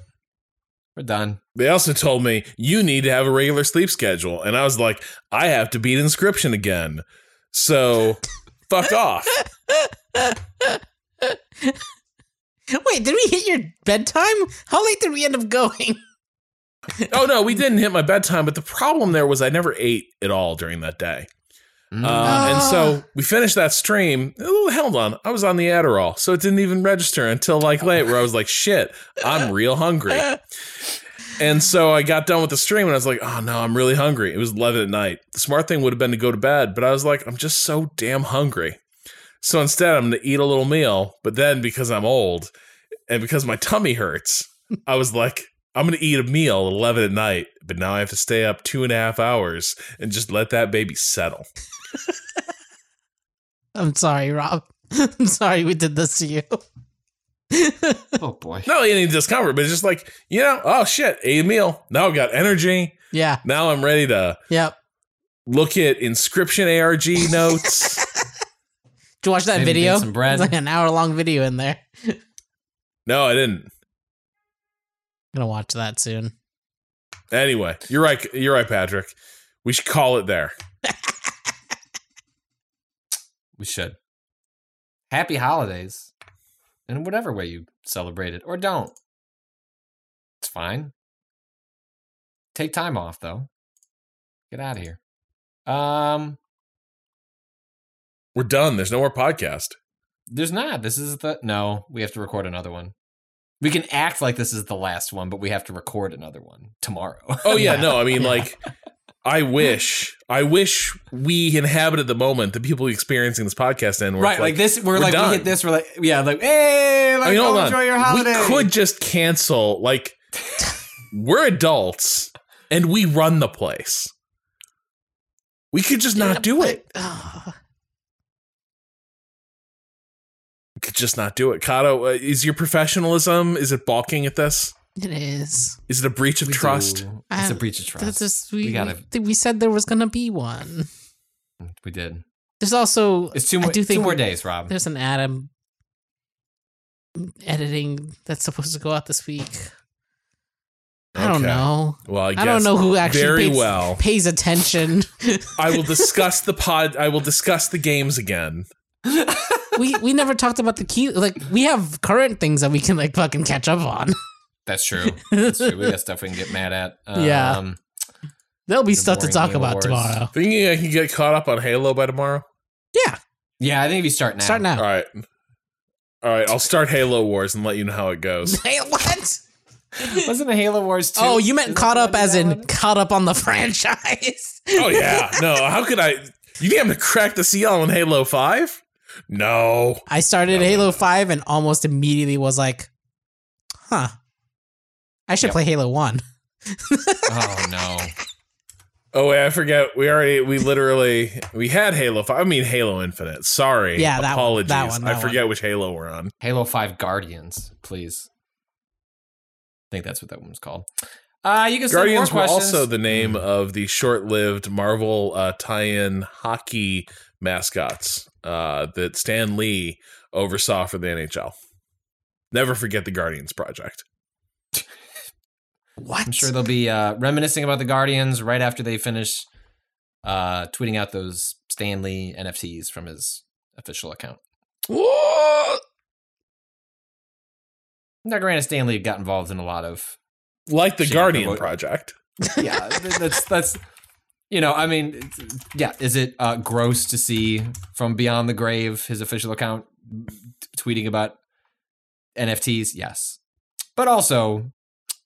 We're done. they also told me you need to have a regular sleep schedule. And I was like, I have to beat Inscryption again. So fuck off. Wait, did we hit your bedtime? How late did we end up going? Oh no, we didn't hit my bedtime, but the problem there was I never ate at all during that day. Mm. Uh, and so we finished that stream. Oh, held on. I was on the Adderall, so it didn't even register until like late, where I was like, shit, I'm real hungry. And so I got done with the stream and I was like, oh no, I'm really hungry. It was 11 at night. The smart thing would have been to go to bed, but I was like, I'm just so damn hungry. So instead, I'm going to eat a little meal. But then because I'm old and because my tummy hurts, I was like, I'm going to eat a meal at 11 at night. But now I have to stay up two and a half hours and just let that baby settle. I'm sorry, Rob. I'm sorry we did this to you. oh boy. Not really any discomfort, but it's just like, you know, oh shit, ate a meal. Now I've got energy. Yeah. Now I'm ready to Yep. look at Inscryption ARG notes. Did you watch that Maybe video? some bread. It's like an hour long video in there. no, I didn't. gonna watch that soon. Anyway, you're right. You're right, Patrick. We should call it there. We should. Happy holidays. in whatever way you celebrate it or don't. It's fine. Take time off though. Get out of here. Um, We're done. There's no more podcast. there's not. This is the no. We have to record another one. We can act like this is the last one, but we have to record another one tomorrow. Oh yeah, no, I mean like I wish I wish we inhabited the moment the people experiencing this podcast in were right, like, this. We're, like done. we hit this. We're like yeah, like hey, like I mean, go enjoy your holiday. We could just cancel like we're adults and we run the place. We could just not do it. Ugh. We could just not do it. Cado, uh, is your professionalism is it balking at this? It is. Is it a breach of We trust? do. It's a I- breach of trust. That's just we, We gotta- we, we said there was gonna be one. we did. There's also It's two I more. do Two more days, Rob. There's an Adam editing that's supposed to go out this week. I don't know. Well, I, I, don't know who actually very pays, well. pays attention. I will discuss the pod. I will discuss the games again. we we never talked about the key. Like we have current things that we can like fucking catch up on. That's true. That's true. We got stuff we can get mad at. Um, Yeah. There'll be The stuff to talk Halo about Wars. tomorrow. Thinking I can get caught up on Halo by tomorrow. Yeah, Yeah, I think if you start now. start now. All right. All right, I'll start Halo Wars and let you know how it goes. Hey, what? Wasn't it Halo Wars 2? Oh, you meant Isn't caught up as in one? caught up on the franchise. Oh yeah, no. How could I? You think I'm gonna crack the seal on Halo Five? No. I started Halo 5 and almost immediately was like, huh. I should Yep. play Halo 1. Oh no. Oh wait, I forget. We already, we literally, we had Halo Five. I mean Halo Infinite. Sorry. Yeah, that one, apologies. that one, that I forget which Halo we're on. Halo 5 Guardians, please. I think that's what that one was called. Uh, you can send Guardians more were also the name of the short-lived Marvel uh, tie-in hockey mascots uh, that Stan Lee oversaw for the NHL. Never forget the Guardians project. What? I'm sure they'll be uh, reminiscing about the Guardians right after they finish uh, tweeting out those Stan Lee NFTs from his official account. What? Now, granted, Stan Lee got involved in a lot of Like the Guardian what- project. yeah, that's that's you know, I mean, yeah. Is it uh, gross to see from beyond the grave his official account t- tweeting about NFTs? Yes, but also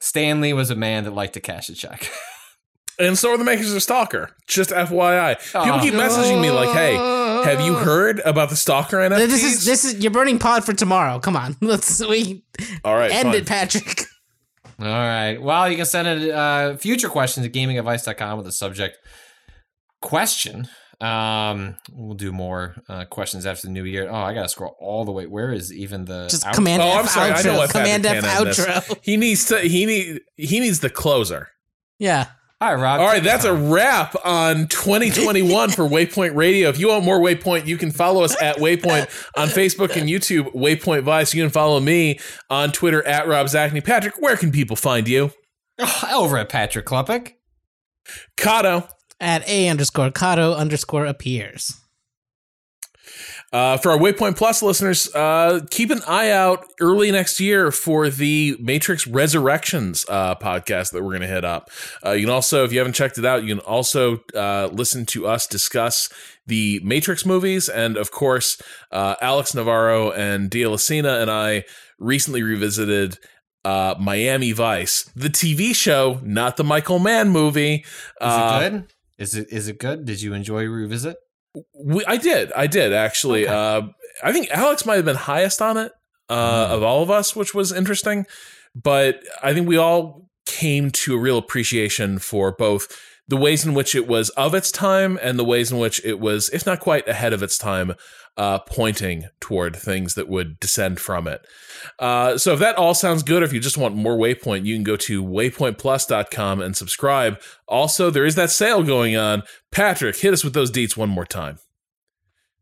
Stan Lee was a man that liked to cash a check. And so are the makers of Stalker. Just FYI. People Aw. keep messaging me like, hey, have you heard about the Stalker NFTs? This is this is you're burning pod for tomorrow. Come on, let's we All right, end fine. it, Patrick. All right. Well, you can send in uh, future questions at gamingadvice.com with the subject question. Um, we'll do more uh, questions after the new year. Oh, I gotta scroll all the way. Where is even the Just out- command Oh, F I'm sorry. I know outro. what Command F Patrick this. outro. He needs to. He need. He needs the closer. Yeah. All right, Rob. All right, that's a wrap on 2021 for Waypoint Radio. If you want more Waypoint, you can follow us at Waypoint on Facebook and YouTube, Waypoint Vice. You can follow me on Twitter at Rob Zacny. Patrick, where can people find you? over at Patrick Klepek. Cado. At a underscore Cado underscore appears. Uh, for our Waypoint Plus listeners, uh, keep an eye out early next year for the Matrix Resurrections uh, podcast that we're going to hit up. Uh, you can also, if you haven't checked it out, you can also uh, listen to us discuss the Matrix movies. And of course, uh, Alex Navarro and Dia Lacina and I recently revisited uh, Miami Vice, the TV show, not the Michael Mann movie. Is Uh, it good? Is it is it good? Did you enjoy revisit? We, I did. I did actually. Okay. Uh, I think Alex might have been highest on it uh, Mm. of all of us, which was interesting. But I think we all came to a real appreciation for both the ways in which it was of its time and the ways in which it was, if not quite ahead of its time, uh, pointing toward things that would descend from it. Uh, so if that all sounds good, or if you just want more Waypoint, you can go to waypointplus.com and subscribe. Also, there is that sale going on. Patrick, hit us with those deets one more time.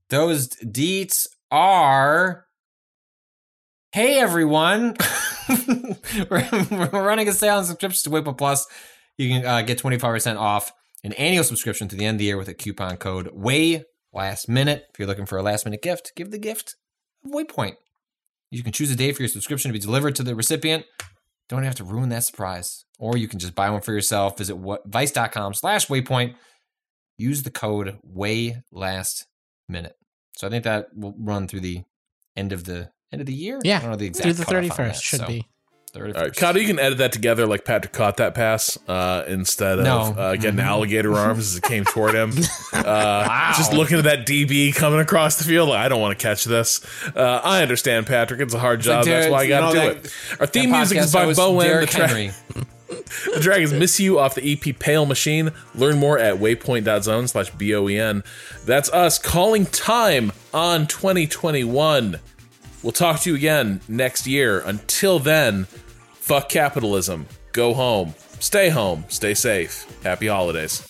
Those deets are. Hey everyone, we're, we're running a sale on subscriptions to Waypoint Plus. You can uh, get twenty five percent off an annual subscription to the end of the year with a coupon code Way Last Minute. If you're looking for a last minute gift, give the gift of Waypoint. You can choose a day for your subscription to be delivered to the recipient. Don't have to ruin that surprise. Or you can just buy one for yourself. Visit what, vice.com slash waypoint. Use the code way last minute. So I think that will run through the end of the end of the year. Yeah, I don't know the exact through the 31st that, should so be. 31st. All right, Cado, you can edit that together like Patrick caught that pass uh, instead of No. uh, getting Mhm. alligator arms as it came toward him. Uh, Just looking at that DB coming across the field, like, I don't want to catch this. Uh, I understand, Patrick. It's a hard like, job. That's why I got to do that- it. Our theme music is by host, Boen. The, tra- Henry. the Dragons miss you off the EP Pale Machine. Learn more at waypoint.zone slash B-O-E-N. That's us calling time on 2021. We'll talk to you again next year. Until then, fuck capitalism. Go home. Stay home. Stay safe. Happy holidays.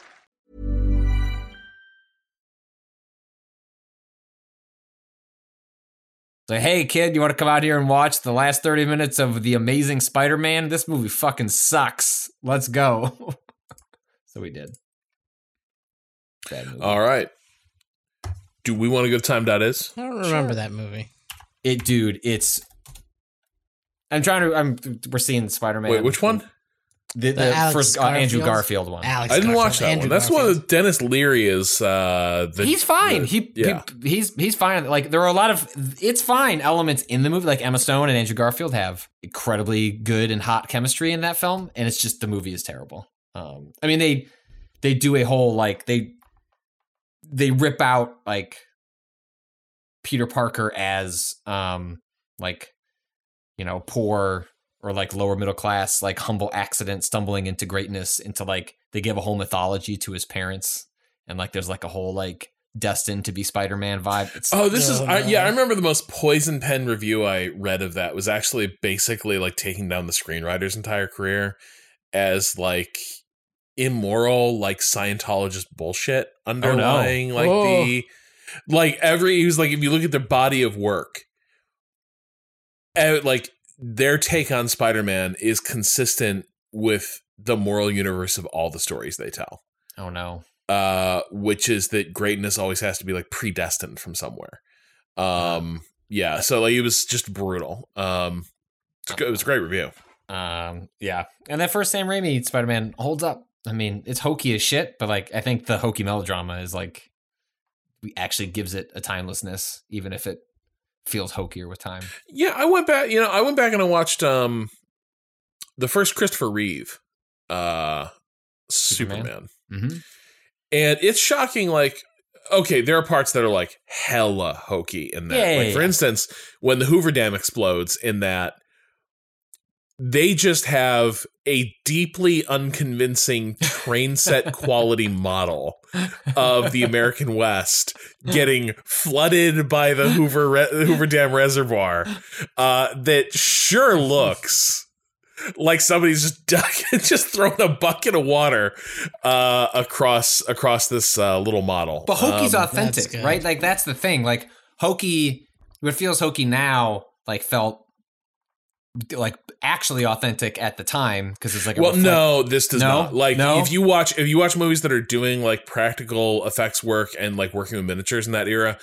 So, hey, kid, you want to come out here and watch the last 30 minutes of The Amazing Spider Man? This movie fucking sucks. Let's go. so we did. Bad movie. All right. Do we want to go to time.is? I don't remember that movie. it, dude, it's. I'm trying to. I'm. We're seeing Spider Man. Wait, which one? The, the, The Alex first uh, Andrew Garfield? Garfield one. Alex I didn't Garfield, watch that Andrew one. That's Garfield. one of Denis Leary is uh the, he's fine. the- he, yeah. he he's he's fine. Like there are a lot of it's fine elements in the movie. Like Emma Stone and Andrew Garfield have incredibly good and hot chemistry in that film, and it's just the movie is terrible. Um, I mean they they do a whole like they they rip out like Peter Parker as um like you know poor or like lower middle class like humble accident stumbling into greatness into like they give a whole mythology to his parents and like there's like a whole like destined to be Spider-Man vibe. It's Oh, this is Oh, I, yeah. I remember the most poison pen review I read of that was actually basically like taking down the screenwriter's entire career as like immoral, like Scientologist bullshit underlying like Oh. the like every he was like if you look at their body of work, eh, like their take on Spider-Man is consistent with the moral universe of all the stories they tell oh no. uh, which is that greatness always has to be like predestined from somewhere. Um, yeah, so like it was just brutal. Um, it was a great review. Um yeah. And that first Sam Raimi Spider-Man holds up. I mean, it's hokey as shit, but like I think the hokey melodrama is like actually gives it a timelessness even if it feels hokier with time. Yeah, I went back. You know, I went back and I watched um the first Christopher Reeve uh Superman? Superman, Mhm. and it's shocking. Like, okay, there are parts that are like hella hokey in that. Yeah, like, yeah, for yeah. instance, when the Hoover Dam explodes, in that they just have a deeply unconvincing train set quality model of the American West getting flooded by the Hoover Re- Hoover Dam reservoir uh, that sure looks like somebody's just duck, just throwing a bucket of water uh, across across this uh, little model. But hokey's Um, authentic, right? Like that's the thing. Like hokey, what feels hokey now, like felt like actually authentic at the time because it's like a well, reflect- no, this does No? not. Like, No? if you watch if you watch movies that are doing like practical effects work and like working with miniatures in that era,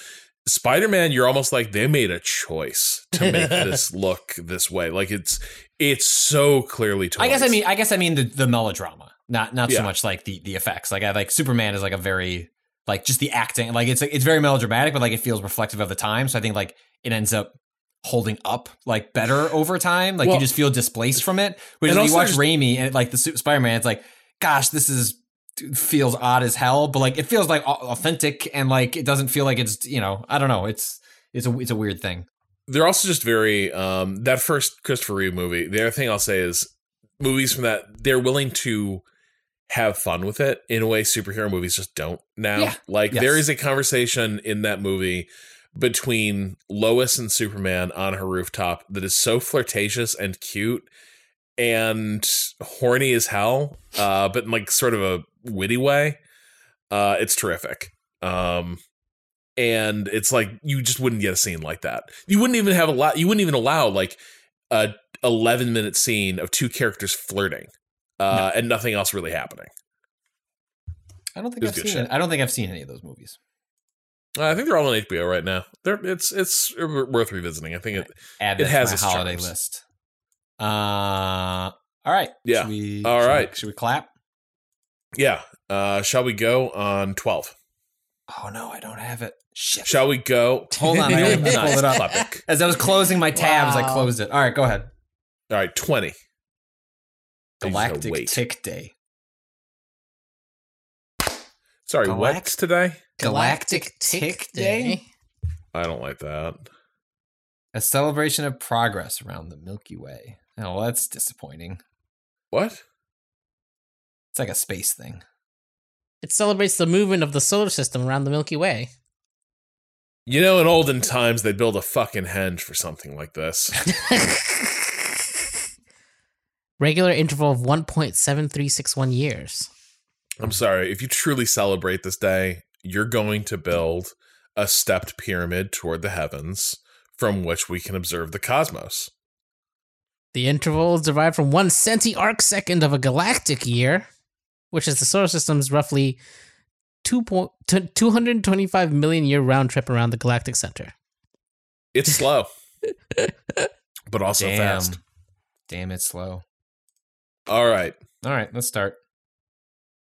Spider-Man, you're almost like they made a choice to make this look this way. Like it's it's so clearly toys. I guess I mean I guess I mean the, the melodrama, not not Yeah. so much like the the effects. Like I like Superman is like a very like just the acting. Like it's it's very melodramatic, but like it feels reflective of the time. So I think like it ends up holding up like better over time. Like Well- you just feel displaced from it. Whereas And you watch just- Raimi and like the Spider Man, it's like, gosh, this is feels odd as hell, but like it feels like authentic and like it doesn't feel like it's you know I don't know. It's it's a it's a weird thing. they're also just very um that first Christopher Reeve movie. The other thing I'll say is movies from that they're willing to have fun with it in a way superhero movies just don't now. Yeah. Like Yes. there is a conversation in that movie between Lois and Superman on her rooftop that is so flirtatious and cute and horny as hell, uh, but in like sort of a witty way. Uh, it's terrific. Um, and it's like you just wouldn't get a scene like that. You wouldn't even have a lot. You wouldn't even allow like a 11 minute scene of two characters flirting, uh, and nothing else really happening. I don't think I've seen it. I don't think I've seen any of those movies. Uh, I think they're all on HBO right now. They're it's it's worth revisiting. I think it. Add It has a holiday charms. list. Uh, all right. Yeah. Should we, All should we- should we clap? Yeah. Uh, shall we go on 12? Oh no, I don't have it. Shit. Shall we go? Hold on, I gotta pull it up. Topic. As I was closing my tabs, I closed it. All right, go ahead. All right, 20. I just gotta Galactic. Tick Day. Sorry, Galact- what's today? Galactic Tick Day? I don't like that. A celebration of progress around the Milky Way. Oh, that's disappointing. What? It's like a space thing. It celebrates the movement of the solar system around the Milky Way. You know, in olden times, they'd build a fucking henge for something like this. Regular interval of 1.7361 years. I'm sorry. If you truly celebrate this day, you're going to build a stepped pyramid toward the heavens from which we can observe the cosmos. The interval is derived from one centi arc second of a galactic year, which is the solar system's roughly 2 point, t- 225 million year round trip around the galactic center. It's slow, but also Damn. fast. Damn, it's slow. All right. All right, let's start.